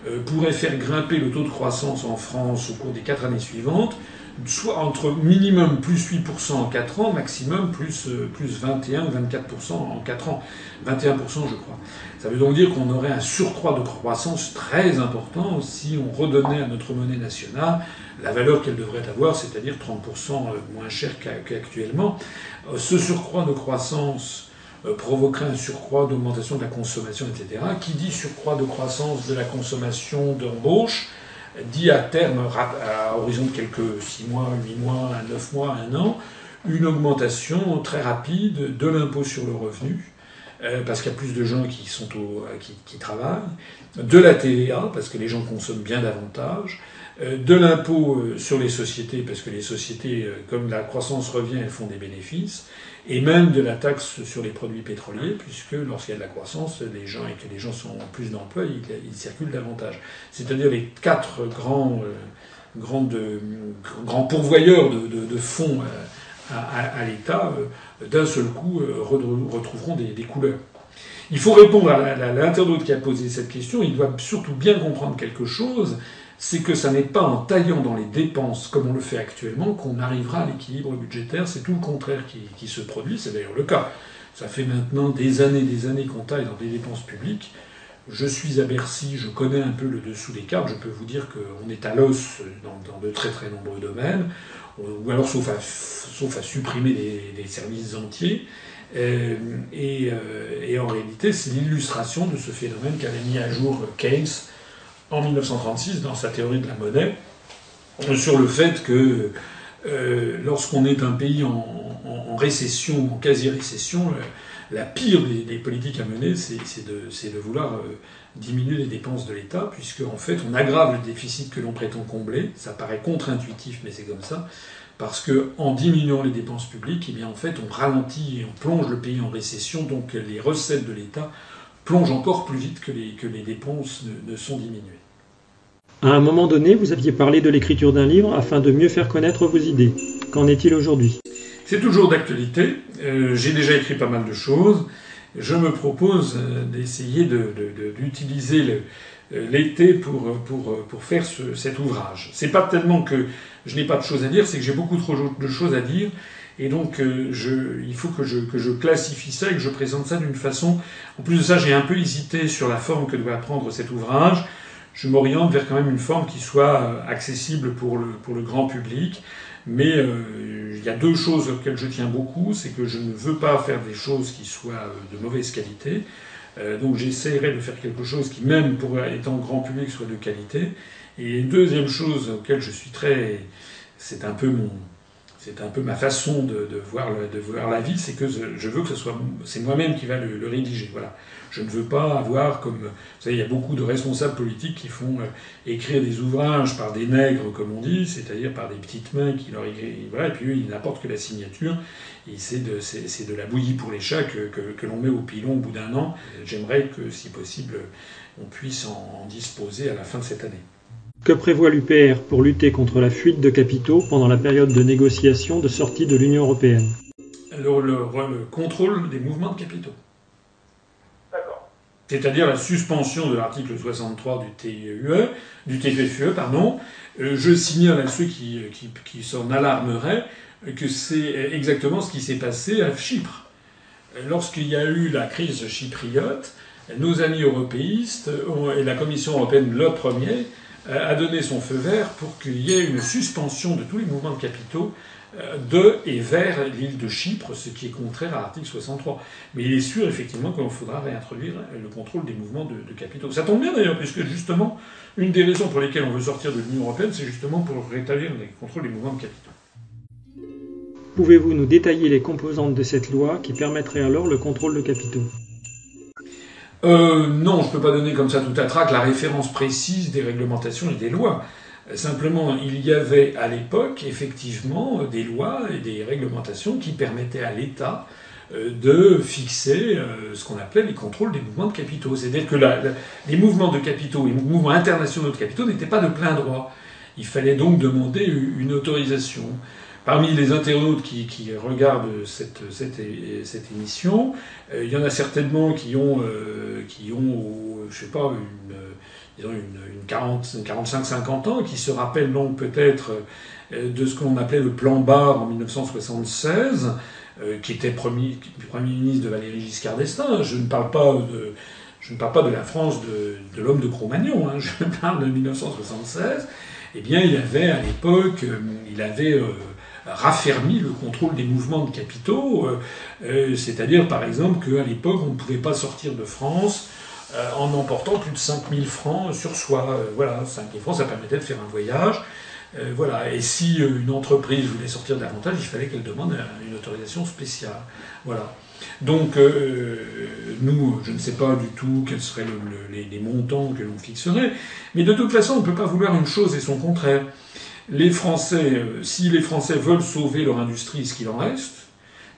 euh, pourrait faire grimper le taux de croissance en France au cours des quatre années suivantes, soit entre minimum plus 8% en 4 ans, maximum plus, euh, plus 21 ou 24% en 4 ans. 21% je crois. Ça veut donc dire qu'on aurait un surcroît de croissance très important si on redonnait à notre monnaie nationale la valeur qu'elle devrait avoir, c'est-à-dire 30% moins cher qu'actuellement. Ce surcroît de croissance provoquerait un surcroît d'augmentation de la consommation, etc. Qui dit surcroît de croissance de la consommation d'embauche dit à terme, à horizon de quelques 6 mois, 8 mois, 9 mois, 1 an, une augmentation très rapide de l'impôt sur le revenu, euh, parce qu'il y a plus de gens qui, qui, travaillent, de la TVA, parce que les gens consomment bien davantage, euh, de l'impôt euh, sur les sociétés, parce que les sociétés, comme la croissance revient, elles font des bénéfices, et même de la taxe sur les produits pétroliers, puisque lorsqu'il y a de la croissance, les gens et que les gens sont en plus d'emploi, ils, circulent davantage. C'est-à-dire les quatre grands, grandes, grands pourvoyeurs de, fonds à, l'État, euh, d'un seul coup, euh, retrouveront des, couleurs. Il faut répondre à l'internaute qui a posé cette question. Il doit surtout bien comprendre quelque chose, c'est que ça n'est pas en taillant dans les dépenses comme on le fait actuellement qu'on arrivera à l'équilibre budgétaire. C'est tout le contraire qui, se produit. C'est d'ailleurs le cas. Ça fait maintenant des années, des années qu'on taille dans des dépenses publiques. Je suis à Bercy, je connais un peu le dessous des cartes. Je peux vous dire qu'on est à l'os dans, de très très nombreux domaines ou alors sauf à, sauf à supprimer des, services entiers. Euh, et, euh, et, en réalité, c'est l'illustration de ce phénomène qu'avait mis à jour Keynes en 1936 dans sa théorie de la monnaie, sur le fait que euh, lorsqu'on est un pays en, en, récession, en quasi-récession, la pire des, politiques à mener, c'est de, vouloir euh, diminuer les dépenses de l'État, puisque en fait on aggrave le déficit que l'on prétend combler. Ça paraît contre-intuitif, mais c'est comme ça. Parce que en diminuant les dépenses publiques, eh bien en fait on ralentit et on plonge le pays en récession, donc les recettes de l'État plongent encore plus vite que les dépenses ne sont diminuées. À un moment donné, vous aviez parlé de l'écriture d'un livre afin de mieux faire connaître vos idées. Qu'en est-il aujourd'hui? C'est toujours d'actualité. Euh, j'ai déjà écrit pas mal de choses. Je me propose euh, d'essayer d'utiliser euh, l'été pour, faire ce, cet ouvrage. C'est pas tellement que je n'ai pas de choses à dire, c'est que j'ai beaucoup trop de choses à dire. Et donc, il faut que je, que je classifie ça et que je présente ça d'une façon. En plus de ça, j'ai un peu hésité sur la forme que doit prendre cet ouvrage. Je m'oriente vers quand même une forme qui soit accessible pour le, grand public. Mais euh, il y a deux choses auxquelles je tiens beaucoup, c'est que je ne veux pas faire des choses qui soient euh, de mauvaise qualité. Euh, donc j'essaierai de faire quelque chose qui, même pour étant grand public, soit de qualité. Et deuxième chose auquel je suis très... C'est un peu mon... C'est un peu ma façon de, de, voir, de voir la vie, c'est que je veux que ce soit... C'est moi-même qui va le, le rédiger. Voilà. Je ne veux pas avoir comme... Vous savez, il y a beaucoup de responsables politiques qui font euh, écrire des ouvrages par des nègres, comme on dit, c'est-à-dire par des petites mains qui leur écrivent... Voilà, et puis eux, ils n'apportent que la signature. Et c'est de, c'est, de la bouillie pour les chats que, que, que l'on met au pilon au bout d'un an. J'aimerais que, si possible, on puisse en, disposer à la fin de cette année. Que prévoit l'UPR pour lutter contre la fuite de capitaux pendant la période de négociation de sortie de l'Union européenne? Le, le, le, contrôle des mouvements de capitaux c'est-à-dire la suspension de l'article 63 du TIE, du TFUE, pardon. Euh, je signale à ceux qui, qui, qui s'en alarmeraient que c'est exactement ce qui s'est passé à Chypre. Lorsqu'il y a eu la crise chypriote, nos amis européistes et la Commission européenne, le premier, a donné son feu vert pour qu'il y ait une suspension de tous les mouvements de capitaux euh, de et vers l'île de Chypre, ce qui est contraire à l'article 63. Mais il est sûr effectivement qu'il faudra réintroduire le contrôle des mouvements de, capitaux. Ça tombe bien d'ailleurs, puisque justement, une des raisons pour lesquelles on veut sortir de l'Union européenne, c'est justement pour rétablir le contrôle des mouvements de capitaux. Pouvez-vous nous détailler les composantes de cette loi qui permettrait alors le contrôle de capitaux? Euh, non, je ne peux pas donner comme ça tout à trac la référence précise des réglementations et des lois. Simplement, il y avait à l'époque effectivement des lois et des réglementations qui permettaient à l'État euh, de fixer euh, ce qu'on appelait les contrôles des mouvements de capitaux. C'est-à-dire que les mouvements de capitaux, les mouvements internationaux de capitaux n'étaient pas de plein droit. Il fallait donc demander une autorisation. Parmi les internautes qui, regardent cette, émission, euh, il y en a certainement qui ont, qui sais pas, une disons une, une 45-50 ans, qui se rappellent donc peut-être euh, de ce qu'on appelait le plan Barre en 1976, euh, qui était premier, premier ministre de Valéry Giscard d'Estaing. Je ne parle pas de, la France de, de l'homme de Cro-Magnon, hein, je (laughs) parle de 1976. Eh bien, il avait à l'époque, euh, il avait raffermi le contrôle des mouvements de capitaux, c'est-à-dire par exemple qu'à l'époque on ne pouvait pas sortir de France en emportant plus de 5000 francs sur soi. voilà, 5000 francs ça permettait de faire un voyage. voilà, et si une entreprise voulait sortir davantage, il fallait qu'elle demande une autorisation spéciale. Voilà. Donc, euh, nous, je ne sais pas du tout quels seraient les, montants que l'on fixerait, mais de toute façon, on ne peut pas vouloir une chose et son contraire. Les Français, euh, si les Français veulent sauver leur industrie, ce qu'il en reste,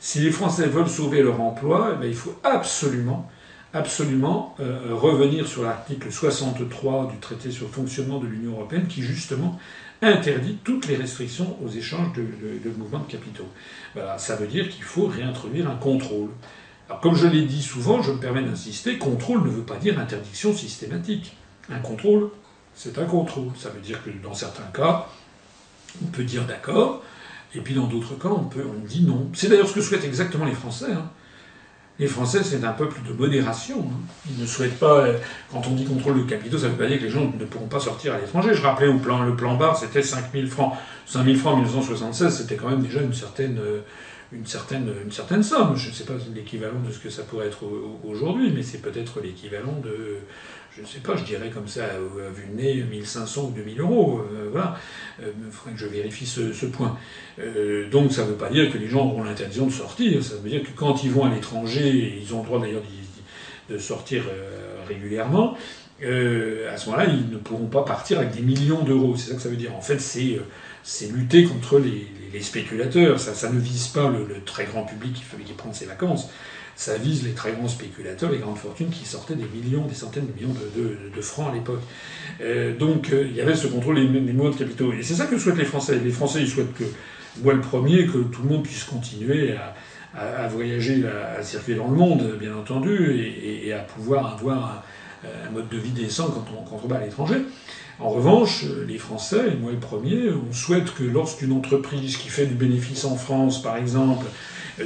si les Français veulent sauver leur emploi, eh il faut absolument, absolument euh, revenir sur l'article 63 du traité sur le fonctionnement de l'Union européenne, qui justement interdit toutes les restrictions aux échanges de, mouvements de capitaux. ça veut dire qu'il faut réintroduire un contrôle. Alors, comme je l'ai dit souvent, je me permets d'insister, contrôle ne veut pas dire interdiction systématique. Un contrôle, c'est un contrôle. Ça veut dire que dans certains cas, on peut dire d'accord, et puis dans d'autres cas, on, peut, on dit non. C'est d'ailleurs ce que souhaitent exactement les Français. Hein. Les Français, c'est un peuple de modération. Hein. Ils ne souhaitent pas, euh, quand on dit contrôle de capitaux, ça ne veut pas dire que les gens ne pourront pas sortir à l'étranger. Je rappelais le plan bar, c'était 5000 francs. 5000 francs en 1976, c'était quand même déjà une certaine, euh, une certaine, une certaine somme. Je ne sais pas l'équivalent de ce que ça pourrait être aujourd'hui, mais c'est peut-être l'équivalent de, je ne sais pas, je dirais comme ça, à vue de nez, 1500 ou 2000 euros. Euh, voilà. Il euh, faudrait que je vérifie ce, point. Euh, donc ça ne veut pas dire que les gens auront l'intention de sortir. Ça veut dire que quand ils vont à l'étranger, ils ont le droit d'ailleurs de sortir régulièrement. à ce moment-là, ils ne pourront pas partir avec des millions d'euros. C'est ça que ça veut dire. En fait, c'est lutter contre les, spéculateurs. Ça, ne vise pas le, le, très grand public qui, qui prend ses vacances ça vise les très grands spéculateurs, les grandes fortunes qui sortaient des millions, des centaines de millions de, francs à l'époque. Euh, donc euh, il y avait ce contrôle des, mouvements de capitaux. Et c'est ça que souhaitent les Français. Les Français, ils souhaitent que, moi le premier, que tout le monde puisse continuer à, voyager, à, circuler dans le monde, bien entendu, et, à pouvoir avoir un, mode de vie décent quand on, quand va à l'étranger. En revanche, les Français, moi le premier, on souhaite que lorsqu'une entreprise qui fait du bénéfice en France, par exemple,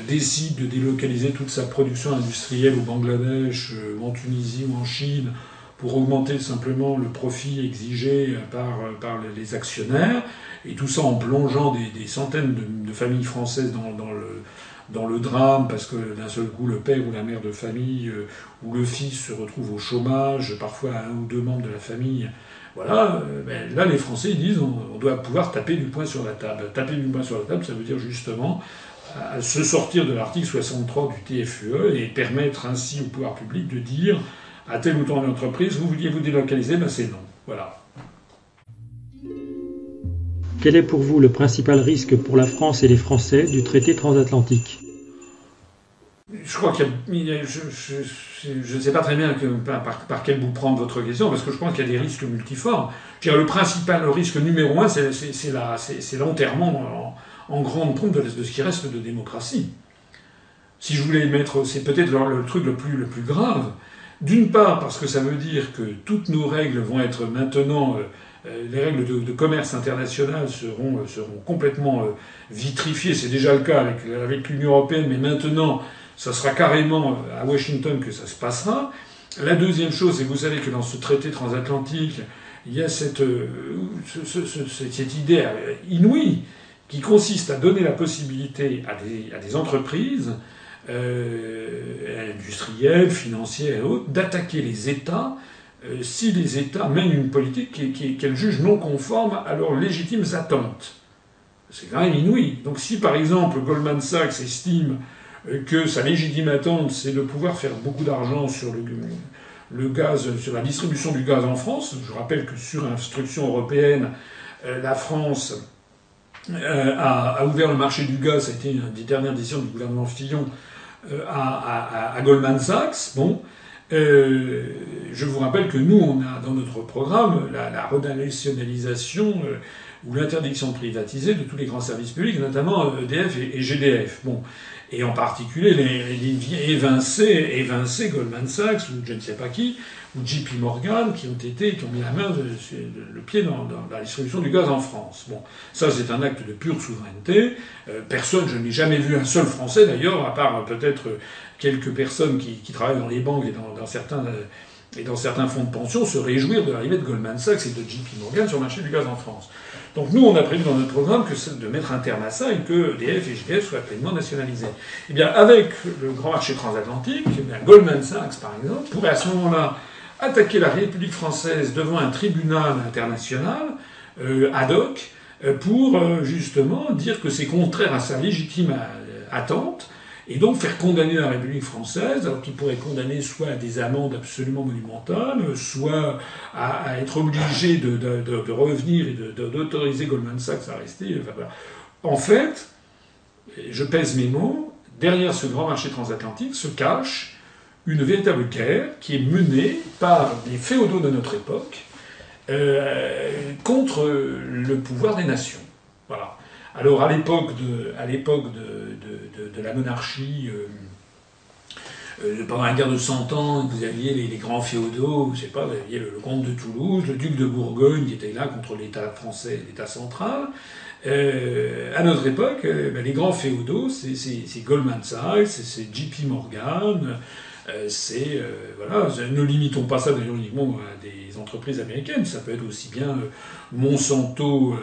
décide de délocaliser toute sa production industrielle au Bangladesh, euh, en Tunisie ou en Chine, pour augmenter simplement le profit exigé par, par les actionnaires, et tout ça en plongeant des, centaines de, familles françaises dans, dans, le, dans le drame, parce que d'un seul coup, le père ou la mère de famille euh, ou le fils se retrouve au chômage, parfois un ou deux membres de la famille. Voilà, euh, ben là les Français ils disent on, on, doit pouvoir taper du poing sur la table. Taper du poing sur la table, ça veut dire justement à se sortir de l'article 63 du TFUE et permettre ainsi au pouvoir public de dire à telle ou telle entreprise, vous vouliez vous délocaliser, ben c'est non. Voilà. Quel est pour vous le principal risque pour la France et les Français du traité transatlantique? Je crois qu'il y a, je ne sais pas très bien par, quel bout prendre votre question, parce que je pense qu'il y a des risques multiformes. Le principal risque numéro un, c'est l'enterrement en grande pompe de, ce qui reste de démocratie. Si je voulais mettre, c'est peut-être le, truc le plus, le plus grave. D'une part, parce que ça veut dire que toutes nos règles vont être maintenant, euh, euh, les règles de, commerce international seront, euh, seront complètement vitrifiées. C'est déjà le cas avec, l'Union européenne, mais maintenant, ça sera carrément à Washington que ça se passera. La deuxième chose, c'est vous savez que dans ce traité transatlantique, il y a cette, cette idée inouïe qui consiste à donner la possibilité à des, entreprises euh, industrielles, financières et autres, d'attaquer les États euh, si les États mènent une politique qu'elles jugent non conforme à leurs légitimes attentes. C'est quand même inouï. Donc si par exemple Goldman Sachs estime euh, que sa légitime attente c'est de pouvoir faire beaucoup d'argent sur le, le, gaz, sur la distribution du gaz en France, je rappelle que sur instruction européenne, la France euh, a, ouvert le marché du gaz, ça a été une des dernières décisions du gouvernement Fillon, euh, à, Goldman Sachs. Bon, euh, je vous rappelle que nous, on a dans notre programme la, la renationalisation ou l'interdiction de privatiser de tous les grands services publics, notamment EDF et, GDF. Bon, et en particulier les, les évincer Goldman Sachs ou je ne sais pas qui ou JP Morgan qui ont été, qui ont mis la main, le pied dans, la distribution du gaz en France. Bon, ça c'est un acte de pure souveraineté. Euh, personne, je n'ai jamais vu un seul Français d'ailleurs, à part peut-être quelques personnes qui, travaillent dans les banques et dans, certains et dans certains fonds de pension se réjouir de l'arrivée de Goldman Sachs et de JP Morgan sur le marché du gaz en France. Donc nous, on a prévu dans notre programme que de mettre un terme à ça et que EDF et GDF soient pleinement nationalisés. Eh bien, avec le grand marché transatlantique, eh Goldman Sachs, par exemple, pourrait à ce moment-là attaquer la République française devant un tribunal international euh, ad hoc euh, pour euh, justement dire que c'est contraire à sa légitime attente et donc faire condamner la République française, alors qu'il pourrait condamner soit à des amendes absolument monumentales, soit à, être obligé de, revenir et d'autoriser Goldman Sachs à rester. En fait, je pèse mes mots, derrière ce grand marché transatlantique se cache une véritable guerre qui est menée par les féodaux de notre époque euh, contre le pouvoir des nations. Voilà. Alors à l'époque de, la monarchie, euh, euh, pendant la guerre de Cent Ans, vous aviez les, grands féodaux, je sais pas, vous aviez le, comte de Toulouse, le duc de Bourgogne qui était là contre l'État français, l'État central. Euh, à notre époque, ben, les grands féodaux, c'est Goldman Sachs, c'est JP Morgan, c'est voilà, ne limitons pas ça d'ailleurs uniquement à des entreprises américaines, ça peut être aussi bien Monsanto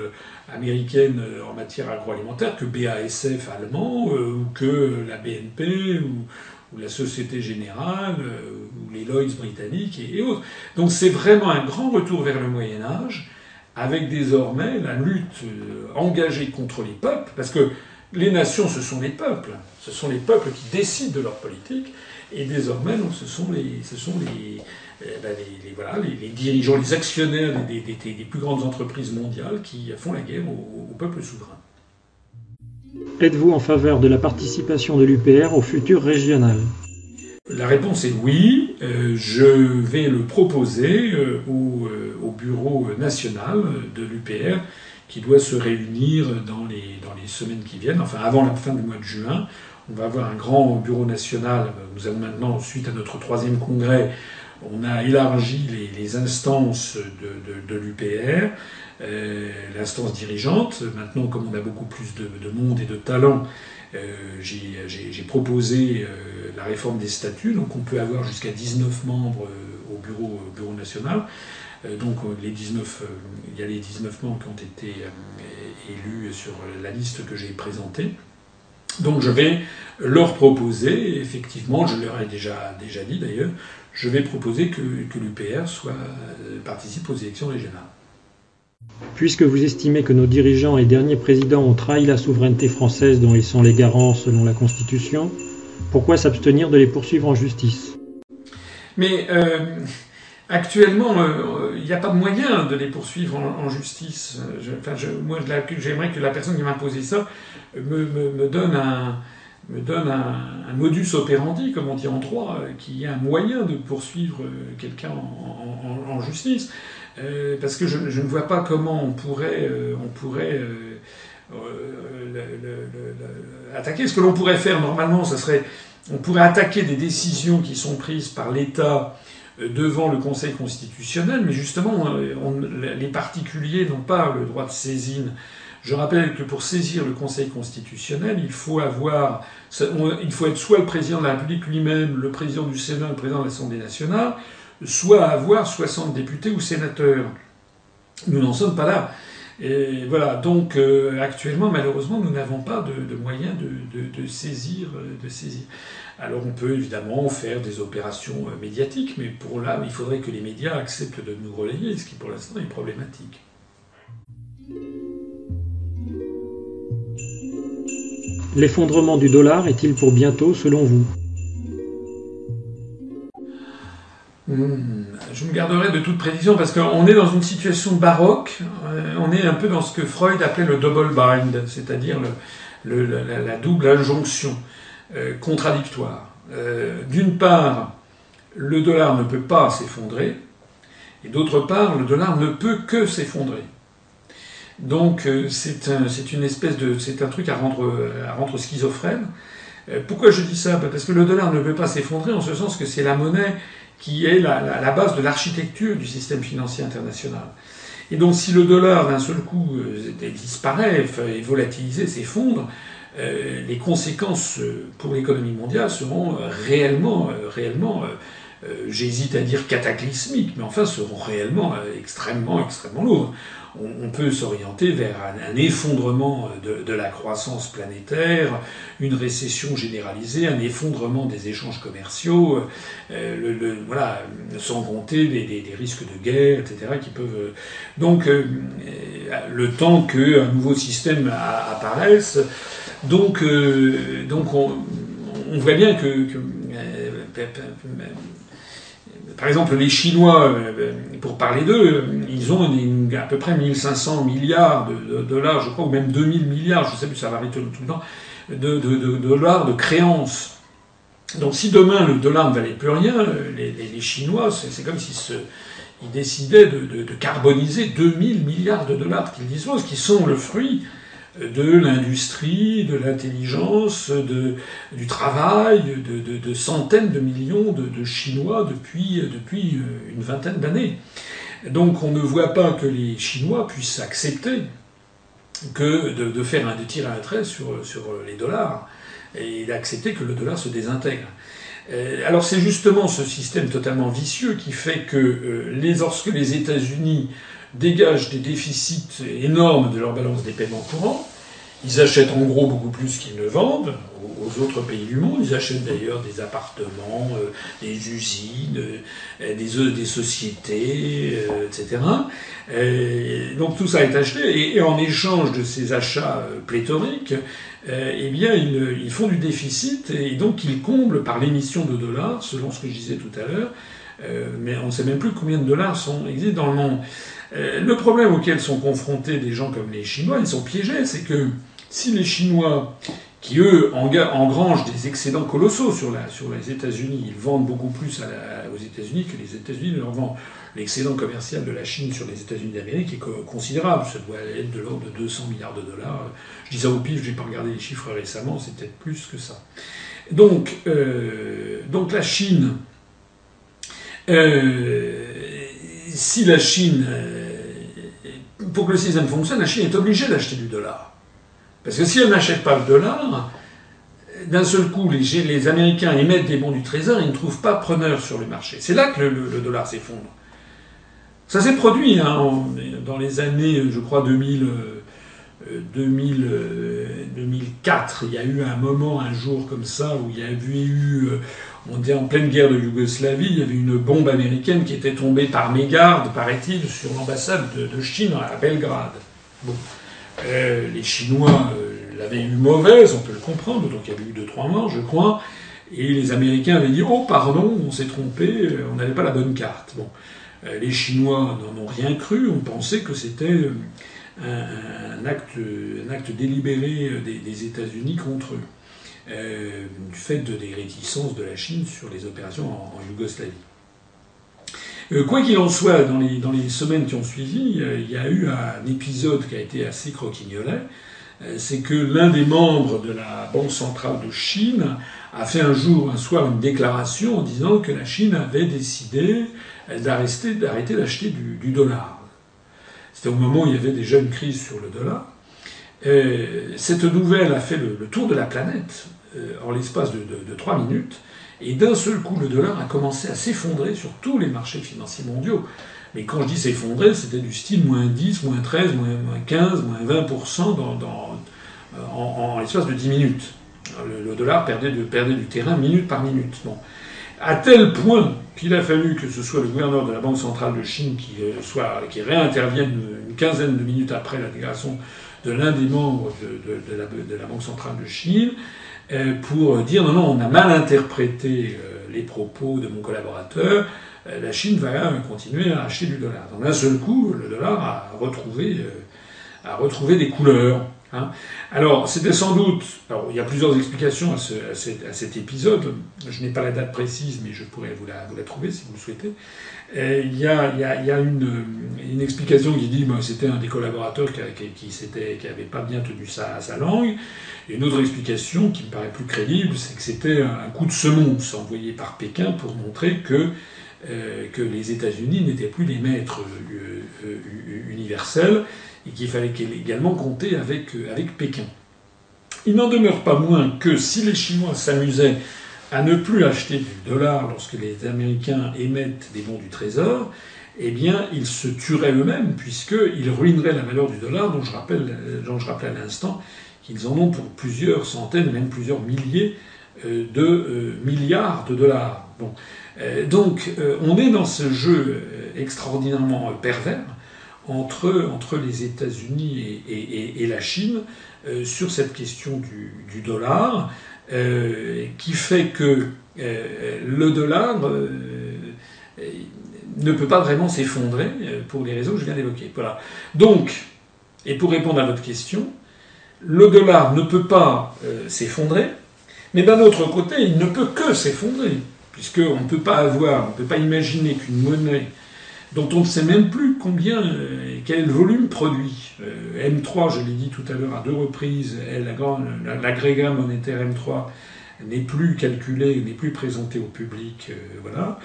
américaine euh, en matière agroalimentaire que BASF allemand euh, ou que la BNP ou, la Société Générale euh, ou les Lloyds britanniques et, autres. Donc c'est vraiment un grand retour vers le Moyen Âge avec désormais la lutte engagée contre les peuples parce que les nations, ce sont les peuples. Ce sont les peuples qui décident de leur politique. Et désormais, ce sont les, ce sont les, euh, ben, les, voilà, les, dirigeants, les actionnaires des, des, plus grandes entreprises mondiales qui font la guerre au, peuple souverain. Êtes-vous en faveur de la participation de l'UPR au futur régional? La réponse est oui. Euh, je vais le proposer euh, au, au, bureau national de l'UPR qui doit se réunir dans les, dans les semaines qui viennent, enfin avant la fin du mois de juin. On va avoir un grand bureau national. Nous avons maintenant, suite à notre troisième congrès, on a élargi les, instances de, l'UPR, euh, l'instance dirigeante. Maintenant, comme on a beaucoup plus de, monde et de talent, euh, j'ai proposé euh, la réforme des statuts. Donc on peut avoir jusqu'à 19 membres au bureau, bureau national. donc les 19, il y a les 19 membres qui ont été élus sur la liste que j'ai présentée. Donc je vais leur proposer, effectivement, je leur ai déjà, déjà dit d'ailleurs, je vais proposer que, l'UPR soit, euh, participe aux élections régionales. Puisque vous estimez que nos dirigeants et derniers présidents ont trahi la souveraineté française dont ils sont les garants selon la Constitution, pourquoi s'abstenir de les poursuivre en justice? Mais euh, actuellement, euh, il n'y a pas de moyen de les poursuivre en, justice. enfin, moi, j'aimerais que la personne qui m'a posé ça me donne un, modus operandi, comme on dit en droit, euh, qui est un moyen de poursuivre euh, quelqu'un en, justice. Euh, parce que je, ne vois pas comment on pourrait attaquer. Ce que l'on pourrait faire normalement, ce serait, on pourrait attaquer des décisions qui sont prises par l'État devant le Conseil constitutionnel, mais justement, les particuliers n'ont pas le droit de saisine je rappelle que pour saisir le Conseil constitutionnel, il faut avoir, être soit le président de la République lui-même, le président du Sénat, le président de l'Assemblée nationale, soit avoir 60 députés ou sénateurs. Nous n'en sommes pas là. Et voilà, donc euh, actuellement, malheureusement, nous n'avons pas de, moyens de, saisir, de saisir. Alors on peut évidemment faire des opérations euh, médiatiques, mais pour là, il faudrait que les médias acceptent de nous relayer, ce qui pour l'instant est problématique. L'effondrement du dollar est-il pour bientôt selon vous? Hmm, Je me garderai de toute prédiction parce qu'on est dans une situation baroque, euh, on est un peu dans ce que Freud appelait le double bind, c'est-à-dire la, double injonction euh, contradictoire. Euh, d'une part, le dollar ne peut pas s'effondrer, et d'autre part, le dollar ne peut que s'effondrer. Donc euh, c'est un, une espèce de, c'est un truc à rendre, à rendre schizophrène. Pourquoi je dis ça? Bah, Parce que le dollar ne peut pas s'effondrer en ce sens que c'est la monnaie qui est la, base de l'architecture du système financier international. Et donc si le dollar d'un seul coup disparaît, est volatilisé, s'effondre, euh, les conséquences pour l'économie mondiale seront réellement, réellement j'hésite à dire cataclysmiques, mais enfin seront réellement extrêmement, extrêmement lourdes on, peut s'orienter vers un, effondrement de, la croissance planétaire, une récession généralisée, un effondrement des échanges commerciaux, euh, voilà, sans compter des, risques de guerre, etc. qui peuvent. Donc, euh, le temps qu'un nouveau système apparaisse, donc, euh, donc on, voit bien que, par exemple, les Chinois, pour parler d'eux, ils ont à peu près 1500 milliards de, dollars, je crois, ou même 2000 milliards, je sais plus, ça varie tout, le temps, de, dollars de créances. Donc si demain le dollar ne valait plus rien, les, Chinois, c'est comme s'ils ils décidaient de, carboniser 2000 milliards de dollars qu'ils disposent, qui sont le fruit de l'industrie, de l'intelligence, du travail de, centaines de millions de, Chinois depuis, euh, une vingtaine d'années. Donc on ne voit pas que les Chinois puissent accepter que de, faire un, de tirer un trait sur, sur les dollars et d'accepter que le dollar se désintègre. Euh, alors c'est justement ce système totalement vicieux qui fait que euh, les, lorsque les États-Unis dégagent des déficits énormes de leur balance des paiements courants, ils achètent en gros beaucoup plus qu'ils ne vendent aux autres pays du monde. Ils achètent d'ailleurs des appartements, euh, des usines, euh, des, des, sociétés, euh, etc. donc tout ça est acheté et, en échange de ces achats pléthoriques, eh bien ils, ils, font du déficit et donc ils comblent par l'émission de dollars, selon ce que je disais tout à l'heure. mais on ne sait même plus combien de dollars sont, existent dans le monde. le problème auquel sont confrontés des gens comme les Chinois, ils sont piégés, c'est que si les Chinois qui eux engrangent des excédents colossaux sur, les États-Unis. Ils vendent beaucoup plus aux États-Unis que les États-Unis leur vendent. L'excédent commercial de la Chine sur les États-Unis d'Amérique est considérable. Ça doit être de l'ordre de 200 milliards de dollars. Je dis ça au pif, je n'ai pas regardé les chiffres récemment, c'est peut-être plus que ça. Donc, euh, la Chine, euh, si la Chine, euh, pour que le système fonctionne, la Chine est obligée d'acheter du dollar. Parce que si elle n'achète pas le dollar, d'un seul coup, les, Américains émettent des bons du Trésor et ne trouvent pas preneur sur le marché. C'est là que le, dollar s'effondre. Ça s'est produit hein, dans les années, je crois, 2000, 2000, 2004. Il y a eu un moment, un jour comme ça, où il y avait eu, on dit en pleine guerre de Yougoslavie, il y avait une bombe américaine qui était tombée par mégarde, paraît-il, sur l'ambassade de, Chine à Belgrade. Euh, les Chinois euh, l'avaient eu mauvaise, on peut le comprendre, donc il y avait eu deux, trois morts, je crois. Et les Américains avaient dit Oh, pardon, on s'est trompé, euh, on n'avait pas la bonne carte. Bon. Les Chinois n'en ont rien cru, on pensait que c'était un, acte, délibéré des, États-Unis contre eux, du fait de, des réticences de la Chine sur les opérations en Yougoslavie. Euh, quoi qu'il en soit, dans les, semaines qui ont suivi, euh, il y a eu un épisode qui a été assez croquignolet. Euh, c'est que l'un des membres de la Banque centrale de Chine a fait un jour, un soir, une déclaration en disant que la Chine avait décidé d'arrêter d'acheter du, dollar. C'était au moment où il y avait déjà une crise sur le dollar. cette nouvelle a fait le, tour de la planète en l'espace de trois minutes. Et d'un seul coup, le dollar a commencé à s'effondrer sur tous les marchés financiers mondiaux. Mais quand je dis s'effondrer, c'était du style moins 10, moins 13, moins 15, moins 20% dans, dans, en, l'espace de 10 minutes. Le, dollar perdait, du terrain minute par minute. Bon. À tel point qu'il a fallu que ce soit le gouverneur de la Banque centrale de Chine qui, euh, soit, qui réintervienne une quinzaine de minutes après la déclaration de l'un des membres de, la, Banque centrale de Chine euh, pour dire non, non, on a mal interprété euh, les propos de mon collaborateur, euh, la Chine va continuer à acheter du dollar. Donc d'un seul coup, le dollar a retrouvé, a retrouvé des couleurs. Hein. Alors, c'était sans doute. Alors, il y a plusieurs explications à, ce, à, cet épisode. Je n'ai pas la date précise, mais je pourrais vous la, trouver si vous le souhaitez. il y a, il y a, une, explication qui dit que bah, c'était un des collaborateurs qui, qui, qui n'avait pas bien tenu sa, sa langue. Et une autre explication qui me paraît plus crédible, c'est que c'était un coup de semonce envoyé par Pékin pour montrer que que les États-Unis n'étaient plus les maîtres universels et qu'il fallait également compter avec, avec Pékin. Il n'en demeure pas moins que si les Chinois s'amusaient à ne plus acheter du dollar lorsque les Américains émettent des bons du Trésor, eh bien, ils se tueraient eux-mêmes, puisqu'ils ruineraient la valeur du dollar, dont je, rappelle, je rappelais à l'instant qu'ils en ont pour plusieurs centaines, même plusieurs milliers euh, de euh, milliards de dollars. Euh, donc, on est dans ce jeu extraordinairement pervers entre, entre les États-Unis et, la Chine sur cette question du, dollar. Euh, qui fait que euh, le dollar euh, ne peut pas vraiment s'effondrer pour les raisons que je viens d'évoquer. Voilà. Donc, et pour répondre à votre question, le dollar ne peut pas s'effondrer, mais d'un autre côté, il ne peut que s'effondrer, puisqu'on ne peut pas avoir, on ne peut pas imaginer qu'une monnaie dont on ne sait même plus combien, euh, quel volume produit. Euh, M3, je l'ai dit tout à l'heure à deux reprises, l'agrégat monétaire M3 n'est plus calculé, n'est plus présenté au public. Euh, voilà.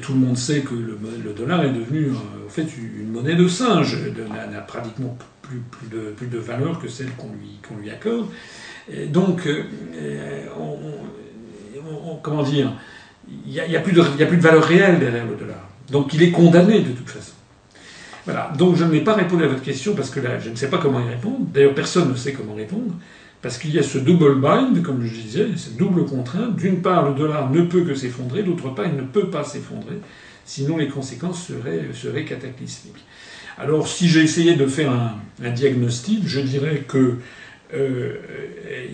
tout le monde sait que le, dollar est devenu en fait une monnaie de singe, n'a pratiquement plus, plus, de, plus de valeur que celle qu'on lui, lui accorde. donc, comment dire, il n'y a, a, a plus de valeur réelle derrière le dollar. Donc il est condamné de toute façon. Voilà. Donc je n'ai pas répondu à votre question parce que là, je ne sais pas comment y répondre. D'ailleurs, personne ne sait comment répondre. Parce qu'il y a ce double bind, comme je disais, cette double contrainte. D'une part, le dollar ne peut que s'effondrer, d'autre part, il ne peut pas s'effondrer, sinon les conséquences seraient, cataclysmiques. Alors, si j'ai essayé de faire un, diagnostic, je dirais que euh,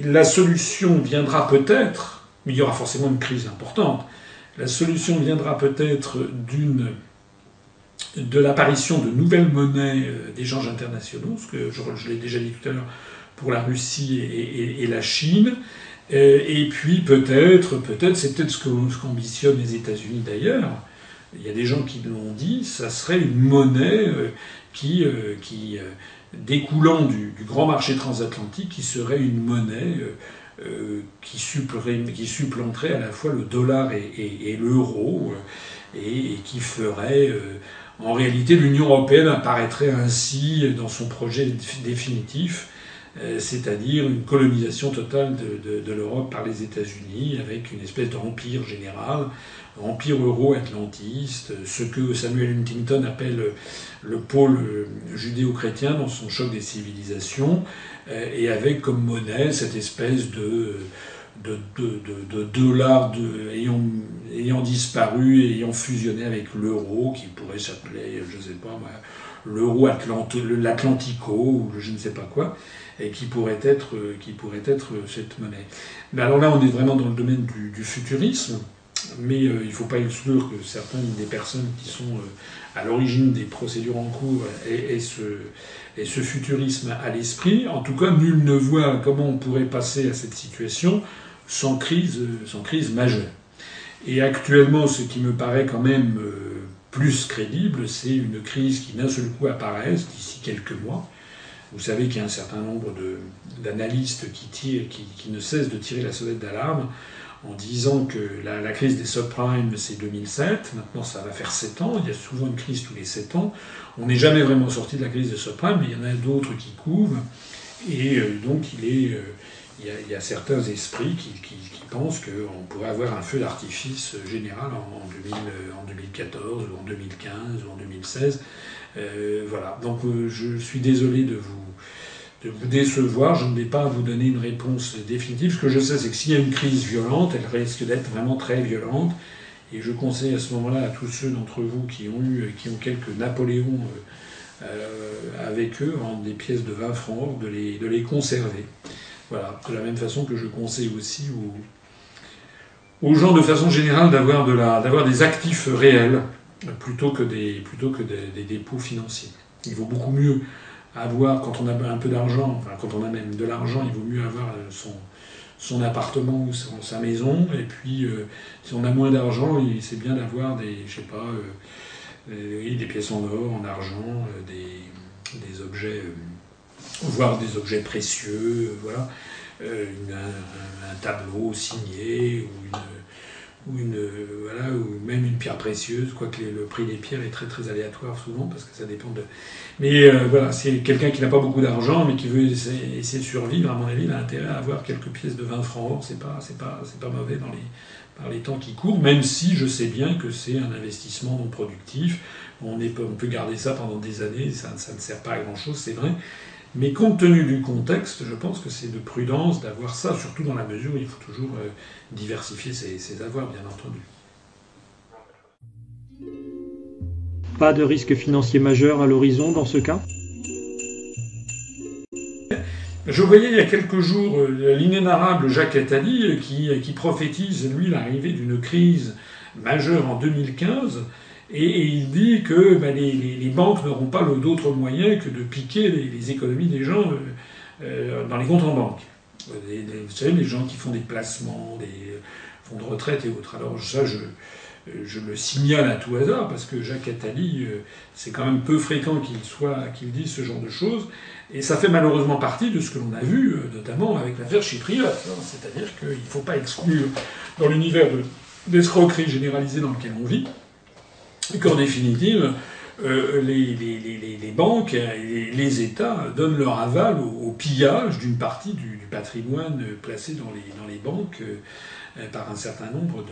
la solution viendra peut-être, mais il y aura forcément une crise importante, la solution viendra peut-être de l'apparition de nouvelles monnaies euh, d'échanges internationaux, ce que je, l'ai déjà dit tout à l'heure pour la Russie et, la Chine. Euh, et puis peut-être, peut-être, c'est peut-être ce qu'ambitionnent les États-Unis d'ailleurs. Il y a des gens qui l'ont dit, ça serait une monnaie euh, qui découlant du, grand marché transatlantique, qui serait une monnaie euh, qui, supplanterait à la fois le dollar et, l'euro, euh, et, qui ferait euh, en réalité l'Union européenne apparaîtrait ainsi dans son projet définitif, c'est-à-dire une colonisation totale de, l'Europe par les États-Unis avec une espèce d'empire général, empire euro-atlantiste, ce que Samuel Huntington appelle le pôle judéo-chrétien dans son choc des civilisations, euh, et avec comme monnaie cette espèce de, de, de, dollars ayant, ayant disparu et ayant fusionné avec l'euro, qui pourrait s'appeler, je ne sais pas, l'euro l'Atlantico, ou je ne sais pas quoi, et qui pourrait être, qui pourrait être cette monnaie. Mais alors là, on est vraiment dans le domaine du, futurisme, mais euh, il ne faut pas exclure que certaines des personnes qui sont euh, à l'origine des procédures en cours aient, ce futurisme à l'esprit. En tout cas, nul ne voit comment on pourrait passer à cette situation sans crise, sans crise majeure. Et actuellement, ce qui me paraît quand même euh, plus crédible, c'est une crise qui d'un seul coup apparaisse d'ici quelques mois. Vous savez qu'il y a un certain nombre d'analystes qui, ne cessent de tirer la sonnette d'alarme en disant que la, crise des subprimes, c'est 2007, maintenant ça va faire 7 ans, il y a souvent une crise tous les 7 ans. On n'est jamais vraiment sorti de la crise des subprimes, mais il y en a d'autres qui couvent, et euh, donc euh, il, y a, certains esprits qui, pensent qu'on pourrait avoir un feu d'artifice général en, 2000, en, 2014, ou en 2015, ou en 2016. Euh, voilà, donc je suis désolé de vous de vous décevoir. Je ne vais pas vous donner une réponse définitive. Ce que je sais, c'est que s'il y a une crise violente, elle risque d'être vraiment très violente. Et je conseille à ce moment-là à tous ceux d'entre vous qui ont eu, qui ont quelques Napoléons euh, euh, avec eux, des pièces de 20 francs, de les, de les conserver. Voilà. De la même façon que je conseille aussi aux, gens de façon générale d'avoir de d'avoir des actifs réels plutôt que des, plutôt que des dépôts financiers. Il vaut beaucoup mieux avoir, quand on a un peu d'argent, enfin quand on a même de l'argent, il vaut mieux avoir euh, son, son appartement ou sa maison. Et puis, euh, si on a moins d'argent, c'est bien d'avoir des, je sais pas, euh, des pièces en or, en argent, des, des, objets, voire des objets précieux, voilà. un, tableau signé ou ou une voilà ou même une pierre précieuse quoique le prix des pierres est très très aléatoire souvent parce que ça dépend de mais voilà c'est quelqu'un qui n'a pas beaucoup d'argent mais qui veut essayer, de survivre à mon avis il a intérêt à avoir quelques pièces de 20 francs or. C'est pas c'est pas c'est pas mauvais dans les par les temps qui courent même si je sais bien que c'est un investissement non productif. On, est, on peut garder ça pendant des années ça, ça ne sert pas à grand chose c'est vrai mais compte tenu du contexte, je pense que c'est de prudence d'avoir ça, surtout dans la mesure où il faut toujours euh, diversifier ses, avoirs, bien entendu. Pas de risque financier majeur à l'horizon dans ce cas? Je voyais il y a quelques jours euh, l'inénarrable Jacques Attali euh, qui, qui prophétise, lui, l'arrivée d'une crise majeure en 2015 et, il dit que ben, les, banques n'auront pas d'autre moyen que de piquer les, économies des gens euh, euh, dans les comptes en banque. vous savez, les gens qui font des placements, des fonds de retraite et autres. Alors ça, je, le signale à tout hasard parce que Jacques Attali, euh, c'est quand même peu fréquent qu'il soit, dise ce genre de choses, et ça fait malheureusement partie de ce que l'on a vu, notamment avec l'affaire chypriote. Hein. C'est-à-dire qu'il ne faut pas exclure dans l'univers d'escroquerie généralisée dans lequel on vit qu'en définitive, euh, les, banques et les, États donnent leur aval au, pillage d'une partie du, patrimoine placé dans les, banques euh, par un certain nombre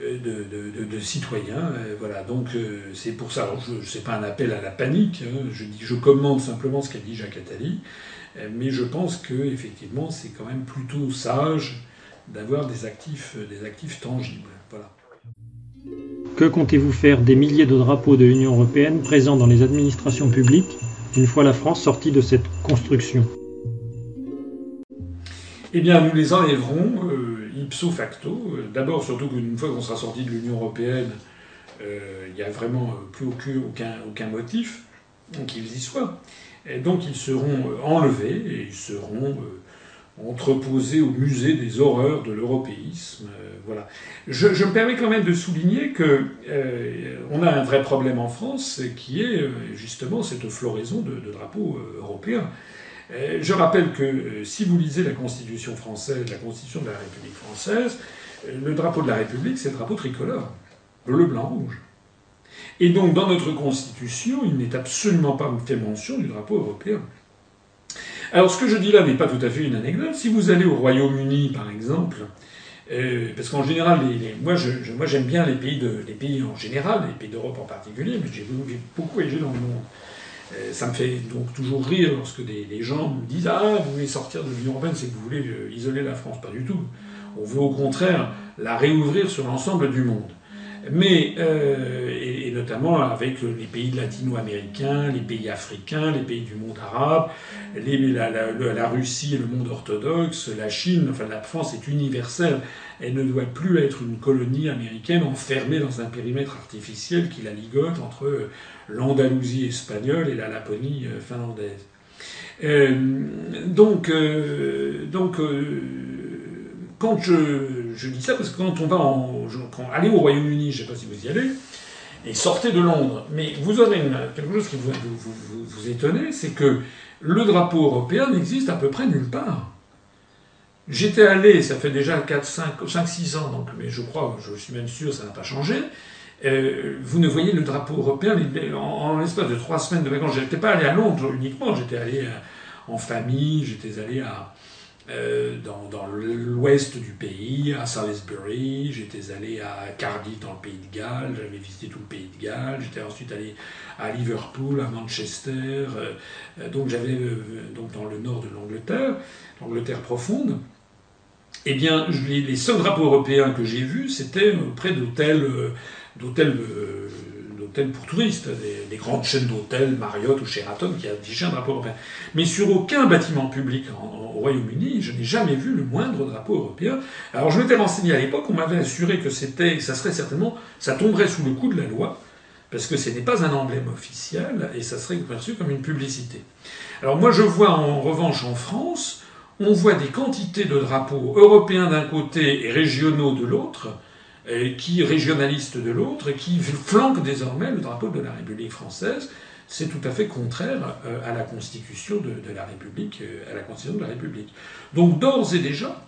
de, citoyens. Euh, voilà, donc c'est pour ça. Alors, je sais pas un appel à la panique. Hein, je commande simplement ce qu'a dit Jacques Attali, mais je pense que effectivement, c'est quand même plutôt sage d'avoir des actifs tangibles. Que comptez-vous faire des milliers de drapeaux de l'Union européenne présents dans les administrations publiques une fois la France sortie de cette construction? Eh bien, nous les enlèverons euh, ipso facto. D'abord, surtout qu'une fois qu'on sera sorti de l'Union européenne, euh, il n'y a vraiment plus aucun, motif qu'ils y soient. Donc, ils seront enlevés et ils seront euh, entreposé au musée des horreurs de l'européisme. Euh, voilà. Je, me permets quand même de souligner que euh, on a un vrai problème en France qui est euh, justement cette floraison de, drapeaux européens. je rappelle que si vous lisez la Constitution française, la Constitution de la République française, le drapeau de la République, c'est le drapeau tricolore, bleu, blanc, rouge. Et donc dans notre Constitution, il n'est absolument pas fait mention du drapeau européen. Alors ce que je dis là n'est pas tout à fait une anecdote. Si vous allez au Royaume-Uni, par exemple, euh, parce qu'en général, les, moi, je, moi j'aime bien les pays, de, les pays en général, les pays d'Europe en particulier, mais j'ai beaucoup voyagé dans le monde. Euh, ça me fait donc toujours rire lorsque des, gens me disent Ah, vous voulez sortir de l'Union Européenne, c'est que vous voulez isoler la France. Pas du tout. On veut au contraire la réouvrir sur l'ensemble du monde mais euh, et, notamment avec les pays latino-américains, les pays africains, les pays du monde arabe, la, Russie et le monde orthodoxe, la Chine, enfin la France est universelle. Elle ne doit plus être une colonie américaine enfermée dans un périmètre artificiel qui la ligote entre l'Andalousie espagnole et la Laponie euh, finlandaise. Euh, donc, donc quand je, dis ça, parce que quand on va en, aller au Royaume-Uni, je ne sais pas si vous y allez, et sortez de Londres, mais vous aurez quelque chose qui vous, vous, c'est que le drapeau européen n'existe à peu près nulle part. J'étais allé, ça fait déjà 4, 5, 5, 6 ans, donc, mais je crois, je suis même sûr, ça n'a pas changé. Euh, vous ne voyez le drapeau européen en, en l'espace de trois semaines de vacances. Je n'étais pas allé à Londres uniquement, j'étais allé euh, en famille, j'étais allé à, euh, dans, dans l'ouest du pays, à Salisbury, j'étais allé à Cardiff dans le pays de Galles, j'avais visité tout le pays de Galles, j'étais ensuite allé à Liverpool, à Manchester, euh, donc j'avais euh, donc dans le nord de l'Angleterre, l'Angleterre profonde. Eh bien, les, les, seuls drapeaux européens que j'ai vus, c'était près d'hôtels, d'hôtels d'hôtels pour touristes, des, grandes chaînes d'hôtels, Marriott ou Sheraton, qui affichaient un drapeau européen. Mais sur aucun bâtiment public au Royaume-Uni, je n'ai jamais vu le moindre drapeau européen. Alors je m'étais renseigné à l'époque, on m'avait assuré que c'était, ça serait certainement, ça tomberait sous le coup de la loi, parce que ce n'est pas un emblème officiel, et ça serait perçu comme une publicité. Alors moi je vois en revanche en France, on voit des quantités de drapeaux européens d'un côté et régionaux de l'autre, qui régionaliste de l'autre, et qui flanque désormais le drapeau de la République française. C'est tout à fait contraire euh, à la Constitution de, la République, euh, à la Constitution de la République. Donc d'ores et déjà,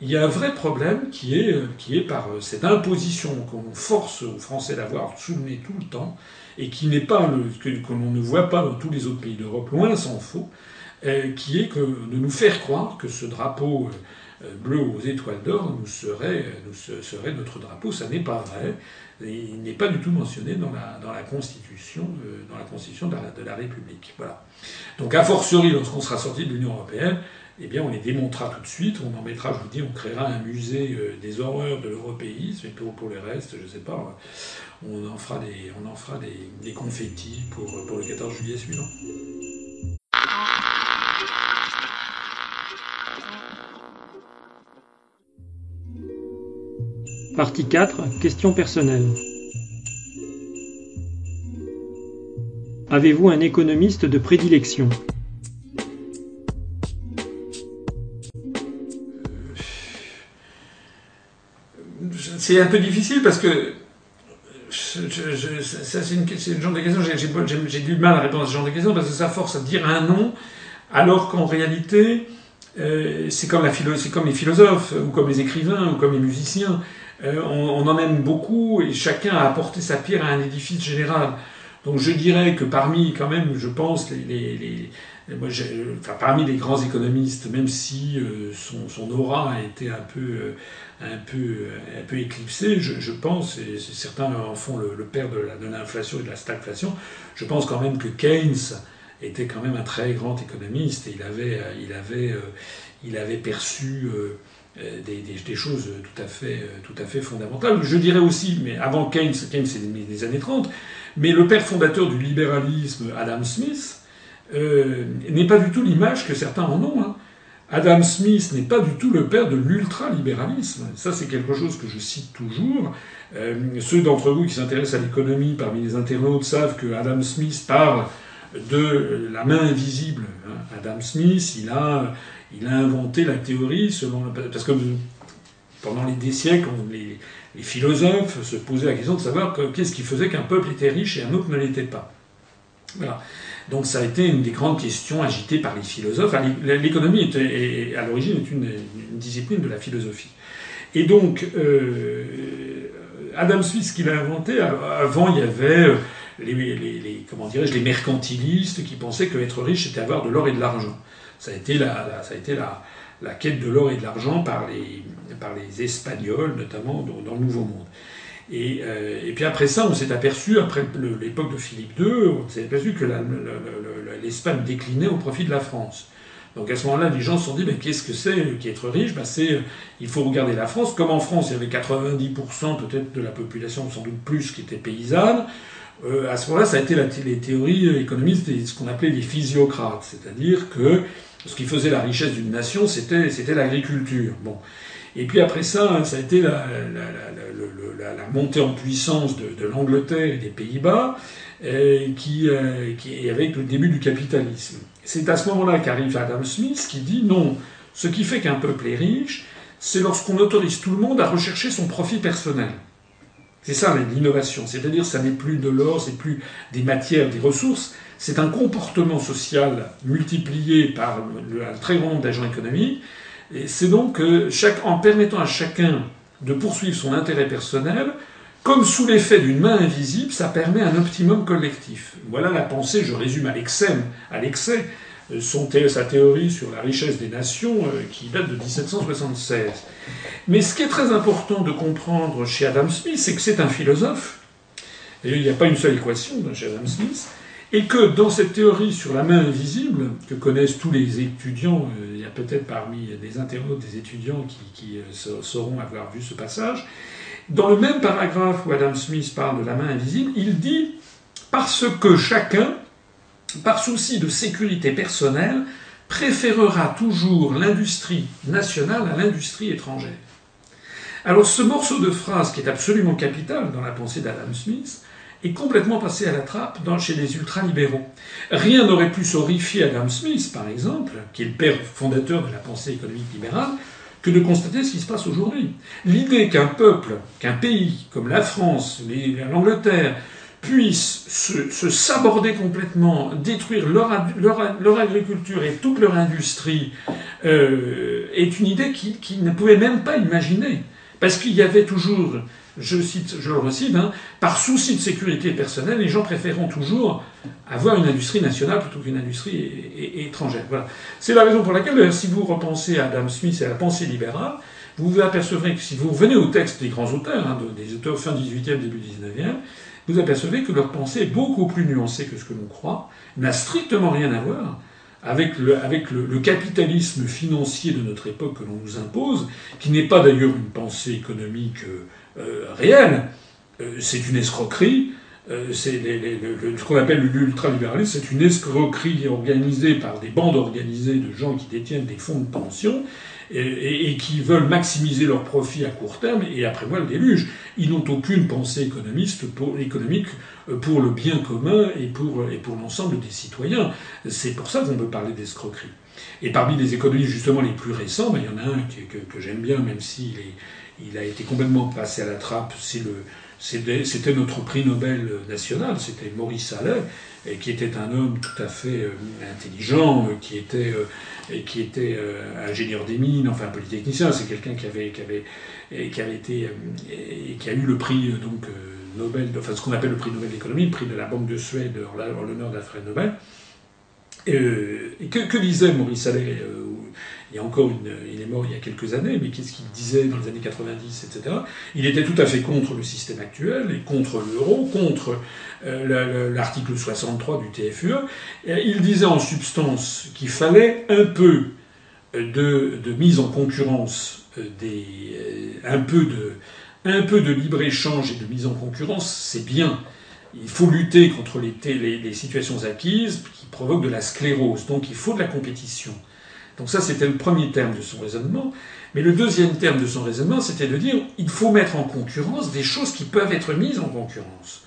il y a un vrai problème qui est, qui est par cette imposition qu'on force aux Français d'avoir sous tout le temps, et qui n'est pas le, que, l'on ne voit pas dans tous les autres pays d'Europe, loin s'en faut, euh, qui est de nous faire croire que ce drapeau euh, bleu aux étoiles d'or nous serait, notre drapeau. Ça n'est pas vrai. Il n'est pas du tout mentionné dans la, Constitution, euh, de la, République. Voilà. Donc, a fortiori, lorsqu'on sera sorti de l'Union européenne, eh bien, on les démontera tout de suite. On en mettra, je vous dis, on créera un musée des horreurs de l'européisme. Et pour, pour les restes, je sais pas, on en fera des, on confettis pour le 14 juillet suivant. Partie 4. Questions personnelles. Avez-vous un économiste de prédilection? C'est un peu difficile parce que c'est une, genre de question, j'ai du mal à répondre à ce genre de questions parce que ça force à dire un nom alors qu'en réalité euh, c'est comme, comme les philosophes ou comme les écrivains ou comme les musiciens. Euh, on, en aime beaucoup et chacun a apporté sa pierre à un édifice général. Donc je dirais que parmi, quand même, je pense, les, parmi les grands économistes, même si euh, son, aura a été un peu, euh, un peu, un peu éclipsée, je, pense, et certains en font le, père de l'inflation et de la stagflation, je pense quand même que Keynes était quand même un très grand économiste et il avait, il avait, il avait perçu des, des, choses tout à, fait, euh, tout à fait fondamentales. Je dirais aussi, mais avant Keynes, Keynes c'est des années 30, mais le père fondateur du libéralisme, Adam Smith, euh, n'est pas du tout l'image que certains en ont. Hein. Adam Smith n'est pas du tout le père de l'ultralibéralisme. Ça, c'est quelque chose que je cite toujours. Euh, ceux d'entre vous qui s'intéressent à l'économie parmi les internautes savent que Adam Smith parle de la main invisible. Hein. Adam Smith, il a il a inventé la théorie parce que pendant les, des siècles, les, philosophes se posaient la question de savoir qu'est-ce qui faisait qu'un peuple était riche et un autre ne l'était pas. Voilà. Donc ça a été une des grandes questions agitées par les philosophes. L'économie à l'origine est une, discipline de la philosophie. Et donc euh, Adam Smith, qu'il a inventé, avant il y avait euh, les, comment les mercantilistes qui pensaient que être riche c'était avoir de l'or et de l'argent. Ça a été la, ça a été la, quête de l'or et de l'argent par les, par les Espagnols, notamment dans, le Nouveau Monde. Et, euh, et, puis après ça, on s'est aperçu, après l'époque de Philippe II, on s'est aperçu que l'Espagne déclinait au profit de la France. Donc à ce moment-là, les gens se sont dit, qu'est-ce que c'est qu'être riche? Ben, c'est, Il faut regarder la France. Comme en France, il y avait 90% peut-être de la population, sans doute plus, qui était paysanne. Euh, à ce moment-là, ça a été les théories économistes et ce qu'on appelait les physiocrates, c'est-à-dire que ce qui faisait la richesse d'une nation, c'était, l'agriculture. Bon. Et puis après ça, ça a été la, montée en puissance de, l'Angleterre et des Pays-Bas, euh, euh, qui, avec le début du capitalisme. C'est à ce moment-là qu'arrive Adam Smith qui dit non, ce qui fait qu'un peuple est riche, c'est lorsqu'on autorise tout le monde à rechercher son profit personnel. C'est ça l'innovation, c'est-à-dire ça n'est plus de l'or, c'est plus des matières, des ressources, c'est un comportement social multiplié par un très grand nombre d'agents économiques. Et c'est donc en permettant à chacun de poursuivre son intérêt personnel, comme sous l'effet d'une main invisible, ça permet un optimum collectif. Voilà la pensée, je résume à l'excès euh, son sa théorie sur la richesse des nations euh, qui date de 1776. Mais ce qui est très important de comprendre chez Adam Smith, c'est que c'est un philosophe, il n'y a pas une seule équation chez Adam Smith, et que dans cette théorie sur la main invisible, que connaissent tous les étudiants, euh, il y a peut-être parmi les internautes des étudiants qui, sauront avoir vu ce passage, dans le même paragraphe où Adam Smith parle de la main invisible, il dit parce que chacun par souci de sécurité personnelle, préférera toujours l'industrie nationale à l'industrie étrangère. Alors ce morceau de phrase, qui est absolument capital dans la pensée d'Adam Smith, est complètement passé à la trappe chez les ultralibéraux. Rien n'aurait pu horrifier Adam Smith, par exemple, qui est le père fondateur de la pensée économique libérale, que de constater ce qui se passe aujourd'hui. L'idée qu'un peuple, qu'un pays comme la France, l'Angleterre, puissent se, saborder complètement, détruire leur, agriculture et toute leur industrie, euh, est une idée qu'ils ne pouvaient même pas imaginer. Parce qu'il y avait toujours, je, cite, je le recite, hein, par souci de sécurité personnelle, les gens préférant toujours avoir une industrie nationale plutôt qu'une industrie étrangère. Voilà. C'est la raison pour laquelle, si vous repensez à Adam Smith et à la pensée libérale, vous vous apercevrez que si vous revenez au texte des grands auteurs, hein, des auteurs fin 18e, début 19e, vous apercevez que leur pensée est beaucoup plus nuancée que ce que l'on croit, n'a strictement rien à voir avec, le, capitalisme financier de notre époque que l'on nous impose, qui n'est pas d'ailleurs une pensée économique euh, euh, réelle, euh, c'est une escroquerie, c'est ce qu'on appelle l'ultralibéralisme, c'est une escroquerie organisée par des bandes organisées de gens qui détiennent des fonds de pension et, qui veulent maximiser leurs profits à court terme et après moi le déluge. Ils n'ont aucune pensée économique euh, pour le bien commun et pour, l'ensemble des citoyens. C'est pour ça qu'on peut parler d'escroquerie. Et parmi les économistes justement les plus récents, ben, il y en a un que, que, j'aime bien, même s'il il a été complètement passé à la trappe, c'est le, c'était notre prix Nobel national, c'était Maurice Allais, qui était un homme tout à fait euh, intelligent, qui était et qui était euh, ingénieur des mines, enfin polytechnicien, c'est quelqu'un qui avait, qui qui euh, qui a eu le prix euh, donc Nobel, enfin ce qu'on appelle le prix Nobel d'économie, le prix de la Banque de Suède en l'honneur d'Alfred Nobel. que, que, disait Maurice Allais encore il est mort il y a quelques années, mais qu'est-ce qu'il disait dans les années 90, etc. Il était tout à fait contre le système actuel et contre l'euro, contre euh, l'article 63 du TFUE. il disait en substance qu'il fallait un peu de, de, mise en concurrence euh, euh, un peu de, un peu de libre échange et de mise en concurrence, c'est bien. Il faut lutter contre les situations acquises qui provoquent de la sclérose. Donc il faut de la compétition. Donc ça, c'était le premier terme de son raisonnement. Mais le deuxième terme de son raisonnement, c'était de dire il faut mettre en concurrence des choses qui peuvent être mises en concurrence.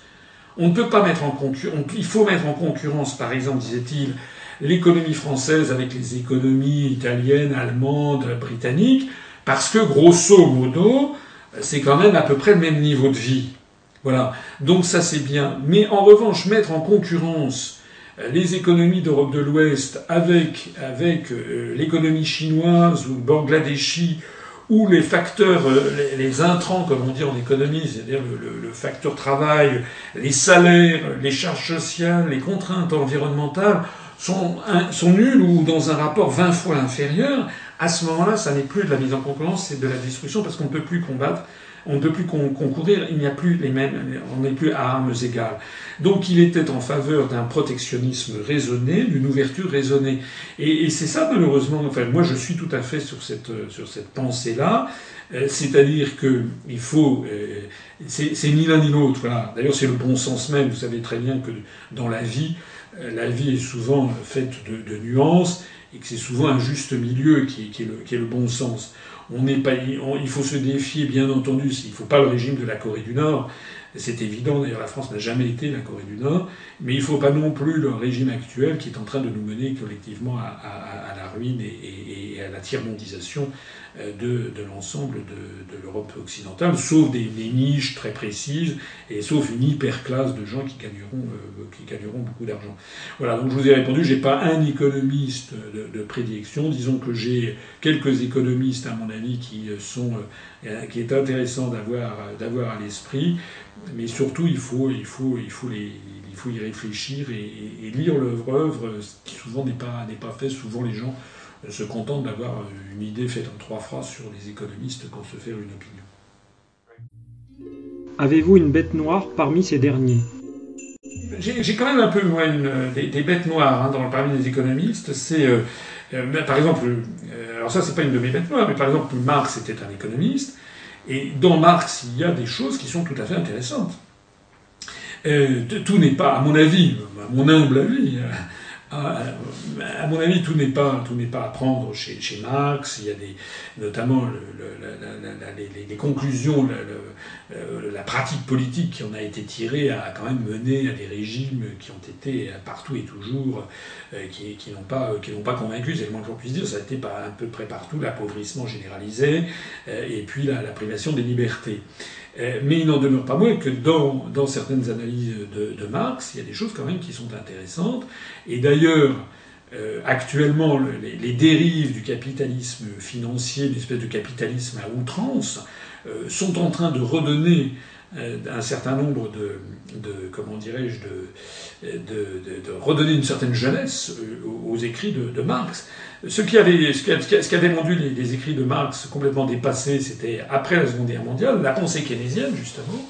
On ne peut pas mettre en concurrence. Il faut mettre en concurrence, par exemple, disait-il, l'économie française avec les économies italiennes, allemandes, britanniques, parce que grosso modo, c'est quand même à peu près le même niveau de vie. Voilà. Donc ça c'est bien. Mais en revanche, mettre en concurrence les économies d'Europe de l'Ouest avec, avec euh, l'économie chinoise ou bangladeshi ou les facteurs, euh, les, intrants, comme on dit en économie, c'est-à-dire le, facteur travail, les salaires, les charges sociales, les contraintes environnementales, sont, sont nuls ou dans un rapport 20 fois inférieur, à ce moment-là, ça n'est plus de la mise en concurrence, c'est de la destruction parce qu'on ne peut plus combattre on ne peut plus concourir, il n'y a plus les mêmes, on n'est plus à armes égales. Donc il était en faveur d'un protectionnisme raisonné, d'une ouverture raisonnée. Et, c'est ça malheureusement, enfin moi je suis tout à fait sur cette, sur cette pensée-là, euh, c'est-à-dire que il faut, euh, c'est ni l'un ni l'autre. Voilà. D'ailleurs c'est le bon sens même. Vous savez très bien que dans la vie, euh, la vie est souvent faite de, nuances et que c'est souvent un juste milieu qui est le bon sens. On n'est pas, il faut se défier, bien entendu, il ne faut pas le régime de la Corée du Nord. C'est évident, d'ailleurs la France n'a jamais été la Corée du Nord, mais il ne faut pas non plus le régime actuel qui est en train de nous mener collectivement à, la ruine et, à la tiers-mondisation euh, de, l'ensemble de, l'Europe occidentale, sauf des, niches très précises et sauf une hyper-classe de gens qui gagneront, euh, qui gagneront beaucoup d'argent. Voilà, donc je vous ai répondu, j'ai pas un économiste de, prédilection, disons que j'ai quelques économistes à mon avis qui sont, euh, qui est intéressant d'avoir, d'avoir à l'esprit, mais surtout il faut, il faut, il faut les, il faut y réfléchir et, lire l'œuvre, ce qui souvent n'est pas, n'est pas fait. Souvent les gens se contentent d'avoir une idée faite en trois phrases sur les économistes pour se faire une opinion. Avez-vous une bête noire parmi ces derniers? J'ai quand même un peu moi, des, bêtes noires hein, dans, parmi les économistes. C'est euh, euh, par exemple, euh, alors ça c'est pas une de mes bêtes noires, mais par exemple Marx était un économiste, et dans Marx il y a des choses qui sont tout à fait intéressantes. tout n'est pas, à mon avis, à mon humble avis, à mon avis, tout n'est pas tout pas à prendre chez, Marx. Il y a des, notamment le, les, conclusions, euh, la pratique politique qui en a été tirée a quand même mené à des régimes qui ont été partout et toujours euh, qui, n'ont pas qui pas convaincu. C'est le moins que l'on puisse dire. Ça a été à peu près partout l'appauvrissement généralisé euh, et puis la, la privation des libertés. Mais il n'en demeure pas moins que dans, certaines analyses de, Marx, il y a des choses quand même qui sont intéressantes. Et d'ailleurs, euh, actuellement, les, dérives du capitalisme financier, l'espèce de capitalisme à outrance, euh, sont en train de redonner euh, un certain nombre de, comment dirais-je, de, redonner une certaine jeunesse aux, écrits de, Marx. Ce qui avait, ce qui avait rendu les, écrits de Marx complètement dépassés, c'était après la Seconde Guerre mondiale, la pensée keynésienne justement,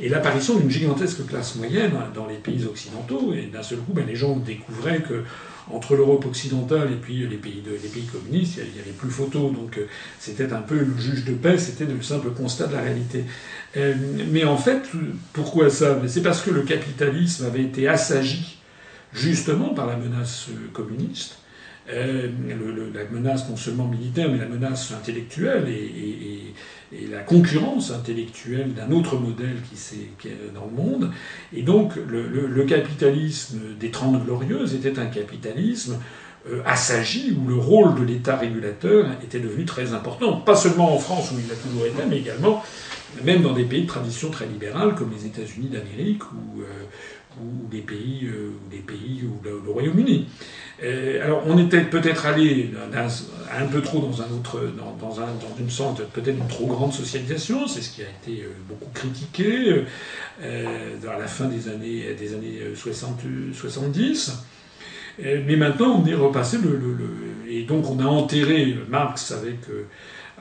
et l'apparition d'une gigantesque classe moyenne dans les pays occidentaux. Et d'un seul coup, ben, les gens découvraient que entre l'Europe occidentale et puis les pays, de, les pays communistes, il n'y avait plus photo. Donc euh, c'était un peu le juge de paix, c'était le simple constat de la réalité. Euh, mais en fait, pourquoi ça? C'est parce que le capitalisme avait été assagi justement par la menace euh, communiste. La menace non seulement militaire, mais la menace intellectuelle et, la concurrence intellectuelle d'un autre modèle qui, qui, est dans le monde. Et donc le, capitalisme des Trente Glorieuses était un capitalisme euh, assagi où le rôle de l'État régulateur était devenu très important, pas seulement en France où il a toujours été, mais également même dans des pays de tradition très libérale comme les États-Unis d'Amérique ou, euh, pays, euh, pays ou le Royaume-Uni. Euh, alors, on était peut-être allé un, peu trop dans un autre, dans, dans, un, dans une sorte peut-être une trop grande socialisation. C'est ce qui a été euh, beaucoup critiqué euh, dans la fin des années, des années 60, 70. Mais maintenant, on est repassé et donc on a enterré Marx avec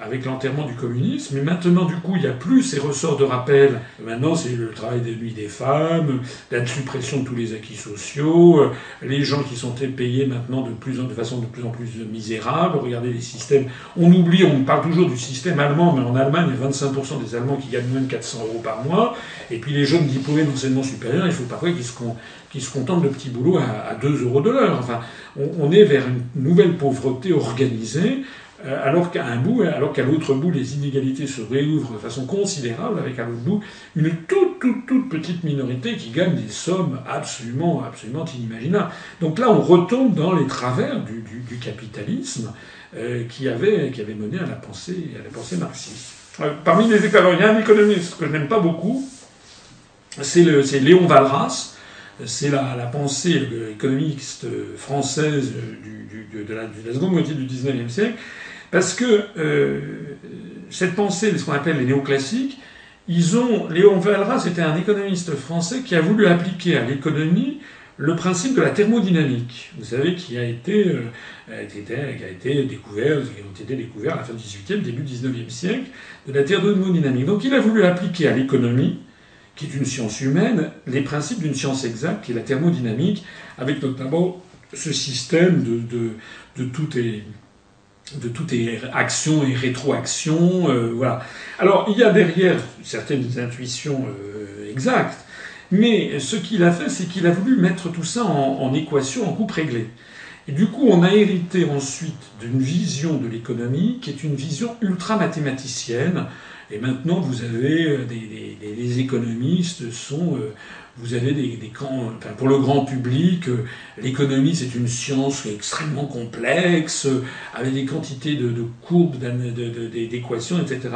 avec l'enterrement du communisme. Mais maintenant, du coup, il n'y a plus ces ressorts de rappel. Maintenant, c'est le travail des nuits des femmes, la suppression de tous les acquis sociaux, les gens qui sont payés maintenant de, façon de plus en plus misérable. Regardez les systèmes. On oublie, on parle toujours du système allemand, mais en Allemagne, il y a 25% des Allemands qui gagnent moins de 400 euros par mois. Et puis les jeunes diplômés d'enseignement supérieur, il faut parfois qu'ils se, se contentent de petits boulots à, à 2 euros de l'heure. Enfin, on, est vers une nouvelle pauvreté organisée euh, alors qu'à un bout, alors qu'à l'autre bout, les inégalités se réouvrent de façon considérable, avec à l'autre bout une toute, toute, toute petite minorité qui gagne des sommes absolument, absolument inimaginables. Donc là, on retombe dans les travers du, du, capitalisme euh, qui, avait, qui avait mené à la pensée, à la pensée marxiste. Euh, parmi les économistes, il y a un économiste que je n'aime pas beaucoup, c'est Léon Valras. C'est la, pensée économiste française de, la, de la seconde moitié du XIXe siècle, parce que euh, cette pensée de ce qu'on appelle les néoclassiques, ils ont. Léon Valras était un économiste français qui a voulu appliquer à l'économie le principe de la thermodynamique. Vous savez, qui a été, euh, qui a été découvert, qui été à la fin du XVIIIe, début du XIXe siècle, de la thermodynamique. Donc il a voulu appliquer à l'économie, qui est une science humaine, les principes d'une science exacte, qui est la thermodynamique, avec notamment ce système de, de, de tout est de toutes les actions et rétroactions. Euh, voilà. Alors, il y a derrière certaines intuitions euh, exactes, mais ce qu'il a fait, c'est qu'il a voulu mettre tout ça en, équation, en coupe réglée. Et du coup, on a hérité ensuite d'une vision de l'économie qui est une vision ultra mathématicienne. Et maintenant, vous avez des, des, des économistes sont euh, vous avez des, enfin, pour le grand public, euh, l'économie c'est une science extrêmement complexe, euh, avec des quantités de, courbes, d'équations, etc.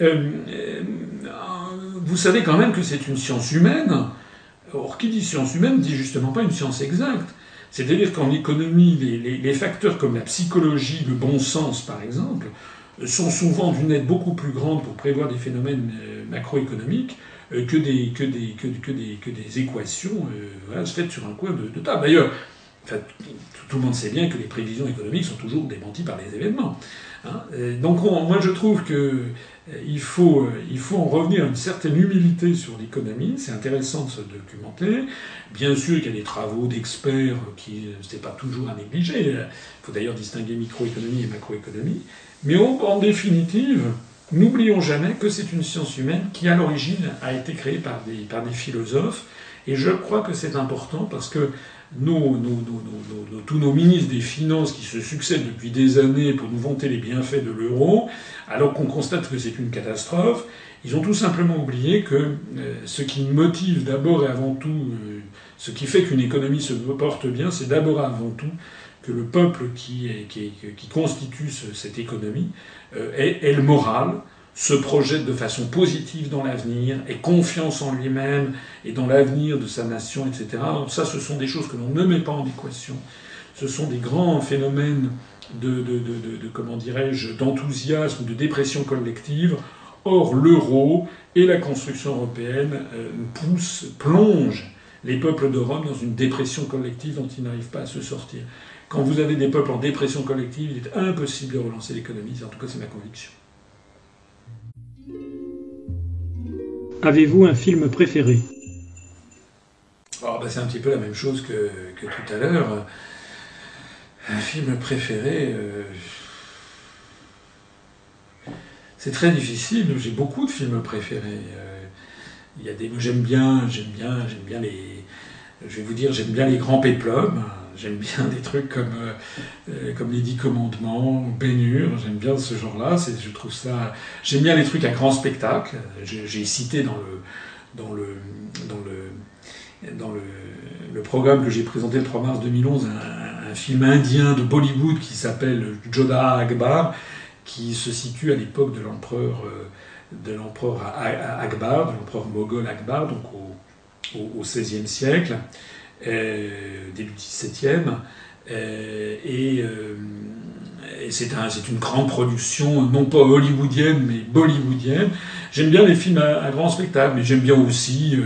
Euh, vous savez quand même que c'est une science humaine. Or, qui dit science humaine dit justement pas une science exacte. C'est-à-dire qu'en économie, les, facteurs comme la psychologie, le bon sens par exemple, sont souvent d'une aide beaucoup plus grande pour prévoir des phénomènes macroéconomiques euh, que des, que des, que, que des, que des équations euh, voilà, faites sur un coin de, table. D'ailleurs, tout, le monde sait bien que les prévisions économiques sont toujours démenties par les événements. Hein. Donc on, moi je trouve que euh, il faut, il faut en revenir à une certaine humilité sur l'économie. C'est intéressant de se documenter. Bien sûr qu'il y a des travaux d'experts qui n'est pas toujours à négliger. Il faut d'ailleurs distinguer microéconomie et macroéconomie. Mais en définitive, N'oublions jamais que c'est une science humaine qui, à l'origine, a été créée par des, par des philosophes. Et je crois que c'est important parce que nos, nos, nos, tous nos ministres des Finances qui se succèdent depuis des années pour nous vanter les bienfaits de l'euro, alors qu'on constate que c'est une catastrophe, ils ont tout simplement oublié que euh, ce qui motive d'abord et avant tout, euh, ce qui fait qu'une économie se porte bien, c'est d'abord et avant tout que le peuple qui, qui, constitue ce, cette économie euh, est, le moral, se projette de façon positive dans l'avenir, ait confiance en lui-même et dans l'avenir de sa nation, etc. ça, ce sont des choses que l'on ne met pas en équation. Ce sont des grands phénomènes de comment dirais-je, d'enthousiasme, de dépression collective. Or, l'euro et la construction européenne euh, poussent, plongent les peuples d'Europe dans une dépression collective dont ils n'arrivent pas à se sortir. Quand vous avez des peuples en dépression collective, il est impossible de relancer l'économie. En tout cas, c'est ma conviction. Avez-vous un film préféré? Oh, bah, C'est un petit peu la même chose que, que tout à l'heure. Un film préféré. Euh, c'est très difficile. J'ai beaucoup de films préférés. Euh, il y a des. J'aime bien, j'aime bien, j'aime bien les. Je vais vous dire, j'aime bien les grands péplums. J'aime bien des trucs comme, euh, comme les Dix Commandements, Bénure, j'aime bien ce genre-là. Je trouve ça. J'aime bien les trucs à grand spectacle. J'ai cité dans le, dans le, dans le, dans le, programme que j'ai présenté le 3 mars 2011 un, film indien de Bollywood qui s'appelle Jodha Akbar, qui se situe à l'époque de l'empereur de l'empereur Akbar, de l'empereur moghol Akbar, donc au XVIe siècle. Euh, début 17e. Euh, et, euh, et c'est un, une grande production, non pas hollywoodienne, mais bollywoodienne. J'aime bien les films à, grand spectacle, mais j'aime bien aussi,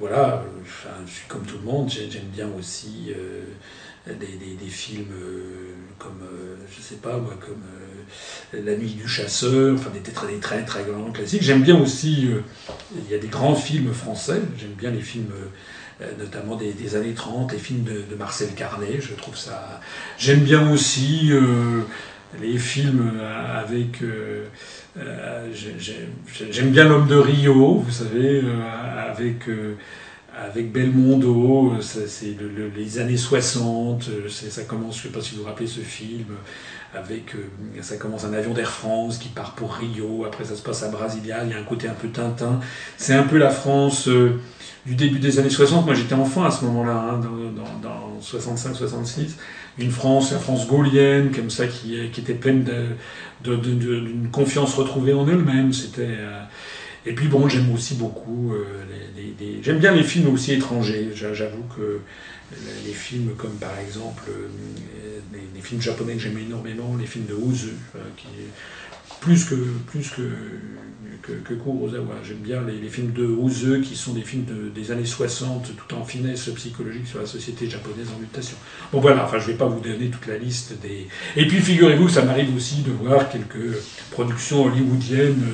voilà, je suis comme tout le monde, j'aime bien aussi des, des, films comme, je sais pas moi, comme La Nuit du Chasseur, enfin des, des très très grands classiques. J'aime bien aussi, il y a des grands films français, j'aime bien les films notamment des, années 30, les films de, Marcel Carnet, je trouve ça... J'aime bien aussi euh, les films avec... Euh, j'aime bien l'homme de Rio, vous savez, avec avec Belmondo, c'est les années 60, ça commence, je ne sais pas si vous vous rappelez ce film, avec ça commence un avion d'Air France qui part pour Rio, après ça se passe à Brasilia, il y a un côté un peu Tintin, c'est un peu la France du début des années 60. Moi, j'étais enfant à ce moment-là, hein, dans, dans, 65-66. Une France, la France gaulienne, comme ça, qui, était pleine d'une confiance retrouvée en elle-même. C'était. Euh, et puis bon, j'aime aussi beaucoup euh, les, j'aime bien les films aussi étrangers. J'avoue que les films comme par exemple euh, les, films japonais que j'aime énormément, les films de Ozu, qui plus que plus que que, Kurosawa. J'aime bien les, films de Ozu qui sont des films des années 60 tout en finesse psychologique sur la société japonaise en mutation. Bon voilà, enfin je vais pas vous donner toute la liste des. Et puis figurez-vous que ça m'arrive aussi de voir quelques productions hollywoodiennes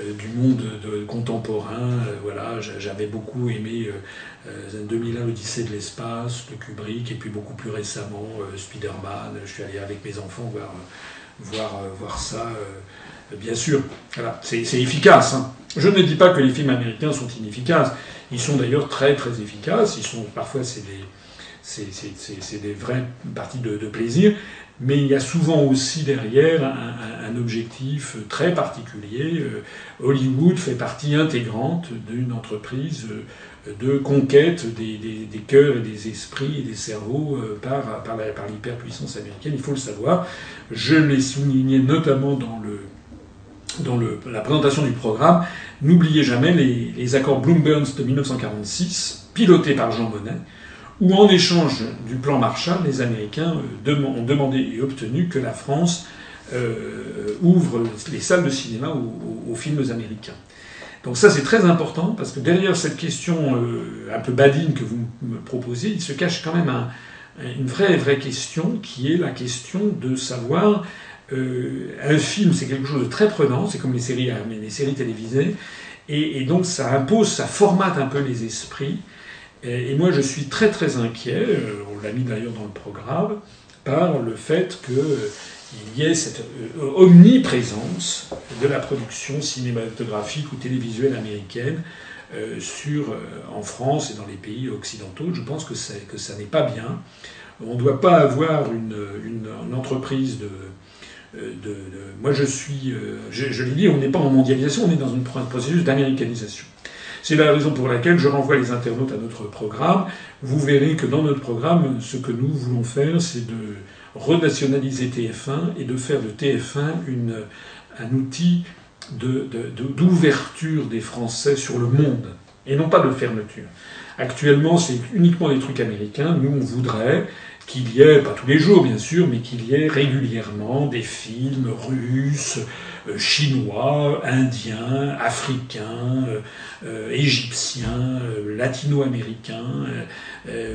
euh, du monde de, contemporain. Euh, voilà, j'avais beaucoup aimé euh, 2001 l'Odyssée de l'espace de Kubrick et puis beaucoup plus récemment Spider-Man. Je suis allé avec mes enfants voir voir voir ça bien sûr, voilà, c'est efficace. Hein. Je ne dis pas que les films américains sont inefficaces. Ils sont d'ailleurs très très efficaces. Ils sont parfois c'est des c'est des vraies parties de, plaisir, mais il y a souvent aussi derrière un, un, objectif très particulier. Euh, Hollywood fait partie intégrante d'une entreprise euh, de conquête des, des, des, cœurs et des esprits et des cerveaux euh, par, par l'hyperpuissance américaine, il faut le savoir. Je l'ai souligné notamment dans le, dans la présentation du programme, n'oubliez jamais les, accords Bloomberg de 1946, pilotés par Jean Monnet, où en échange du plan Marshall, les Américains euh, ont demandé et obtenu que la France euh, ouvre les salles de cinéma aux, films américains. Donc ça c'est très important parce que derrière cette question euh, un peu badine que vous me proposez, il se cache quand même un, une vraie vraie question qui est la question de savoir euh, un film, c'est quelque chose de très prenant, c'est comme les séries, hein, les séries télévisées, et, donc ça impose, ça formate un peu les esprits. Et, moi, je suis très très inquiet, euh, on l'a mis d'ailleurs dans le programme, par le fait qu'il euh, y ait cette omniprésence de la production cinématographique ou télévisuelle américaine en France et dans les pays occidentaux. Je pense que, ça n'est pas bien. On ne doit pas avoir une, entreprise de de, moi je suis, euh, je, je l'ai dit, on n'est pas en mondialisation, on est dans une processus d'américanisation. C'est la raison pour laquelle je renvoie les internautes à notre programme. Vous verrez que dans notre programme, ce que nous voulons faire, c'est de renationaliser TF1 et de faire de TF1 une, un outil d'ouverture des Français sur le monde, et non pas de fermeture. Actuellement, c'est uniquement des trucs américains. Nous, on voudrait qu'il y ait, pas tous les jours bien sûr, mais qu'il y ait régulièrement des films russes, euh, chinois, indiens, africains, euh, euh, égyptiens, latino-américains,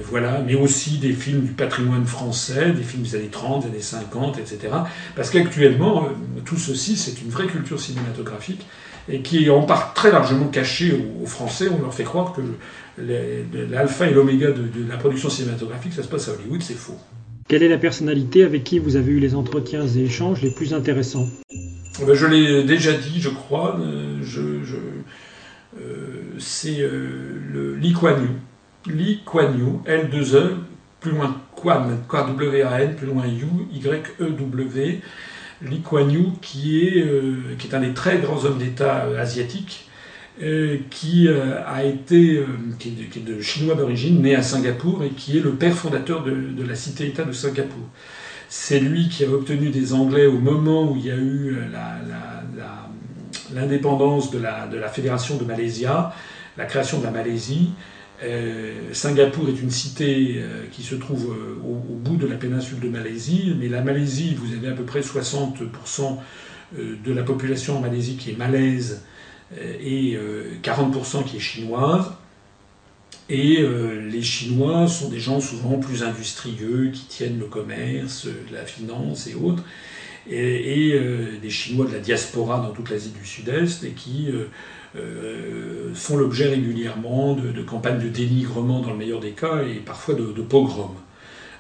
voilà, mais aussi des films du patrimoine français, des films des années 30, des années 50, etc. Parce qu'actuellement, tout ceci, c'est une vraie culture cinématographique et qui est en part très largement cachée aux Français. On leur fait croire que l'alpha et l'oméga de, la production cinématographique, ça se passe à Hollywood, c'est faux. Quelle est la personnalité avec qui vous avez eu les entretiens et échanges les plus intéressants eh ben, Je l'ai déjà dit, je crois. Euh, je, euh, c'est euh, le Lee Kuan Yew. Lee Kuan Yew, L2E, plus loin Kwan, K-W-A-N, plus loin Yu, Y-E-W. Lee Kuan Yew, qui est, qui est un des très grands hommes d'État asiatiques, euh, qui euh, a été, euh, qui est, de, chinois d'origine, né à Singapour et qui est le père fondateur de, la cité-État de Singapour. C'est lui qui a obtenu des Anglais au moment où il y a eu l'indépendance de la, Fédération de Malaisie, la création de la Malaisie. Singapour est une cité qui se trouve au, au, bout de la péninsule de Malaisie, mais la Malaisie, vous avez à peu près 60% de la population en Malaisie qui est malaise et 40% euh, qui est chinoise. Et euh, les Chinois sont des gens souvent plus industrieux, qui tiennent le commerce, la finance et autres, et, des Chinois de la diaspora dans toute l'Asie du Sud-Est, et qui font l'objet régulièrement de, campagnes de dénigrement dans le meilleur des cas, et parfois de, de pogroms.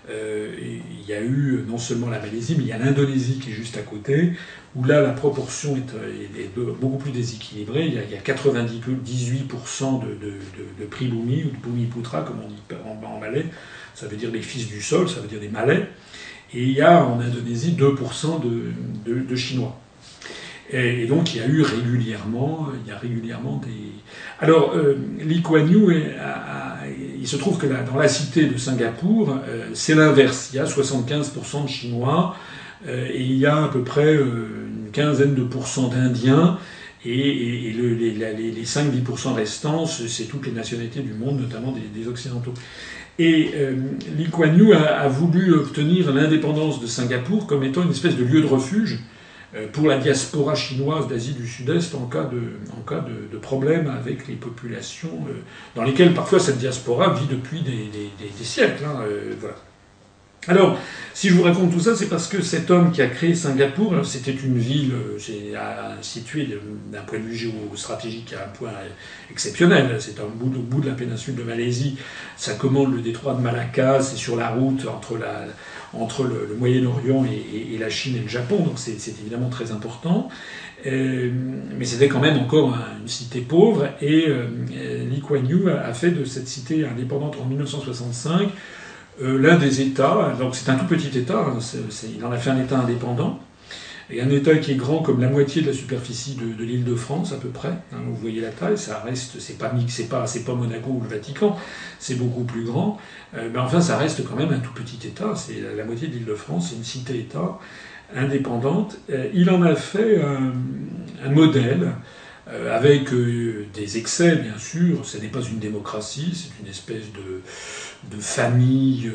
Euh, il y a eu non seulement la Malaisie, mais il y a l'Indonésie qui est juste à côté, où là la proportion est, beaucoup plus déséquilibrée. Il y a, 98% de, de, de, prix Bumi, ou de Bumi Putra, comme on dit en, malais. Ça veut dire les fils du sol, ça veut dire des Malais. Et il y a en Indonésie 2% de, Chinois. Et, donc il y a eu régulièrement, y a régulièrement des. Alors euh, Lee Kuan Yew, il se trouve que là, dans la cité de Singapour, euh, c'est l'inverse. Il y a 75% de Chinois euh, et il y a à peu près euh, une quinzaine de pourcents d'Indiens. Et, les, les, 5-10% restants, c'est toutes les nationalités du monde, notamment des, Occidentaux. Et Lee Kuan Yew a, voulu obtenir l'indépendance de Singapour comme étant une espèce de lieu de refuge euh, pour la diaspora chinoise d'Asie du Sud-Est en cas, de, en cas de, de, problème avec les populations euh, dans lesquelles parfois cette diaspora vit depuis des, des, siècles. Hein, euh, voilà. Alors, si je vous raconte tout ça, c'est parce que cet homme qui a créé Singapour, c'était une ville située d'un point de vue géostratégique à un point exceptionnel. C'est au bout de la péninsule de Malaisie. Ça commande le détroit de Malacca, c'est sur la route entre la, entre le, Moyen-Orient et, la Chine et le Japon, donc c'est évidemment très important. Euh, mais c'était quand même encore une cité pauvre, et euh, Lee Kuan Yew a fait de cette cité indépendante en 1965 euh, l'un des États, donc c'est un tout petit État, hein, il en a fait un État indépendant, et un État qui est grand comme la moitié de la superficie de, l'île de France à peu près. Hein, vous voyez la taille, ça reste, c'est pas pas, c'est pas Monaco ou le Vatican, c'est beaucoup plus grand. Euh, mais enfin, ça reste quand même un tout petit État. C'est la, moitié de l'île de France, c'est une cité-État indépendante. Euh, il en a fait un, modèle euh, avec des excès, bien sûr. Ce n'est pas une démocratie, c'est une espèce de famille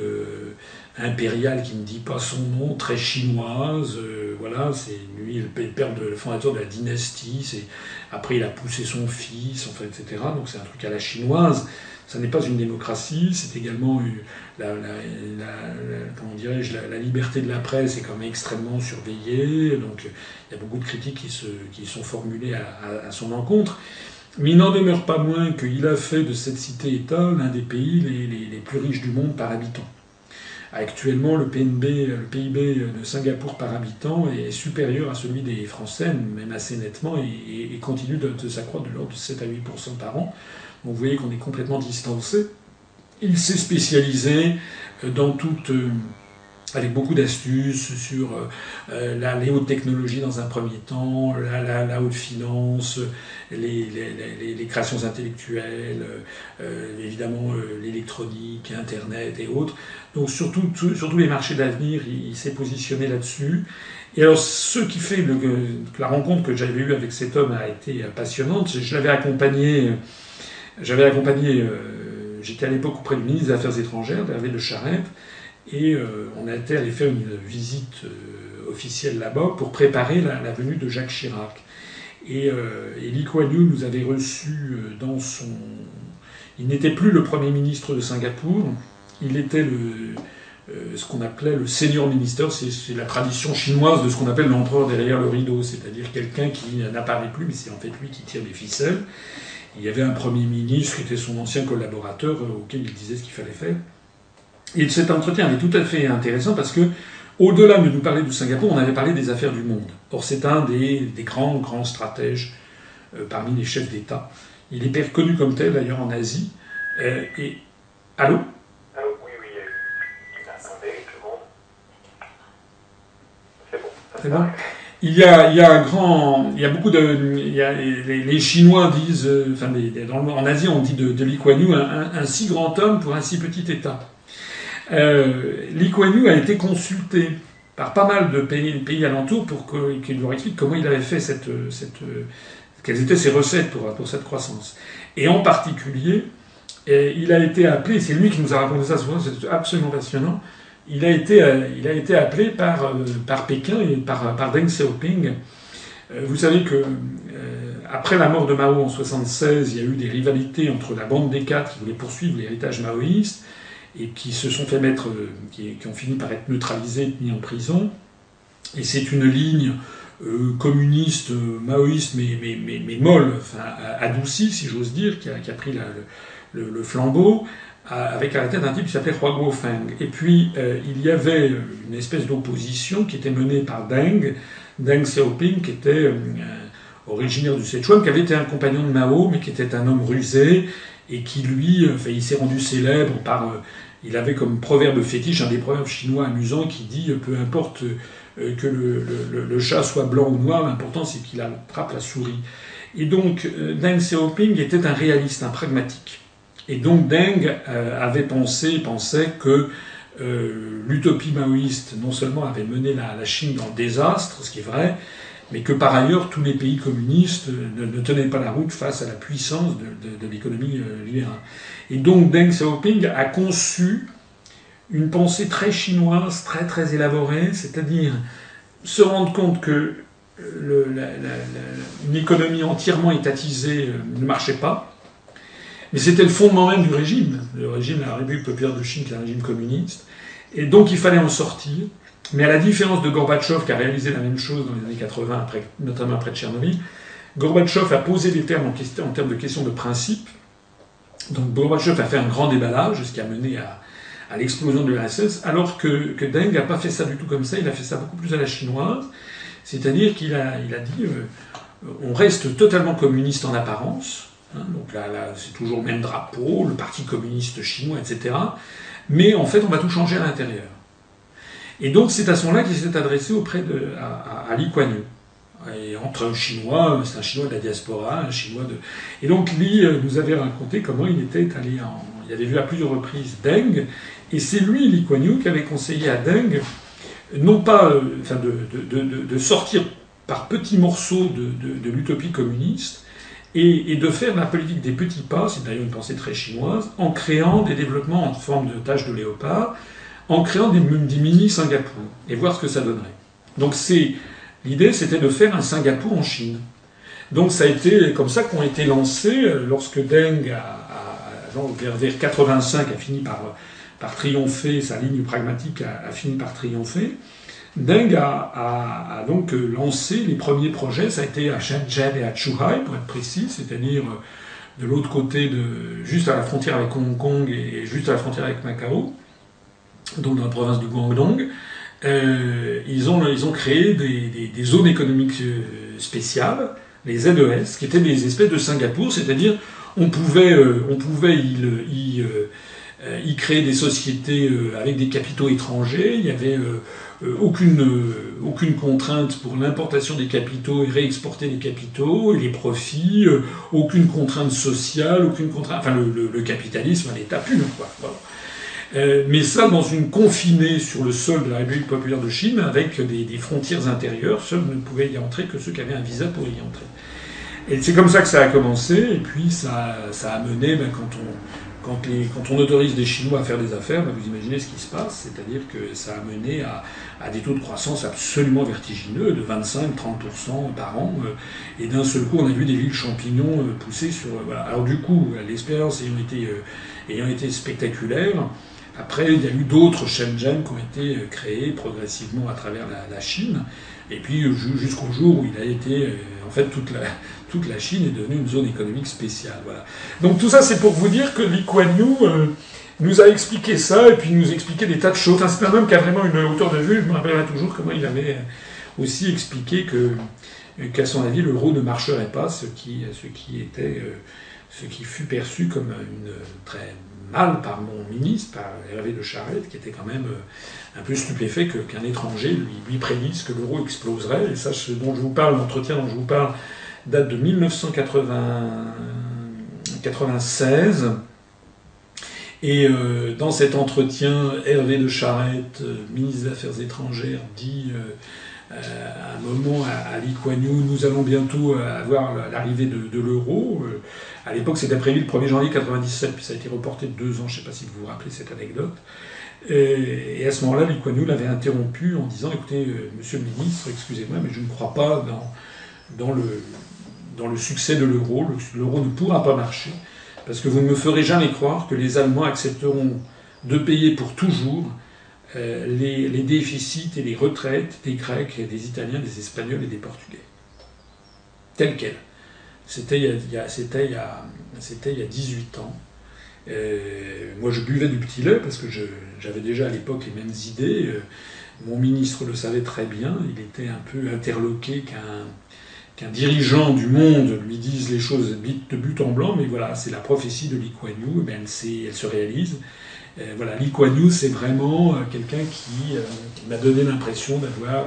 impériale qui ne dit pas son nom, très chinoise. Euh, voilà, c'est lui le père de, fondateur de la dynastie. Après il a poussé son fils, enfin, etc. Donc c'est un truc à la chinoise. Ça n'est pas une démocratie. C'est également la, la, comment dirais-je, la, liberté de la presse est quand même extrêmement surveillée. Donc il y a beaucoup de critiques qui, se, qui sont formulées à, son encontre. Mais il n'en demeure pas moins qu'il a fait de cette cité-État l'un des pays les plus riches du monde par habitant. Actuellement, le PNB, le PIB de Singapour par habitant est supérieur à celui des Français, même assez nettement, et, continue de, s'accroître de l'ordre de 7 à 8% par an. Donc vous voyez qu'on est complètement distancé. Il s'est spécialisé dans toute avec beaucoup d'astuces sur euh, la, les hautes technologies dans un premier temps, la, haute finance, les, créations intellectuelles, euh, évidemment euh, l'électronique, Internet et autres. Donc surtout, surtout les marchés d'avenir, il, s'est positionné là-dessus. Et alors, ce qui fait le, la rencontre que j'avais eue avec cet homme a été passionnante. Je l'avais accompagné, j'avais accompagné, euh, j'étais à l'époque auprès du ministre des Affaires étrangères, Hervé de Charette, et euh, on a été allé faire une visite euh, officielle là-bas pour préparer la, venue de Jacques Chirac. Et, et Lee Kuan Yew nous avait reçus dans son... Il n'était plus le Premier ministre de Singapour, il était le, euh, ce qu'on appelait le senior minister, c'est la tradition chinoise de ce qu'on appelle l'empereur derrière le rideau, c'est-à-dire quelqu'un qui n'apparaît plus, mais c'est en fait lui qui tire les ficelles. Il y avait un premier ministre qui était son ancien collaborateur euh, auquel il disait ce qu'il fallait faire. Et cet entretien est tout à fait intéressant parce que, au-delà de nous parler du Singapour, on avait parlé des affaires du monde. Or, c'est un des, des, grands, grands stratèges euh, parmi les chefs d'État. Il est reconnu comme tel d'ailleurs en Asie. Et allô? Il y, a, il y a un grand, il y a beaucoup de, les, Chinois disent, euh, en Asie on dit de, de Lee Kuan Yew un, si grand homme pour un si petit État. Euh, Lee Kuan Yew a été consulté par pas mal de pays, pays alentours pour qu'il qu leur explique comment il avait fait cette, cette, quelles étaient ses recettes pour, pour cette croissance. Et en particulier, il a été appelé, c'est lui qui nous a raconté ça souvent, c'est absolument passionnant il a été, euh, il a été appelé par, euh, par Pékin et par, par Deng Xiaoping. Euh, vous savez que après la mort de Mao en 76, il y a eu des rivalités entre la bande des quatre qui voulait poursuivre l'héritage maoïste et qui se sont fait mettre, qui, ont fini par être neutralisés, mis en prison. Et c'est une ligne communiste, maoïste, mais, mais, mais, molle, enfin, adoucie, si j'ose dire, qui a, pris le, flambeau, avec à la tête un type qui s'appelait Hua Guofeng. Et puis, euh, il y avait une espèce d'opposition qui était menée par Deng, Deng Xiaoping, qui était euh, originaire du Sichuan, qui avait été un compagnon de Mao, mais qui était un homme rusé, et qui, lui, enfin, il s'est rendu célèbre par... Euh, il avait comme proverbe fétiche un des proverbes chinois amusants qui dit « peu importe que le, le, le, chat soit blanc ou noir, l'important c'est qu'il attrape la souris ». Et donc, Deng Xiaoping était un réaliste, un pragmatique. Et donc Deng euh, avait pensé, pensait que euh, l'utopie maoïste non seulement avait mené la, Chine dans le désastre, ce qui est vrai, mais que par ailleurs tous les pays communistes ne, ne tenaient pas la route face à la puissance de, l'économie euh, libérale. Et donc Deng Xiaoping a conçu une pensée très chinoise, très très élaborée, c'est-à-dire se rendre compte que le, une économie entièrement étatisée ne marchait pas, mais c'était le fondement même du régime, le régime la République populaire de Chine, qui est un régime communiste. Et donc il fallait en sortir. Mais à la différence de Gorbatchev, qui a réalisé la même chose dans les années 80, après, notamment après Tchernobyl, Gorbatchev a posé des termes en, termes de questions de principe. Donc Gorbatchev a fait un grand déballage, ce qui a mené à, l'explosion de l'URSS, alors que, Deng n'a pas fait ça du tout comme ça, il a fait ça beaucoup plus à la chinoise. C'est-à-dire qu'il a, il a dit euh, on reste totalement communiste en apparence, Hein, donc là, c'est toujours le même drapeau, le Parti communiste chinois, etc. Mais en fait, on va tout changer à l'intérieur. Et donc, c'est à ce moment-là qu'il s'est adressé auprès de à Li Kuan Yew. Et entre un Chinois, c'est un Chinois de la diaspora, un Chinois de. Et donc, Li euh, nous avait raconté comment il était allé en. Il avait vu à plusieurs reprises Deng, et c'est lui, Li Kuan Yew, qui avait conseillé à Deng, non pas euh, enfin de, de, de, de, sortir par petits morceaux de l'utopie communiste, et, de faire la politique des petits pas, c'est d'ailleurs une pensée très chinoise, en créant des développements en forme de tâches de léopard, en créant des, mini-Singapour, et voir ce que ça donnerait. Donc l'idée, c'était de faire un Singapour en Chine. Donc ça a été comme ça qu'ont été lancés, euh, lorsque Deng, vers, vers 85, a fini par, triompher, sa ligne pragmatique a fini par triompher, Deng a, donc lancé les premiers projets, ça a été à Shenzhen et à Zhuhai, pour être précis, c'est-à-dire euh, de l'autre côté, de, juste à la frontière avec Hong Kong et juste à la frontière avec Macao, donc dans la province du Guangdong. Euh, ils, ont, ils ont créé des, des, zones économiques euh, spéciales, les ZES, qui étaient des espèces de Singapour, c'est-à-dire on pouvait, euh, on pouvait y, y euh, ils créaient des sociétés avec des capitaux étrangers. Il n'y avait aucune, aucune contrainte pour l'importation des capitaux et réexporter les capitaux et les profits. aucune contrainte sociale, aucune contrainte. Enfin, le, capitalisme à l'état pur, quoi. mais ça dans une confinée sur le sol de la République populaire de Chine avec des, frontières intérieures. Seuls ne pouvaient y entrer que ceux qui avaient un visa pour y entrer. Et c'est comme ça que ça a commencé, et puis ça, ça a mené, ben, quand, on, quand, on autorise des Chinois à faire des affaires, ben, vous imaginez ce qui se passe, c'est-à-dire que ça a mené à, des taux de croissance absolument vertigineux, de 25-30% par an, euh, et d'un seul coup on a vu des villes champignons euh, pousser sur... Euh, voilà. Alors du coup, l'expérience ayant été, spectaculaire, après, il y a eu d'autres Shenzhen qui ont été créés progressivement à travers la Chine. Et puis jusqu'au jour où il a été, en fait, toute la, (laughs) toute la Chine est devenue une zone économique spéciale. Voilà. Donc tout ça, c'est pour vous dire que Lee Kuan Yew euh, nous a expliqué ça, et puis nous expliquait des tas de choses. C'est un homme qui a vraiment une hauteur de vue. Je me rappellerai toujours comment il avait aussi expliqué que, qu'à son avis, l'euro ne marcherait pas, ce qui, ce qui était, euh, ce qui fut perçu comme une très mal par mon ministre, par Hervé de Charette, qui était quand même euh, un peu stupéfait qu'un étranger lui, prédise que l'euro exploserait. Et ça, ce dont je vous parle, l'entretien dont je vous parle, date de 1996. Et euh, dans cet entretien, Hervé de Charette, euh, ministre des Affaires étrangères, dit euh, à un moment à, à nous allons bientôt avoir l'arrivée de, l'euro. à l'époque, c'était prévu le 1er janvier 1997, puis ça a été reporté de deux ans, je ne sais pas si vous vous rappelez cette anecdote. Et, à ce moment-là, Kuan l'avait interrompu en disant, écoutez, monsieur le ministre, excusez-moi, mais je ne crois pas dans, le, succès de l'euro. L'euro ne pourra pas marcher parce que vous ne me ferez jamais croire que les Allemands accepteront de payer pour toujours euh, les, déficits et les retraites des Grecs, des Italiens, des Espagnols et des Portugais. Tel quel. C'était il, y a, c'était il, il y a 18 ans. Euh, moi, je buvais du petit lait parce que j'avais déjà à l'époque les mêmes idées. Euh, mon ministre le savait très bien. Il était un peu interloqué qu'un dirigeant du monde lui dise les choses de but en blanc, mais voilà, c'est la prophétie de Lee Kuan Yew, eh elle, se réalise. Euh, voilà, Lee Kuan c'est vraiment euh, quelqu'un qui, m'a donné l'impression d'avoir,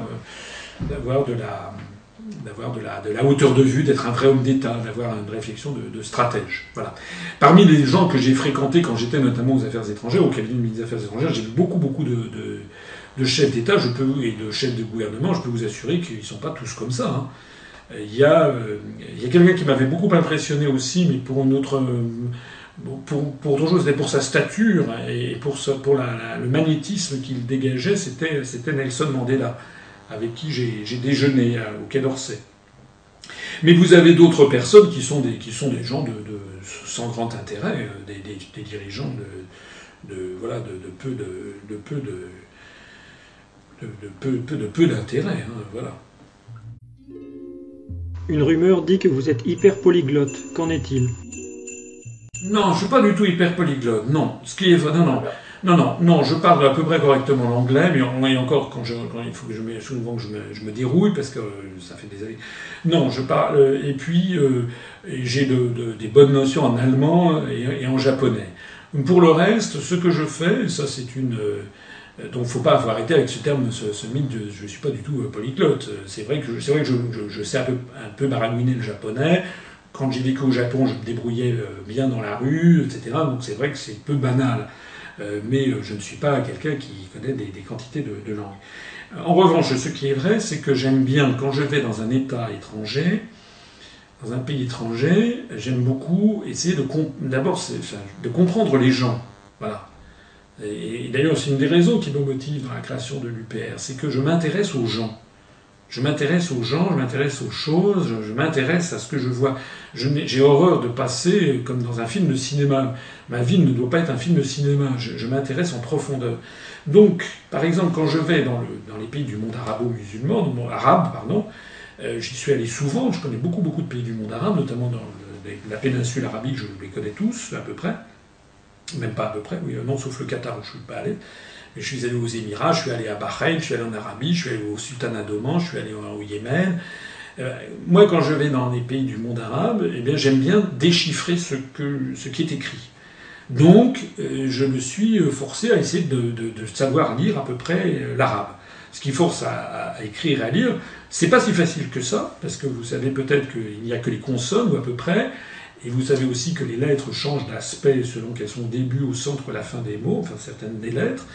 d'avoir de la d'avoir de la, de la hauteur de vue, d'être un vrai homme d'État, d'avoir une réflexion de, stratège. Voilà. Parmi les gens que j'ai fréquentés quand j'étais notamment aux affaires étrangères, au cabinet des affaires étrangères, j'ai vu beaucoup, beaucoup de, de, chefs d'État je peux, et de chefs de gouvernement. Je peux vous assurer qu'ils ne sont pas tous comme ça. Hein. Il y a, euh, il y a quelqu'un qui m'avait beaucoup impressionné aussi, mais pour une autre. Pour, pour autre chose, c'était pour sa stature et pour, pour le magnétisme qu'il dégageait, c'était Nelson Mandela, avec qui j'ai, déjeuné au Quai d'Orsay. Mais vous avez d'autres personnes qui sont des, qui sont des gens de, sans grand intérêt, euh, des, des, dirigeants de, de, voilà, de, peu de, de peu de, de, peu, peu, de peu d'intérêt. Hein, voilà. Une rumeur dit que vous êtes hyper polyglotte. Qu'en est-il? Non, je suis pas du tout hyper polyglotte. Non, ce qui est non, non, non, non, non. Je parle à peu près correctement l'anglais, mais encore quand, il faut que je me, souvent dérouille parce que euh, ça fait des années. Non, je parle euh, et puis euh, j'ai de, des bonnes notions en allemand et, en japonais. Pour le reste, ce que je fais, ça c'est une donc faut pas faut arrêter avec ce terme, ce, mythe de je suis pas du tout polyglotte. C'est vrai que, je, vrai que je, sais un peu, un le japonais. Quand j'ai vécu au Japon, je me débrouillais bien dans la rue, etc. Donc c'est vrai que c'est peu banal. Mais je ne suis pas quelqu'un qui connaît des, quantités de, langues. En revanche, ce qui est vrai, c'est que j'aime bien, quand je vais dans un État étranger, dans un pays étranger, j'aime beaucoup essayer de d'abord de comprendre les gens. Voilà. Et, d'ailleurs, c'est une des raisons qui me motive dans la création de l'UPR, c'est que je m'intéresse aux gens. Je m'intéresse aux gens, je m'intéresse aux choses, je, m'intéresse à ce que je vois. J'ai horreur de passer comme dans un film de cinéma. Ma vie ne doit pas être un film de cinéma. Je, m'intéresse en profondeur. Donc, par exemple, quand je vais dans, le, dans les pays du monde arabo-musulman, arabe, pardon, euh, j'y suis allé souvent. Je connais beaucoup, beaucoup de pays du monde arabe, notamment dans la péninsule arabique. Je les connais tous à peu près même pas à peu près, oui, non, sauf le Qatar où je ne suis pas allé. Je suis allé aux Émirats, je suis allé à Bahreïn, je suis allé en Arabie, je suis allé au Sultanat d'Oman, je suis allé au Yémen. Euh, moi, quand je vais dans les pays du monde arabe, eh bien, j'aime bien déchiffrer ce, qui est écrit. Donc, je me suis forcé à essayer de, savoir lire à peu près l'arabe ce qui force à, écrire et à lire. C'est pas si facile que ça, parce que vous savez peut-être qu'il n'y a que les consonnes, ou à peu près, et vous savez aussi que les lettres changent d'aspect selon qu'elles sont au début, au centre ou à la fin des mots, enfin certaines des lettres.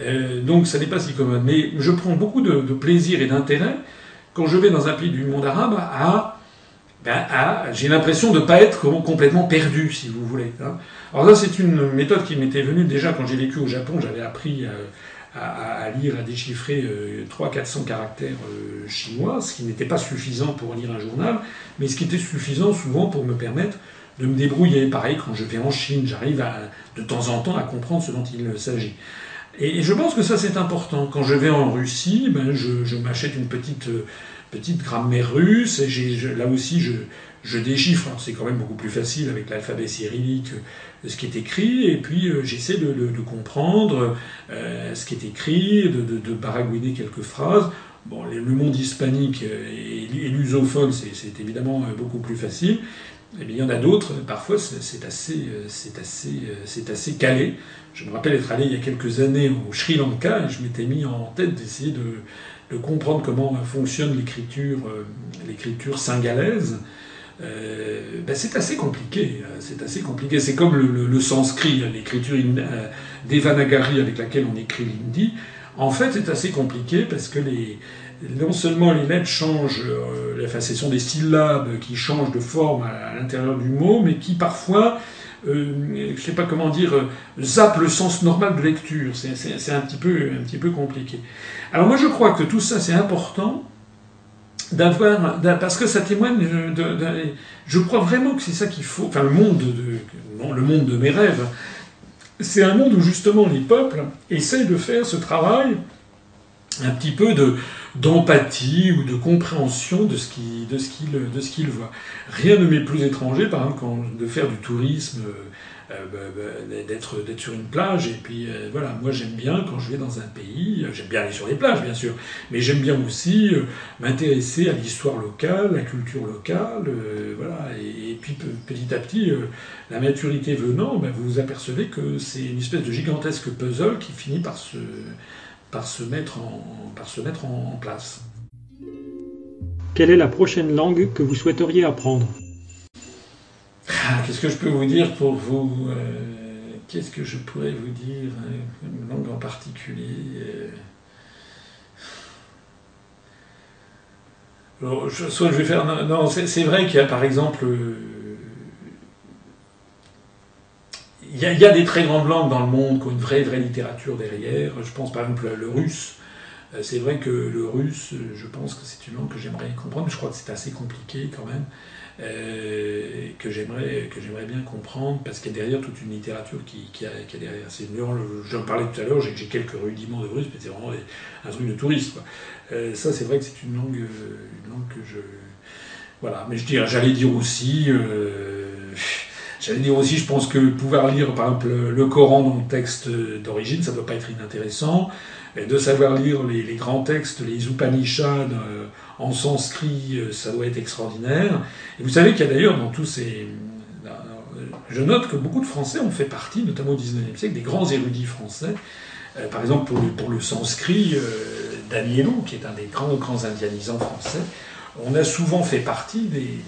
Euh, donc ça n'est pas si commun. Mais je prends beaucoup de, plaisir et d'intérêt quand je vais dans un pays du monde arabe à, ben, j'ai l'impression de ne pas être complètement perdu, si vous voulez. Hein. Alors ça, c'est une méthode qui m'était venue déjà quand j'ai vécu au Japon. J'avais appris euh, à, lire, à déchiffrer 300-400 euh, caractères euh, chinois, ce qui n'était pas suffisant pour lire un journal, mais ce qui était suffisant souvent pour me permettre de me débrouiller. Pareil, quand je vais en Chine, j'arrive de temps en temps à comprendre ce dont il s'agit. Et, je pense que ça c'est important. Quand je vais en Russie, ben, je, m'achète une petite, euh, grammaire russe, et là aussi je déchiffre. C'est quand même beaucoup plus facile avec l'alphabet cyrillique ce qui est écrit, et puis euh, j'essaie de, comprendre euh, ce qui est écrit, de, de, de quelques phrases. Bon, le monde hispanique et, lusophone, c'est évidemment euh, beaucoup plus facile. Mais il y en a d'autres, parfois c'est assez, c'est assez, c'est assez calé. Je me rappelle être allé il y a quelques années au Sri Lanka et je m'étais mis en tête d'essayer de, comprendre comment fonctionne l'écriture, l'écriture singalaise. Euh, ben c'est assez compliqué. Hein, c'est assez compliqué. C'est comme le, sanskrit, hein, l'écriture euh, Devanagari avec laquelle on écrit l'hindi. En fait, c'est assez compliqué parce que non seulement les lettres changent, euh, enfin, ce sont des syllabes qui changent de forme à, l'intérieur du mot, mais qui parfois, euh, je sais pas comment dire, zappent le sens normal de lecture. C'est un un petit peu compliqué. Alors moi, je crois que tout ça, c'est important d'avoir parce que ça témoigne je crois vraiment que c'est ça qu'il faut enfin le monde de le monde de mes rêves c'est un monde où justement les peuples essayent de faire ce travail un petit peu de d'empathie ou de compréhension de ce qu'ils de ce qu'ils de ce voient rien ne m'est plus étranger par exemple de faire du tourisme euh, bah, bah, d'être d'être sur une plage. Et puis euh, voilà moi j'aime bien quand je vais dans un pays euh, j'aime bien aller sur les plages bien sûr mais j'aime bien aussi m'intéresser à l'histoire locale la culture locale voilà. Et, puis petit à petit la maturité venant ben, vous vous apercevez que c'est une espèce de gigantesque puzzle qui finit par se par se mettre en par se mettre en place. Quelle est la prochaine langue que vous souhaiteriez apprendre? Qu'est-ce que je peux vous dire pour vous euh, Qu'est-ce que je pourrais vous dire hein, Une langue en particulier euh. Soit je vais faire. Non, c'est vrai qu'il y a par exemple. Euh, il y, a, il y, a, des très grandes langues dans le monde qui ont une vraie, vraie littérature derrière. Je pense par exemple le russe. C'est vrai que le russe, je pense que c'est une langue que j'aimerais comprendre, mais je crois que c'est assez compliqué quand même. Euh, que j'aimerais bien comprendre parce qu'il y a derrière toute une littérature qui, qui, a, qui a, derrière. C'est j'en parlais tout à l'heure, j'ai quelques rudiments de russe, mais c'est vraiment un truc de touriste. Euh, ça, c'est vrai que c'est une langue, une langue que je voilà. Mais je dirais, j'allais dire aussi. Euh, (laughs) J'allais dire aussi, je pense que pouvoir lire, par exemple, le Coran dans le texte d'origine, ça ne doit pas être inintéressant. Et de savoir lire les, les grands textes, les Upanishads, en sanskrit, euh, ça doit être extraordinaire. Et vous savez qu'il y a d'ailleurs dans tous ces... Je note que beaucoup de Français ont fait partie, notamment au XIXe siècle, des grands érudits français. Euh, par exemple, pour le, pour le sanskrit, euh, Danielou, qui est un des grands, grands indianisants français, on a souvent fait partie des,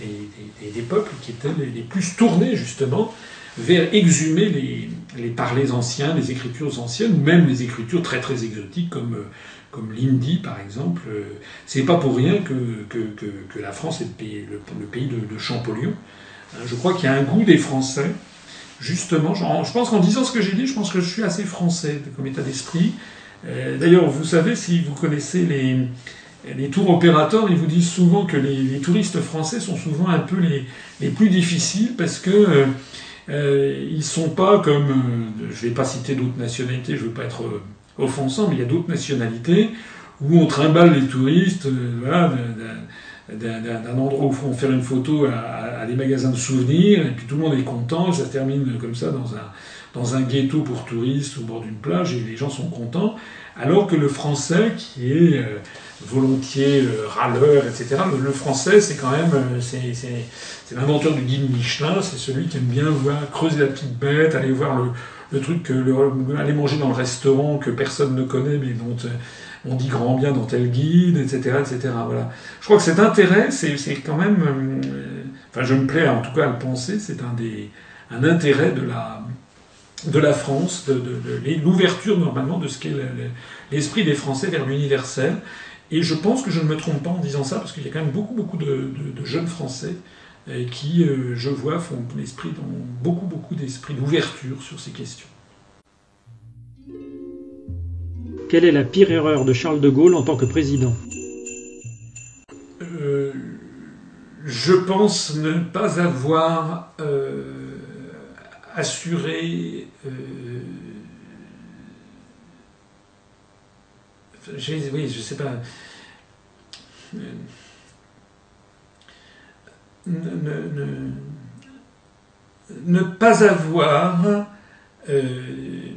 des, des peuples qui étaient les, plus tournés, justement, vers exhumer les, les parlers anciens, les écritures anciennes, ou même les écritures très très exotiques comme comme l'Indie par exemple, euh, c'est pas pour rien que, que, la France est le pays, de, Champollion. Hein, je crois qu'il y a un goût des Français, justement, je pense qu'en disant ce que j'ai dit, je pense que je suis assez français comme état d'esprit. Euh, d'ailleurs, vous savez, si vous connaissez les, les tours opérateurs, ils vous disent souvent que les, touristes français sont souvent un peu les, les plus difficiles parce que euh, euh ils sont pas comme, je vais pas citer d'autres nationalités, je veux pas être offensant, mais il y a d'autres nationalités où on trimballe les touristes euh, d'un endroit où on faire une photo à, des magasins de souvenirs, et puis tout le monde est content, et ça termine comme ça dans un, dans un ghetto pour touristes au bord d'une plage et les gens sont contents, alors que le français qui est euh, volontiers euh, râleur, etc. Le, français, c'est quand même, euh, c'est l'inventeur du guide Michelin, c'est celui qui aime bien voir creuser la petite bête, aller voir le, le truc, le, aller manger dans le restaurant que personne ne connaît, mais dont on dit grand bien dans tel guide, etc., etc. Voilà. Je crois que cet intérêt, c'est quand même, enfin, je me plais en tout cas à le penser, c'est un des, un intérêt de la, de la France, de, l'ouverture normalement de ce qu'est l'esprit des Français vers l'universel. Et je pense que je ne me trompe pas en disant ça, parce qu'il y a quand même beaucoup, beaucoup de, jeunes Français euh, qui, euh, je vois, font l'esprit, beaucoup, beaucoup d'esprit d'ouverture sur ces questions. Quelle est la pire erreur de Charles de Gaulle en tant que président? Euh, Je pense ne pas avoir euh, oui, je sais pas. Ne, pas avoir euh,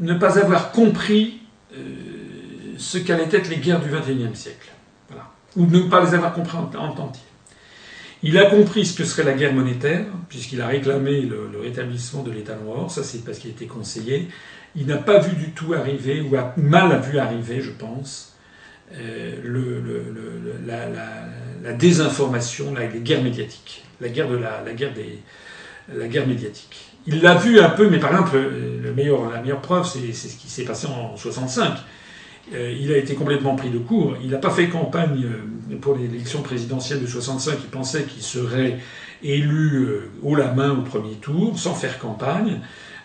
ne pas avoir compris euh, ce qu'allaient être les guerres du XXIe siècle. Voilà. Ou ne pas les avoir compris en, en entier. Il a compris ce que serait la guerre monétaire, puisqu'il a réclamé le, rétablissement de l'état noir, ça c'est parce qu'il était conseillé. Il n'a pas vu du tout arriver, ou a mal vu arriver, je pense, euh, la, désinformation, les guerres médiatiques, la guerre, de la, guerre, des, la guerre médiatique. Il l'a vu un peu, mais par exemple, le meilleur, la meilleure preuve, c'est ce qui s'est passé en 65. Euh, il a été complètement pris de court. Il n'a pas fait campagne euh, pour l'élection présidentielle de 65. Il pensait qu'il serait élu euh, haut la main au premier tour, sans faire campagne.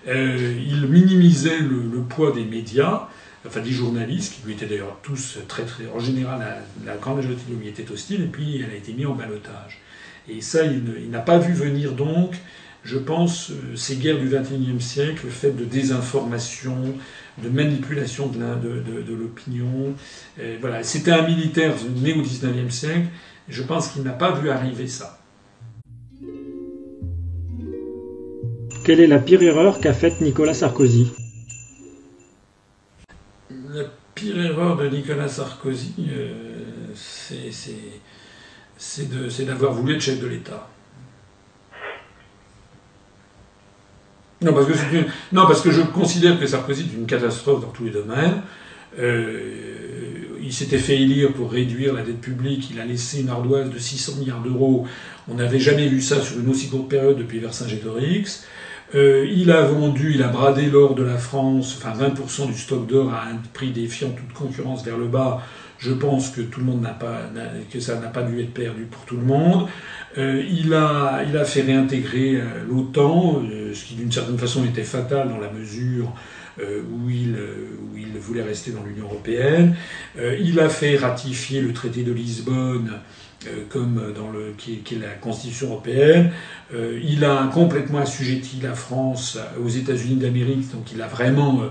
il minimisait le, poids des médias, enfin des journalistes, qui lui étaient d'ailleurs tous très, très, en général, la, grande majorité de lui était hostile, et puis elle a été mise en balotage. Et ça, il n'a pas vu venir donc je pense, ces guerres du XXIe siècle, le fait de désinformation, de manipulation de, de, l'opinion. Voilà, c'était un militaire né au XIXe siècle. je pense qu'il n'a pas vu arriver ça. Quelle est la pire erreur qu'a faite Nicolas Sarkozy? La pire erreur de Nicolas Sarkozy, euh, c'est d'avoir voulu être chef de l'État. Non parce, que je considère que Sarkozy est une catastrophe dans tous les domaines. Euh, il s'était fait élire pour réduire la dette publique, il a laissé une ardoise de 600 milliards d'euros. On n'avait jamais vu ça sur une aussi courte période depuis Vercingétorix. Euh, il a vendu, il a bradé l'or de la France, enfin 20% du stock d'or à un prix défiant toute concurrence vers le bas. Je pense que tout le monde n'a pas, que ça n'a pas dû être perdu pour tout le monde. Euh, il, a, il a fait réintégrer euh, l'OTAN, ce qui d'une certaine façon était fatal dans la mesure où, il, où il voulait rester dans l'Union européenne. il a fait ratifier le traité de Lisbonne comme dans le, qui, est la Constitution européenne. il a complètement assujetti la France aux États-Unis d'Amérique, donc il a vraiment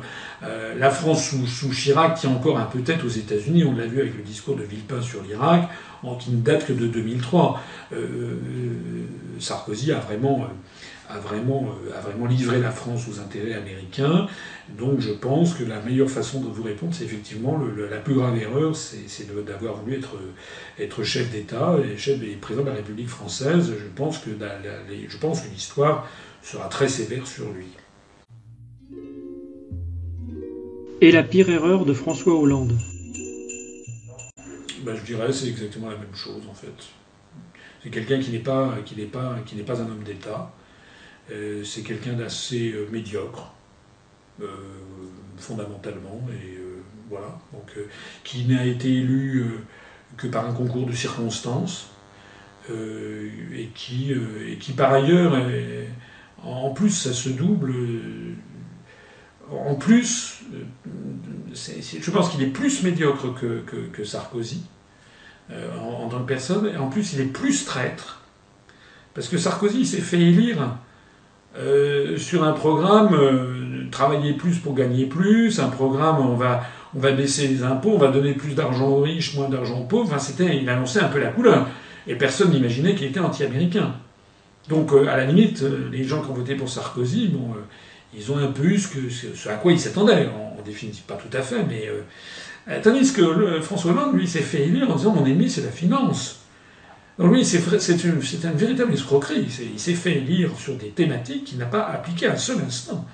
la France sous, sous Chirac qui encore un peu tête aux États-Unis. On l'a vu avec le discours de Villepin sur l'Irak qui ne date que de 2003. Euh, euh, Sarkozy a vraiment, a, vraiment, euh, a vraiment livré la France aux intérêts américains. Donc je pense que la meilleure façon de vous répondre, c'est effectivement la plus grave erreur, c'est d'avoir voulu être, être chef d'État et chef et président de la République française. Je pense que, je pense que l'histoire sera très sévère sur lui. Et la pire erreur de François Hollande? Ben, Je dirais c'est exactement la même chose en fait. C'est quelqu'un qui n'est pas, qui n'est pas, qui n'est pas un homme d'État. Euh, c'est quelqu'un d'assez euh, médiocre, euh, fondamentalement, et voilà. Donc, qui n'a été élu que par un concours de circonstances, et qui, et qui par ailleurs, en plus, ça se double. En plus, je pense qu'il est plus médiocre que, Sarkozy. Euh, en, tant que personne, et en plus il est plus traître, parce que Sarkozy s'est fait élire euh, sur un programme euh, travailler plus pour gagner plus, un programme on va on va baisser les impôts, on va donner plus d'argent aux riches, moins d'argent aux pauvres. Enfin, c'était, il annonçait un peu la couleur. Et personne n'imaginait qu'il était anti-américain. Donc, à la limite, les gens qui ont voté pour Sarkozy, bon, Ils ont un peu eu ce, à quoi ils s'attendaient, en, définitive pas tout à fait, mais euh, tandis que François Hollande, lui, s'est fait élire en disant mon ennemi c'est la finance. Donc lui, c'est une, véritable escroquerie. Il s'est fait élire sur des thématiques qu'il n'a pas appliquées un seul instant.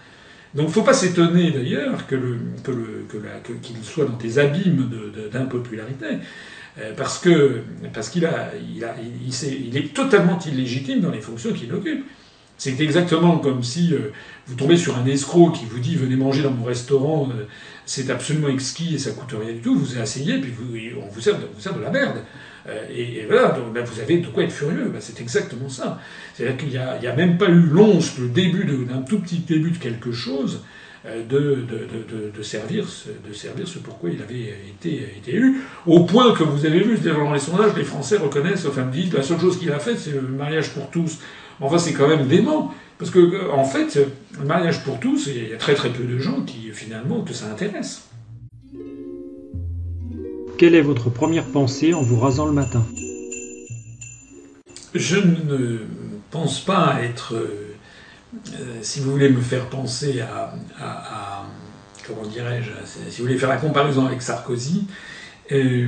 Donc il ne faut pas s'étonner d'ailleurs qu'il soit dans des abîmes d'impopularité. Euh, parce qu'il est, totalement illégitime dans les fonctions qu'il occupe. C'est exactement comme si euh, vous tombez sur un escroc qui vous dit venez manger dans mon restaurant, euh, c'est absolument exquis et ça coûte rien du tout. Vous asseyez puis vous, on vous sert, de, vous sert de la merde. Et, voilà, donc ben, vous avez de quoi être furieux. Ben, c'est exactement ça. C'est-à-dire qu'il n'y a, même pas eu l'once, le début d'un tout petit début de quelque chose euh, de, servir, de servir ce pourquoi il avait été, été élu, au point que vous avez vu, dans les sondages, les Français reconnaissent, enfin me disent, la seule chose qu'il a faite, c'est le mariage pour tous. Enfin, c'est quand même dément, parce que en fait, le mariage pour tous, il y a très très peu de gens qui finalement que ça intéresse. Quelle est votre première pensée en vous rasant le matin? Je ne pense pas être euh, si vous voulez me faire penser à, comment dirais-je, si vous voulez faire la comparaison avec Sarkozy, euh,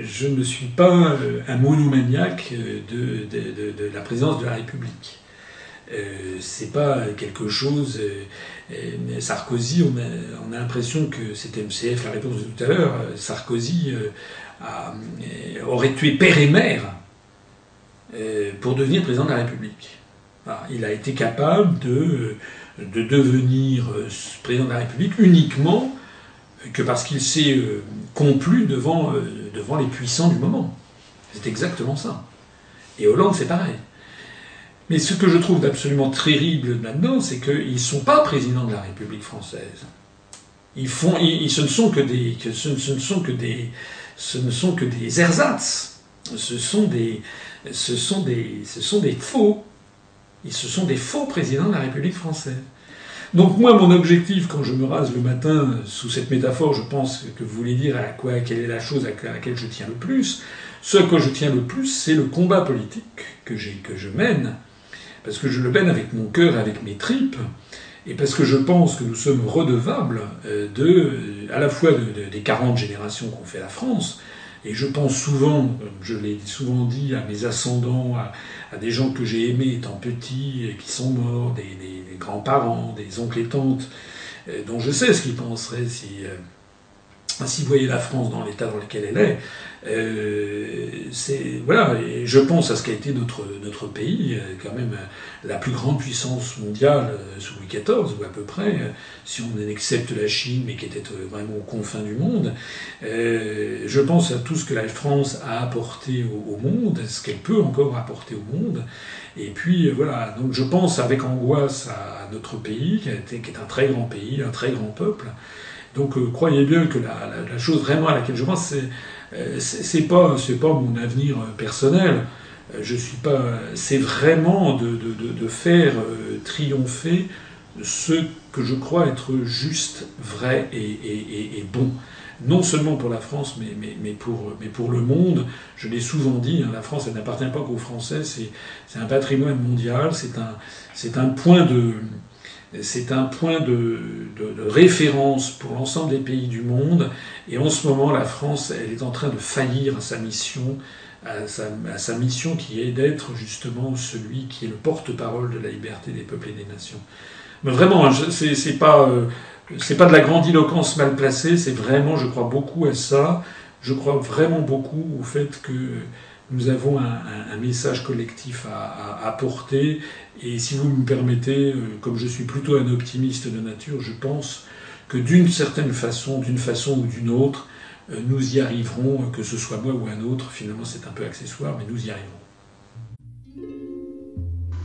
je ne suis pas euh, un monomaniaque de, de, la présidence de la République. Euh, c'est pas quelque chose. Sarkozy, on a, on a l'impression que c'était MCF la réponse de tout à l'heure. Sarkozy aurait tué père et mère pour devenir président de la République. Il a été capable de, de devenir euh, président de la République uniquement que parce qu'il s'est euh, complu devant, euh, devant les puissants du moment. C'est exactement ça. Et Hollande, c'est pareil. Mais ce que je trouve d'absolument terrible maintenant, c'est qu'ils ne sont pas présidents de la République française. Ils font, ils, ce ne sont que des, ce, ne sont que des, ce ne sont que des ersatz. Ce sont des, ce sont des, ce sont des faux. Et ce sont des faux présidents de la République française. Donc moi, mon objectif, quand je me rase le matin, sous cette métaphore, je pense que vous voulez dire à quoi, quelle est la chose à laquelle je tiens le plus. Ce que je tiens le plus, c'est le combat politique que, que je mène, parce que je le mène avec mon cœur, avec mes tripes, et parce que je pense que nous sommes redevables euh, à la fois des 40 générations qu'ont fait la France, et je pense souvent, je l'ai souvent dit à mes ascendants, à, des gens que j'ai aimés étant petits et qui sont morts, des, grands-parents, des oncles et tantes, euh, dont je sais ce qu'ils penseraient si, si vous voyez la France dans l'état dans lequel elle est. Euh, voilà, je pense à ce qu'a été notre notre pays, euh, quand même euh, la plus grande puissance mondiale sous Louis XIV ou à peu près, si on accepte la Chine, mais qui était vraiment aux confins du monde. je pense à tout ce que la France a apporté au, monde, ce qu'elle peut encore apporter au monde. Et puis voilà, donc je pense avec angoisse à notre pays, qui, a été, qui est un très grand pays, un très grand peuple. Donc croyez bien que la, chose vraiment à laquelle je pense, c'est euh, pas c'est pas mon avenir personnel. Euh, je suis pas. C'est vraiment de, faire euh, triompher ce que je crois être juste, vrai et, bon. Non seulement pour la France, mais, mais, mais pour le monde. Je l'ai souvent dit, hein, la France, elle n'appartient pas qu'aux Français, c'est un patrimoine mondial, c'est un, un point de, c'est un point de, référence pour l'ensemble des pays du monde. Et en ce moment, la France, elle est en train de faillir à sa mission, à sa, mission qui est d'être justement celui qui est le porte-parole de la liberté des peuples et des nations. Mais vraiment, hein, c'est pas euh, pas de la grandiloquence mal placée. C'est vraiment, je crois beaucoup à ça. Je crois vraiment beaucoup au fait que nous avons un, message collectif à, à, porter. Et si vous me permettez, euh, comme je suis plutôt un optimiste de nature, je pense que d'une certaine façon, d'une façon ou d'une autre, euh, nous y arriverons, que ce soit moi ou un autre. Finalement, c'est un peu accessoire, mais nous y arriverons.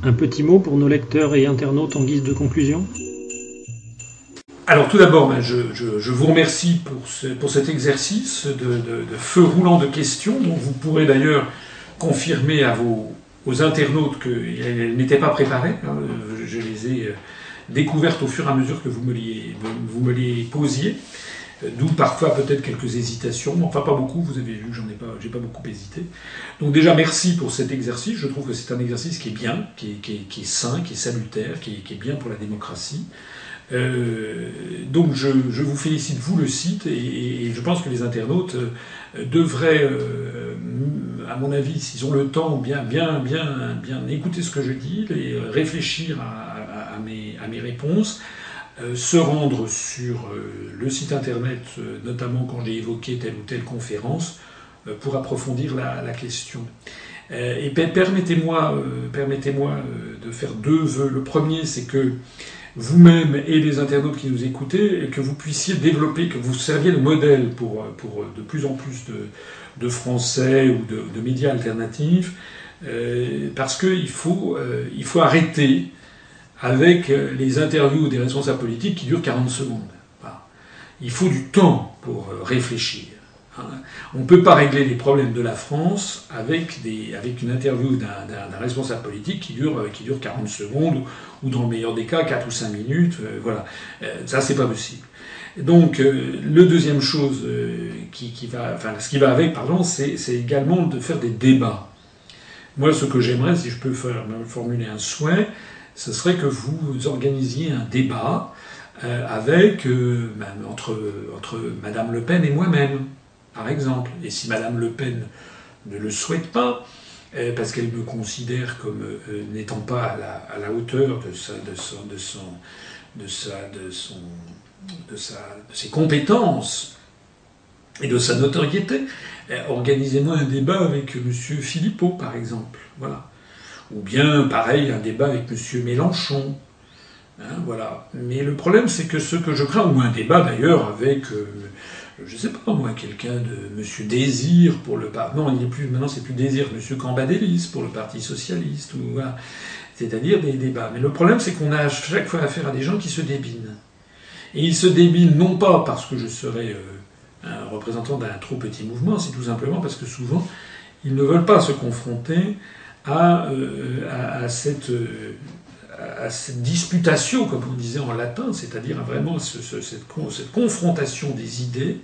Un petit mot pour nos lecteurs et internautes en guise de conclusion? Alors tout d'abord, ben, je, vous remercie pour, cet exercice de, feu roulant de questions, dont vous pourrez d'ailleurs confirmer à vos, aux internautes qu'elles n'étaient pas préparées. Hein. je les ai euh, découvertes au fur et à mesure que vous me les, posiez. D'où parfois peut-être quelques hésitations, enfin pas beaucoup, vous avez vu que j'en ai pas, j'ai pas beaucoup hésité. Donc déjà merci pour cet exercice, je trouve que c'est un exercice qui est bien, qui est, sain, qui est salutaire, qui est, bien pour la démocratie. Euh, donc je, vous félicite, vous, le site, et, je pense que les internautes euh, devraient, euh, à mon avis, s'ils ont le temps, bien, bien, bien, bien écouter ce que je dis, et réfléchir à, mes, réponses, se rendre sur le site internet, notamment quand j'ai évoqué telle ou telle conférence, pour approfondir la, question. et permettez-moi permettez-moi de faire deux vœux. Le premier, c'est que vous-même et les internautes qui nous écoutez, que vous puissiez développer, que vous serviez de modèle pour, pour de plus en plus de, de Français ou de, de médias alternatifs, euh, parce qu'il faut, euh, faut arrêter avec les interviews des responsables politiques qui durent 40 secondes. Il faut du temps pour réfléchir. On ne peut pas régler les problèmes de la France avec, des, avec une interview d'un responsable politique qui dure, qui dure 40 secondes, ou, dans le meilleur des cas 4 ou 5 minutes. voilà. Ça, c'est pas possible. Donc, le deuxième chose qui, qui, va, enfin, ce qui va avec, pardon, c'est également de faire des débats. Moi, ce que j'aimerais, si je peux formuler un souhait, ce serait que vous organisiez un débat euh, avec euh, entre, entre Madame Le Pen et moi-même, par exemple. Et si Madame Le Pen ne le souhaite pas, euh, parce qu'elle me considère comme euh, n'étant pas à la, hauteur de, sa, de, son, de, son, de, sa, de, son, de, sa, de ses compétences et de sa notoriété, euh, organisez-moi un débat avec M. Philippot, par exemple. Voilà. Ou bien, pareil, un débat avec M. Mélenchon. Hein, voilà. Mais le problème, c'est que ce que je crains, ou un débat d'ailleurs avec, euh, je sais pas moi, quelqu'un de M. Désir pour le parti. Non, il n'est plus, maintenant c'est plus Désir, M. Cambadélis pour le Parti Socialiste. Ou, voilà. C'est-à-dire des débats. Mais le problème, c'est qu'on a à chaque fois affaire à des gens qui se débinent. Et ils se débinent non pas parce que je serais euh, un représentant d'un trop petit mouvement, c'est tout simplement parce que souvent, ils ne veulent pas se confronter à, euh, à, à, cette, à, cette, disputation, comme on disait en latin, c'est-à-dire vraiment ce, ce, cette, cette, confrontation des idées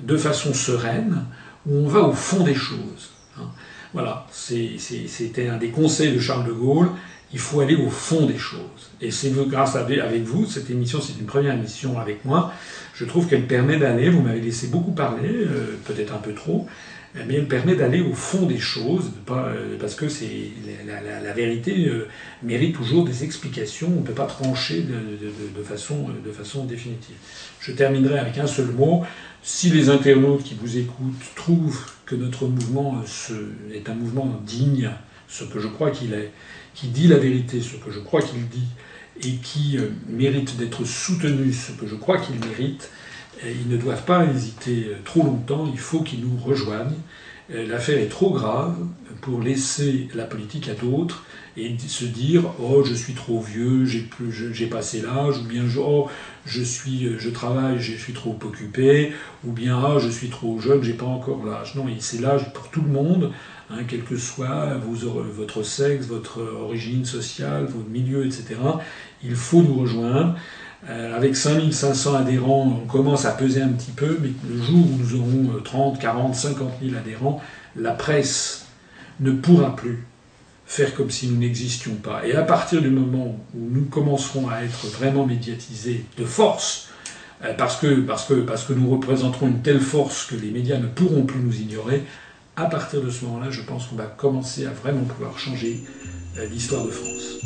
de façon sereine, où on va au fond des choses. Hein. Voilà, c'était un des conseils de Charles de Gaulle. Il faut aller au fond des choses. Et c'est grâce à avec vous, cette émission, c'est une première émission avec moi. Je trouve qu'elle permet d'aller. Vous m'avez laissé beaucoup parler, euh, peut-être un peu trop, elle permet d'aller au fond des choses, euh, parce que c'est la, vérité euh, mérite toujours des explications. On ne peut pas trancher de, de, façon, définitive. Je terminerai avec un seul mot. Si les internautes qui vous écoutent trouvent que notre mouvement euh, est un mouvement digne, ce que je crois qu'il est, qui dit la vérité, ce que je crois qu'il dit, et qui euh, mérite d'être soutenu, ce que je crois qu'il mérite, ils ne doivent pas hésiter trop longtemps, il faut qu'ils nous rejoignent. L'affaire est trop grave pour laisser la politique à d'autres et se dire oh je suis trop vieux, j'ai plus j'ai passé l'âge ou bien oh je suis je travaille, je suis trop occupé ou bien ah je suis trop jeune, j'ai pas encore l'âge. Non, c'est l'âge pour tout le monde, hein, quel que soit votre sexe, votre origine sociale, votre milieu, etc. Il faut nous rejoindre. Euh, avec 5500 adhérents, on commence à peser un petit peu, mais le jour où nous aurons 30, 40, 50 000 adhérents, la presse ne pourra plus faire comme si nous n'existions pas. Et à partir du moment où nous commencerons à être vraiment médiatisés de force, euh, parce que, parce que, parce que nous représenterons une telle force que les médias ne pourront plus nous ignorer, à partir de ce moment-là, je pense qu'on va commencer à vraiment pouvoir changer euh, l'histoire de France.